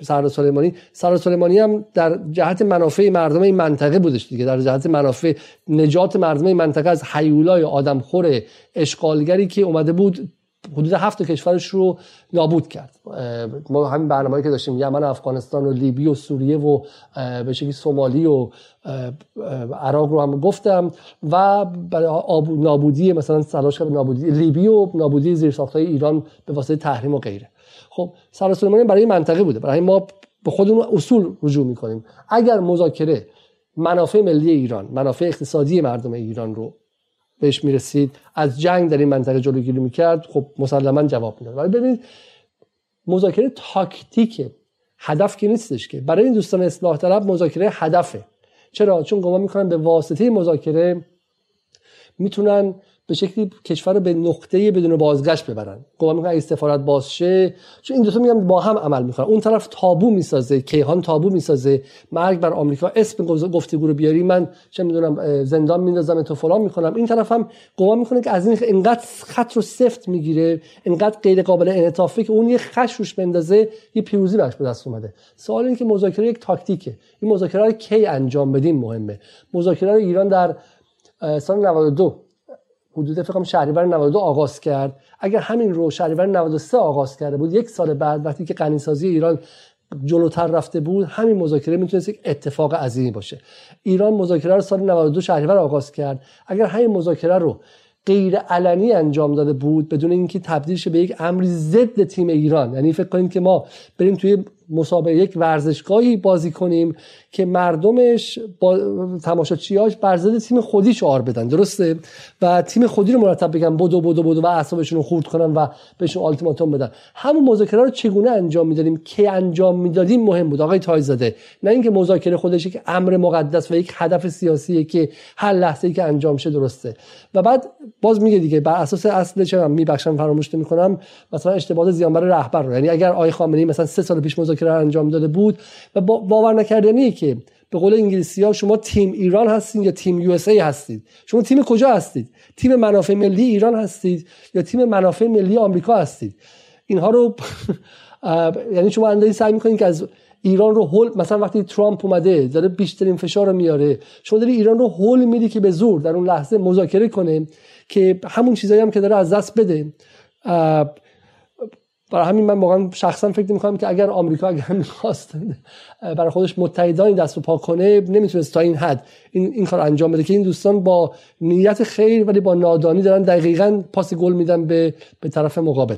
سردار سلیمانی سردار سلیمانی هم در جهت منافع مردم این منطقه بودش دیگه. در جهت منافع نجات مردم این منطقه از حیولای آدمخور اشغالگری که اومده بود حدود هفت کشورش رو نابود کرد. ما همین برنامه‌ای که داشتیم یمن افغانستان و لیبی و سوریه و به شکلی سومالی و عراق رو هم گفتم و برای نابودی مثلا سلاش نابودی لیبی و نابودی زیرساختهای ایران به واسطه تحریم و غیره. خب سر برای منطقه بوده. برای ما به خودمون اصول رجوع می‌کنیم. اگر مذاکره منافع ملی ایران منافع اقتصادی مردم ایران رو بهش می‌رسید. از جنگ در این منطقه جلوگیری می‌کرد. خب مسلما جواب می‌داد. ولی ببینید مذاکره تاکتیکه هدف که نیستش که. برای این دوستان اصلاح طلب مذاکره هدفه. چرا؟ چون گمان می‌کنن به واسطه مذاکره می‌تونن به شکلی کشور رو به نقطه بدون بازگشت ببرن. گمان می‌کنن اگه سفارت باز شه چون این دو تا میگم با هم عمل می‌کنن. اون طرف تابو می‌سازه کیهان تابو می‌سازه. مرگ بر آمریکا. اسم گفتگو رو بیاری من چه می‌دونم زندان میندازم تو فلان می‌کنم این طرف هم گمان می‌کنه که از این اینقدر خط رو سفت می‌گیره اینقدر غیر قابل انعطافه که اون یه خش روش بندازه یه پیروزی براش به دست اومده. سوال اینه که مذاکره یک تاکتیکه. این مذاکره رو کی انجام بدیم مهمه. مذاکره ایران در سال 92 حدود فکر کنم شهریور 92 آغاز کرد. اگر همین رو شهریور 93 آغاز کرده بود یک سال بعد وقتی که غنیسازی ایران جلوتر رفته بود همین مذاکره می‌تونست یک اتفاق عظیمی باشه. ایران مذاکره رو سال 92 شهریور آغاز کرد. اگر همین مذاکره رو غیر علنی انجام داده بود بدون اینکه تبدیل شه به یک امری ضد تیم ایران یعنی فکر کنیم که ما بریم توی مسابقه یک ورزشگاهی بازی کنیم که مردمش با تماشاچیاش بر ضد تیم خودی شعار بدن درسته؟ و تیم خودی رو مرتب بگن بدو بدو بدو و اعصابشون رو خورد کنن و بهشون آلتیماتوم بدن. همون مذاکره رو چگونه انجام می‌دادیم؟ که انجام می‌دادیم؟ مهم بود. آقای تایزاده نه اینکه مذاکره خودش یک امر مقدس و یک هدف سیاسیه که هر لحظه ای که انجام شه درسته. و بعد باز میگه دیگه بر اساس اصل چه میبخشم فراموش نمی‌کنم مثلا اشتباه زیانبر رهبر رو. یعنی اگر آقای خامنه‌ای مثلا سه سال پیش مذاکره انجام داده بود و باور نکردنیه که به قول انگلیسی ها شما تیم ایران هستید یا تیم یو ای هستید. شما تیم کجا هستید؟ تیم منافع ملی ایران هستید یا تیم منافع ملی آمریکا هستید؟ اینها رو یعنی شما اندازی سعی می‌کنید که از ایران رو هول مثلا وقتی ترامپ اومده داره بیشترین فشار رو میاره شما داری ایران رو هول میدی که به زور در اون لحظه مذاکره کنه که همون چیزایی هم که داره از دست بده. برای همین من واقعا شخصا فکر می‌کنم که اگر آمریکا اگر می‌خواست برای خودش متحدانی دست و پا کنه نمی‌تونست تا این حد این, این کار انجام بده که این دوستان با نیت خیر ولی با نادانی دارن دقیقا پاس گل میدن به به طرف مقابل.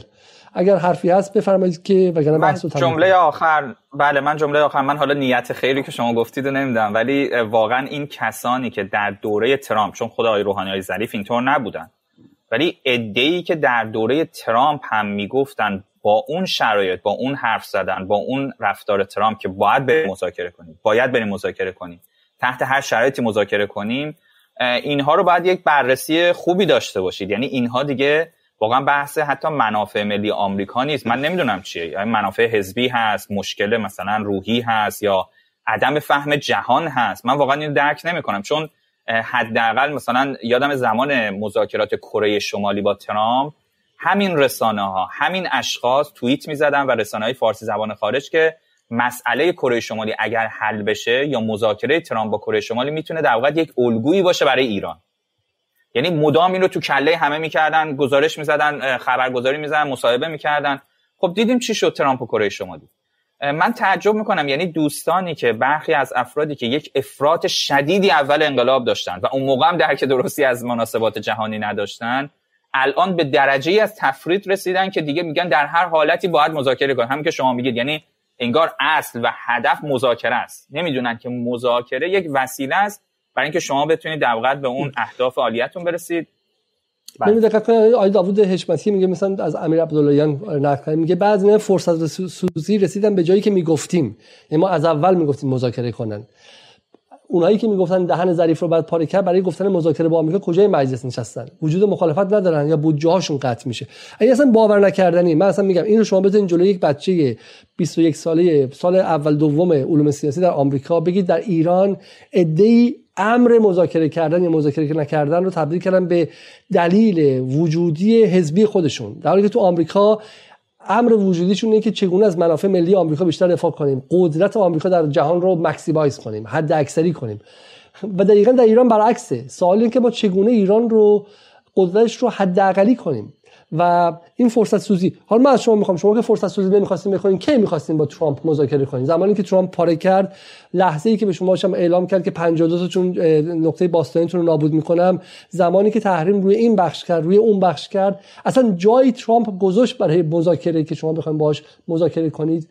اگر حرفی هست بفرمایید که وگرنه بحث جمله آخر بله من جمله آخر من حالا نیت خیری که شما گفتید نمی‌دونم ولی واقعا این کسانی که در دوره ترامپ چون خود آقای روحانی های ظریف اینطور نبودن ولی ای که در دوره ترامپ هم می‌گفتن با اون شرایط با اون حرف زدن با اون رفتار ترامپ که باید بریم مذاکره کنیم. باید بریم مذاکره کنیم. تحت هر شرایطی مذاکره کنیم اینها رو باید یک بررسی خوبی داشته باشید. یعنی اینها دیگه واقعا بحث حتی منافع ملی آمریکا نیست. من نمی‌دونم چیه. یعنی منافع حزبی هست مشکل مثلا روحی هست یا عدم فهم جهان هست. من واقعا اینو درک نمی‌کنم. چون حداقل مثلا یادم زمان مذاکرات کره شمالی با ترامپ همین رسانه ها همین اشخاص توییت می‌زدن و رسانه های فارسی زبان خارج که مسئله کره شمالی اگر حل بشه یا مذاکره ترامپ با کره شمالی می‌تونه در واقع یک الگویی باشه برای ایران. یعنی مدام این رو تو کله همه می‌کردن گزارش می‌زدن خبرگزاری می‌زدن مصاحبه می‌کردن. خب دیدیم چی شد ترامپ و کره شمالی. من تعجب می‌کنم یعنی دوستانی که برخی از افرادی که یک افراط شدیدی اول انقلاب داشتن و اون موقع هم درک درستی از مناسبات جهانی نداشتن الان به درجه از تفرید رسیدن که دیگه میگن در هر حالتی باید مذاکره کنیم همین که شما میگید. یعنی انگار اصل و هدف مذاکره است. نمی‌دونن که مذاکره یک وسیله است. برای اینکه شما بتونید در به اون اهداف عالیتون برسید. ببین دقت کنید آقای داوود حشمتی میگه مثلا از امیر عبداللهیان نقل میگه بعضی فرصت سوزی رسیدن به جایی که می‌گفتیم. یعنی ما از اول می‌گفتیم مذاکره کنن. اونایی که می‌گفتن دهن ظریف رو بعد پاره کرد برای گفتن مذاکره با آمریکا کجای مجلس نشستن؟ وجود مخالفت ندارن یا بودجه هاشون قطع میشه؟ اگه اصلا باور نکردنی من اصلا میگم این رو شما بزنین جلوی یک بچه 21 ساله سال اول دوم علوم سیاسی در آمریکا بگید در ایران ای امر مذاکره کردن یا مذاکره نکردن رو تبدیل کردن به دلیل وجودی حزبی خودشون. در حالی که تو آمریکا امر وجودیشون اینه که چگونه از منافع ملی آمریکا بیشتر دفاع کنیم. قدرت آمریکا در جهان رو مکسیمایز کنیم حد اکثری کنیم. و دقیقا در ایران برعکسه. سوال این که ما چگونه ایران رو قدرتش رو حداقلی کنیم. و این فرصت سوزی حالا من از شما می‌خوام شما که فرصت سوزی نمی‌خواستین بکنین کی می‌خواستین با ترامپ مذاکره کنین؟ زمانی که ترامپ پاره کرد لحظه ای که به شما هم اعلام کرد که 52 تا چون نقطه باستانیتون رو نابود می‌کنم زمانی که تحریم روی این بخش کرد روی اون بخش کرد اصلا جای ترامپ گذاشت برای مذاکره که شما بخواید باش مذاکره کنید؟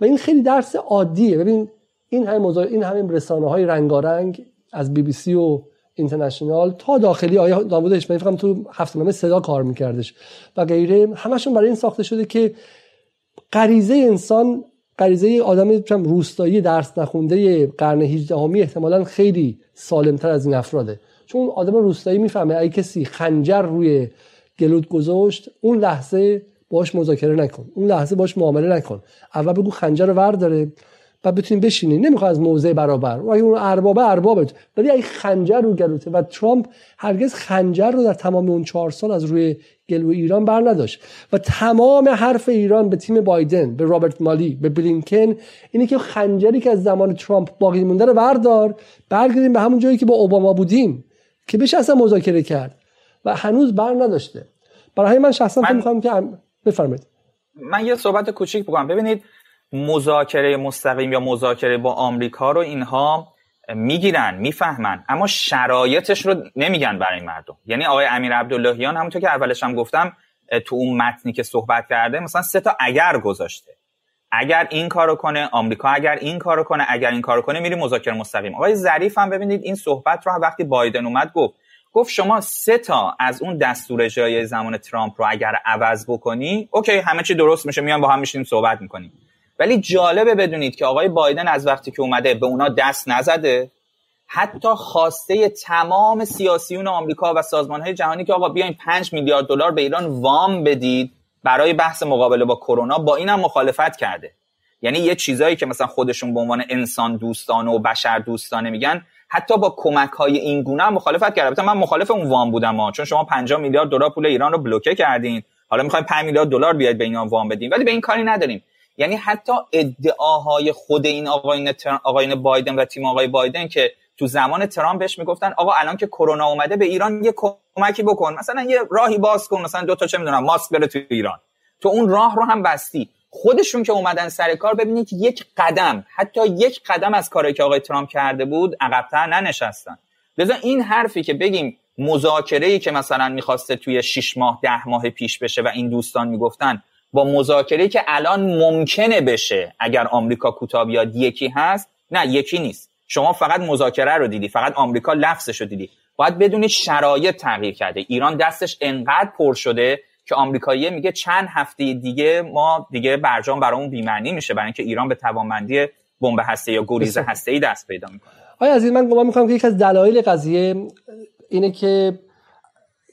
و این خیلی درس عادیه. ببین این همه مزا... این همه رسانه های رنگارنگ از بی بی سی و اینترنشنال تا داخلی آیا داوود اشمعیل فکر تو هفتهنامه صدا کار میکردش. و غیره همشون برای این ساخته شده که غریزه انسان غریزه آدم روستایی درس نخونده قرن 18 همی احتمالا خیلی سالمتر از این افراده. چون آدم روستایی می‌فهمه اگه کسی خنجر روی گلود گذاشت اون لحظه باش مذاکره نکن اون لحظه باش معامله نکن. اول بگو خنجر رو ورداره و بتونیم بشینیم نمی‌خواد از موضع برابر. و اون اربابه اربابه ولی اگه خنجر رو گلوته و ترامپ هرگز خنجر رو در تمام اون چهار سال از روی گلو ایران بر نداشت. و تمام حرف ایران به تیم بایدن به رابرت مالی به بلینکن اینه که خنجری که از زمان ترامپ باقی مونده رو بردار برگردیم به همون جایی که با اوباما بودیم که بشه اصلا مذاکره کرد. و هنوز بر نداشته. برای من شخصا می‌کنم که بفرمایید. من یه صحبت کوچیک بگم. ببینید مذاکره مستقیم یا مذاکره با آمریکا رو اینها می‌گیرن می‌فهمن. اما شرایطش رو نمیگن برای مردم. یعنی آقای امیر عبداللهیان همونطور که اولش هم گفتم تو اون متنی که صحبت کرده مثلا سه تا اگر گذاشته. اگر این کارو کنه آمریکا اگر این کارو کنه اگر این کارو کنه میری مذاکره مستقیم. آقای ظریف هم ببینید این صحبت رو وقتی بایدن اومد گفت. گفت شما سه تا از اون دستور اجرایی زمان ترامپ رو اگر عوض بکنی اوکی همه چی درست میشه میان با هم میشیم صحبت می‌کنیم. ولی جالبه بدونید که آقای بایدن از وقتی که اومده به اونا دست نزده حتی خواسته تمام سیاسیون آمریکا و سازمان های جهانی که آقا بیاین 5 میلیارد دلار به ایران وام بدید برای بحث مقابله با کرونا با این هم مخالفت کرده. یعنی یه چیزایی که مثلا خودشون به عنوان انسان دوستانه و بشر دوستانه میگن حتی با کمک های این گونه هم مخالفت کرده. من مخالف اون وام بودم ها. چون شما 50 میلیارد دلار پول ایران رو بلوکه کردین. حالا می‌خوایم 5 میلیارد دلار بیاید به اینا وام بدین. ولی به این کاری نداریم. یعنی حتی ادعاهای خود این آقاین آقاین بایدن و تیم آقای بایدن که تو زمان ترامپ بهش می‌گفتن آقا الان که کرونا اومده به ایران یه کمکی بکن مثلا یه راهی باز کن مثلا دو تا چه می‌دونم ماسک بره تو ایران. تو اون راه رو هم بستی. خودشون که اومدن سر کار ببینید که یک قدم حتی یک قدم از کاری که آقای ترامپ کرده بود عقبتر ننشستن. لذا این حرفی که بگیم مذاکره ای که مثلا می‌خواسته توی 6 ماه ده ماه پیش بشه و این دوستان می‌گفتن با مذاکره که الان ممکنه بشه اگر آمریکا کوتاه بیاد یکی هست نه یکی نیست. شما فقط مذاکره رو دیدی فقط آمریکا لفظش رو دیدی. باید بدونید شرایط تغییر کرده. ایران دستش انقدر پر شده که آمریکایی میگه چند هفته دیگه ما دیگه برجام برامون بی‌معنی میشه برای اینکه ایران به توانمندی بمب هسته یا گریز ای دست پیدا می‌کنه. آیا از این من گمان می‌کنم که یکی از دلایل قضیه اینه که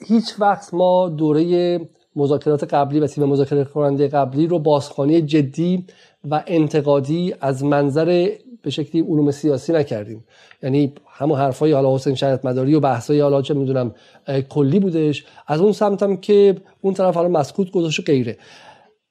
هیچ وقت ما دوره مذاکرات قبلی و تیم مذاکره کننده قبلی رو بازخوانی جدی و انتقادی از منظر به شکلی علوم سیاسی نکردیم. یعنی همون حرفای حالا حسین شریعت مداری و بحثای حالا چه می‌دونم کلی بودش. از اون سمتم که اون طرف حالا مسکوت گذاشت و غیره.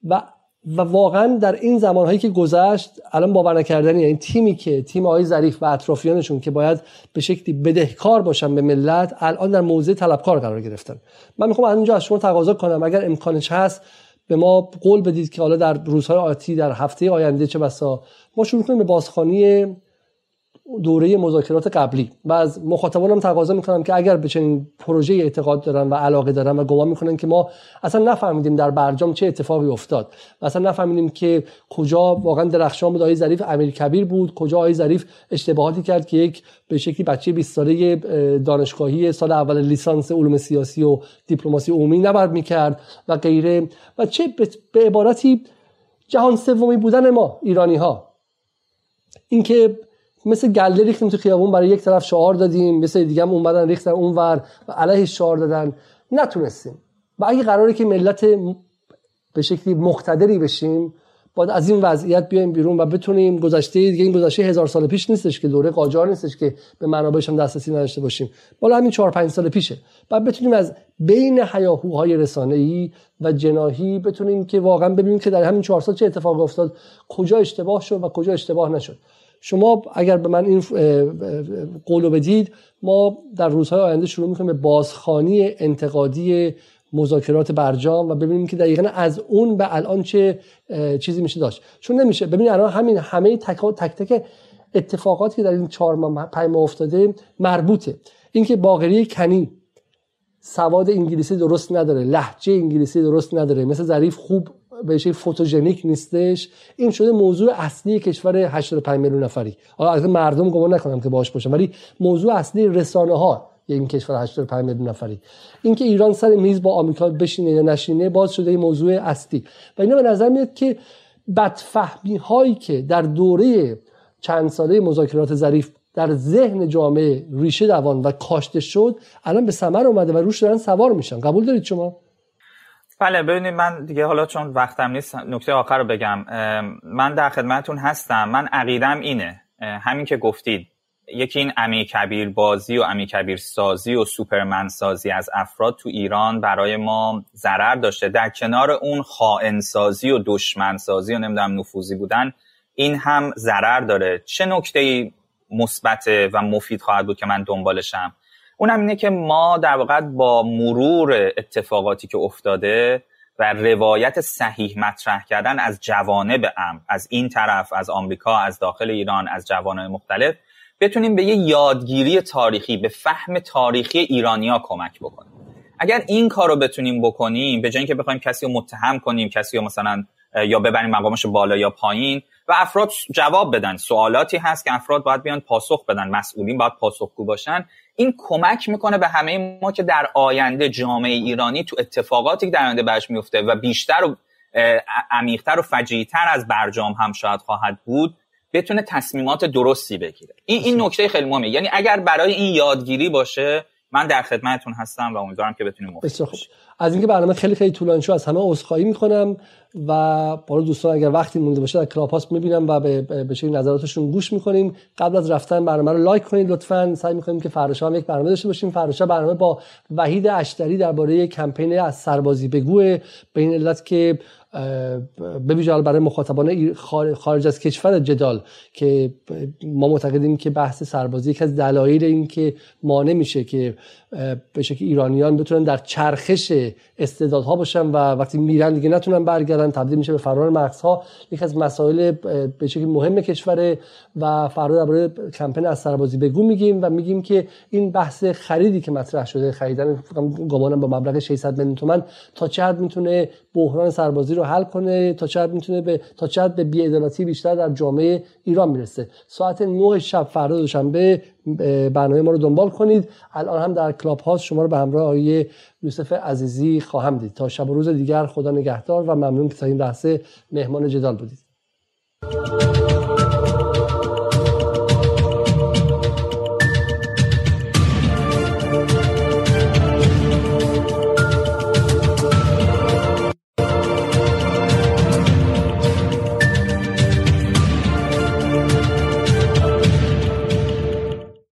و و واقعا در این زمانهایی که گذشت الان باور نکردنی. یعنی تیمی که تیم آقای ظریف و اطرافیانشون که باید به شکلی بدهکار باشن به ملت الان در موضع طلبکار قرار گرفتن. من می‌خوام از اونجا از شما تقاضا کنم. اگر امکانش هست به ما قول بدید که حالا در روزهای آتی در هفته آینده چه بسا ما شروع کنیم به بازخوانی دوره مذاکرات قبلی. و از مخاطبانم تقاضا می‌کنم که اگر به چنین پروژه اعتقاد دارن و علاقه دارن و گمان می‌کنن که ما اصلا نفهمیدیم در برجام چه اتفاقی افتاد و اصلا نفهمیدیم که کجا واقعا درخشان بود. آقای ظریف امیر کبیر بود. کجا آقای ظریف اشتباهاتی کرد که یک به شکلی بچه 20 ساله دانشگاهی سال اول لیسانس علوم سیاسی و دیپلماسی عمومی نباید می‌کرد و غیره. و چه به عبارتی جهان سومی بودن ما ایرانی ها اینکه مثل گله ریختیم تو خیابون برای یک طرف شعار دادیم مثل دیگه هم اومدن ریختن اونور و علیه شعار دادن. نتونستیم. و اگه قراره که ملت به شکلی مقتدری بشیم باید از این وضعیت بیایم بیرون و بتونیم گذشته دیگه این گذشته هزار سال پیش نیستش که دوره قاجار نیستش که به منابعش هم دسترسی نداشته باشیم. بالا همین 4 5 سال پیشه. بعد بتونیم از بین حیاهوهای رسانه‌ای و جناهی بتونیم که واقعا ببینیم که در همین 4 سال چه اتفاقی افتاد کجا اشتباه شد و کجا اشتباه نشد. شما اگر به من این قولو بدید ما در روزهای آینده شروع می‌کنیم به بازخانی انتقادی مذاکرات برجام و ببینیم که دقیقا از اون به الان چه چیزی میشه داشت. چون نمیشه. ببینید الان همین همه تک تک, تک اتفاقاتی که در این چهار ماه ماه افتاده مربوطه. اینکه باقری کنی سواد انگلیسی درست نداره لحجه انگلیسی درست نداره مثل ظریف خوب بهش فوتوژنیک نیستش. این شده موضوع اصلی کشور 85 میلیون نفری. حالا از مردم گمان نکنم که باش باشم ولی موضوع اصلی رسانه ها این کشور 85 میلیون نفری. اینکه ایران سر میز با آمریکا بشینه یا نشینه باز شده این موضوع اصلی. و اینا به نظر میاد که بدفهمی هایی که در دوره چند ساله مذاکرات ظریف در ذهن جامعه ریشه دوان و کاشته شد الان به ثمر اومده و روش دارن سوار میشن. قبول دارید شما؟ بله ببینید من دیگه حالا چون وقتم نیست نکته آخر رو بگم. من در خدمتون هستم. من عقیدم اینه. همین که گفتید. یکی این امی کبیر بازی و امی کبیر سازی و سوپرمن سازی از افراد تو ایران برای ما ضرر داشته. در کنار اون خائن سازی و دشمن سازی و نمی‌دونم نفوذی بودن این هم ضرر داره. چه نکته مثبت و مفید خواهد بود که من دنبالشم؟ اونم اینه که ما در واقع با مرور اتفاقاتی که افتاده و روایت صحیح مطرح کردن از جوانب ام از این طرف از آمریکا از داخل ایران از جوانب مختلف بتونیم به یه یادگیری تاریخی به فهم تاریخی ایرانیا کمک بکنیم. اگر این کار رو بتونیم بکنیم به جای اینکه بخوایم کسی رو متهم کنیم کسی رو مثلا یا ببریم مقامش بالا یا پایین. و افراد جواب بدن. سوالاتی هست که افراد باید بیان پاسخ بدن. مسئولین باید پاسخگو باشن. این کمک می‌کنه به همه ما که در آینده جامعه ایرانی تو اتفاقاتی که در آینده برش میفته و بیشتر و عمیقتر و فجیعتر از برجام هم شاید خواهد بود بتونه تصمیمات درستی بگیره. این این نکته خیلی مهمه. یعنی اگر برای این یادگیری باشه من در خدمتتون هستم و امیدوارم که بتونیم مفید از اینکه برنامه خیلی خیلی طولانی شد از همه عذرخواهی می‌کنم. و برای دوستان اگر وقتی مونده باشه در کلاب هاست می‌بینم و به به نظراتشون گوش می‌کنیم. قبل از رفتن برنامه رو لایک کنید لطفا سعی می‌کنیم که فردا هم یک برنامه داشته باشیم. فردا برنامه با وحید اشتری درباره کمپین از سربازی بگو به این علت که به برای مخاطبان خارج از کشور جدال که ما معتقدیم که بحث سربازی یکی از دلایل این که مانع میشه که به شکل ایرانیان بتونن در چرخش استعدادها باشن و وقتی میرن دیگه نتونن برگردن. تبدیل میشه به فرار مغزها. یکی از مسائل به شکل مهم کشور و فرار درباره کمپین از سربازی بگو میگیم و میگیم که این بحث خریدی که مطرح شده خریدن گمانم با مبلغ 600 میلیون تومان تا حد می‌تونه بحران سربازی رو حل کنه تا حد می‌تونه به تا حد به بی‌عدالتی بیشتر در جامعه ایران می‌رسه ساعت 9 شب فردا دوشنبه برنامه ما رو دنبال کنید. الان هم در کلاب هاست شما رو به همراه آقای یوسف عزیزی خواهم دید. تا شب و روز دیگر خدا نگهدار و ممنون که تا این لحظه مهمان جدال بودید.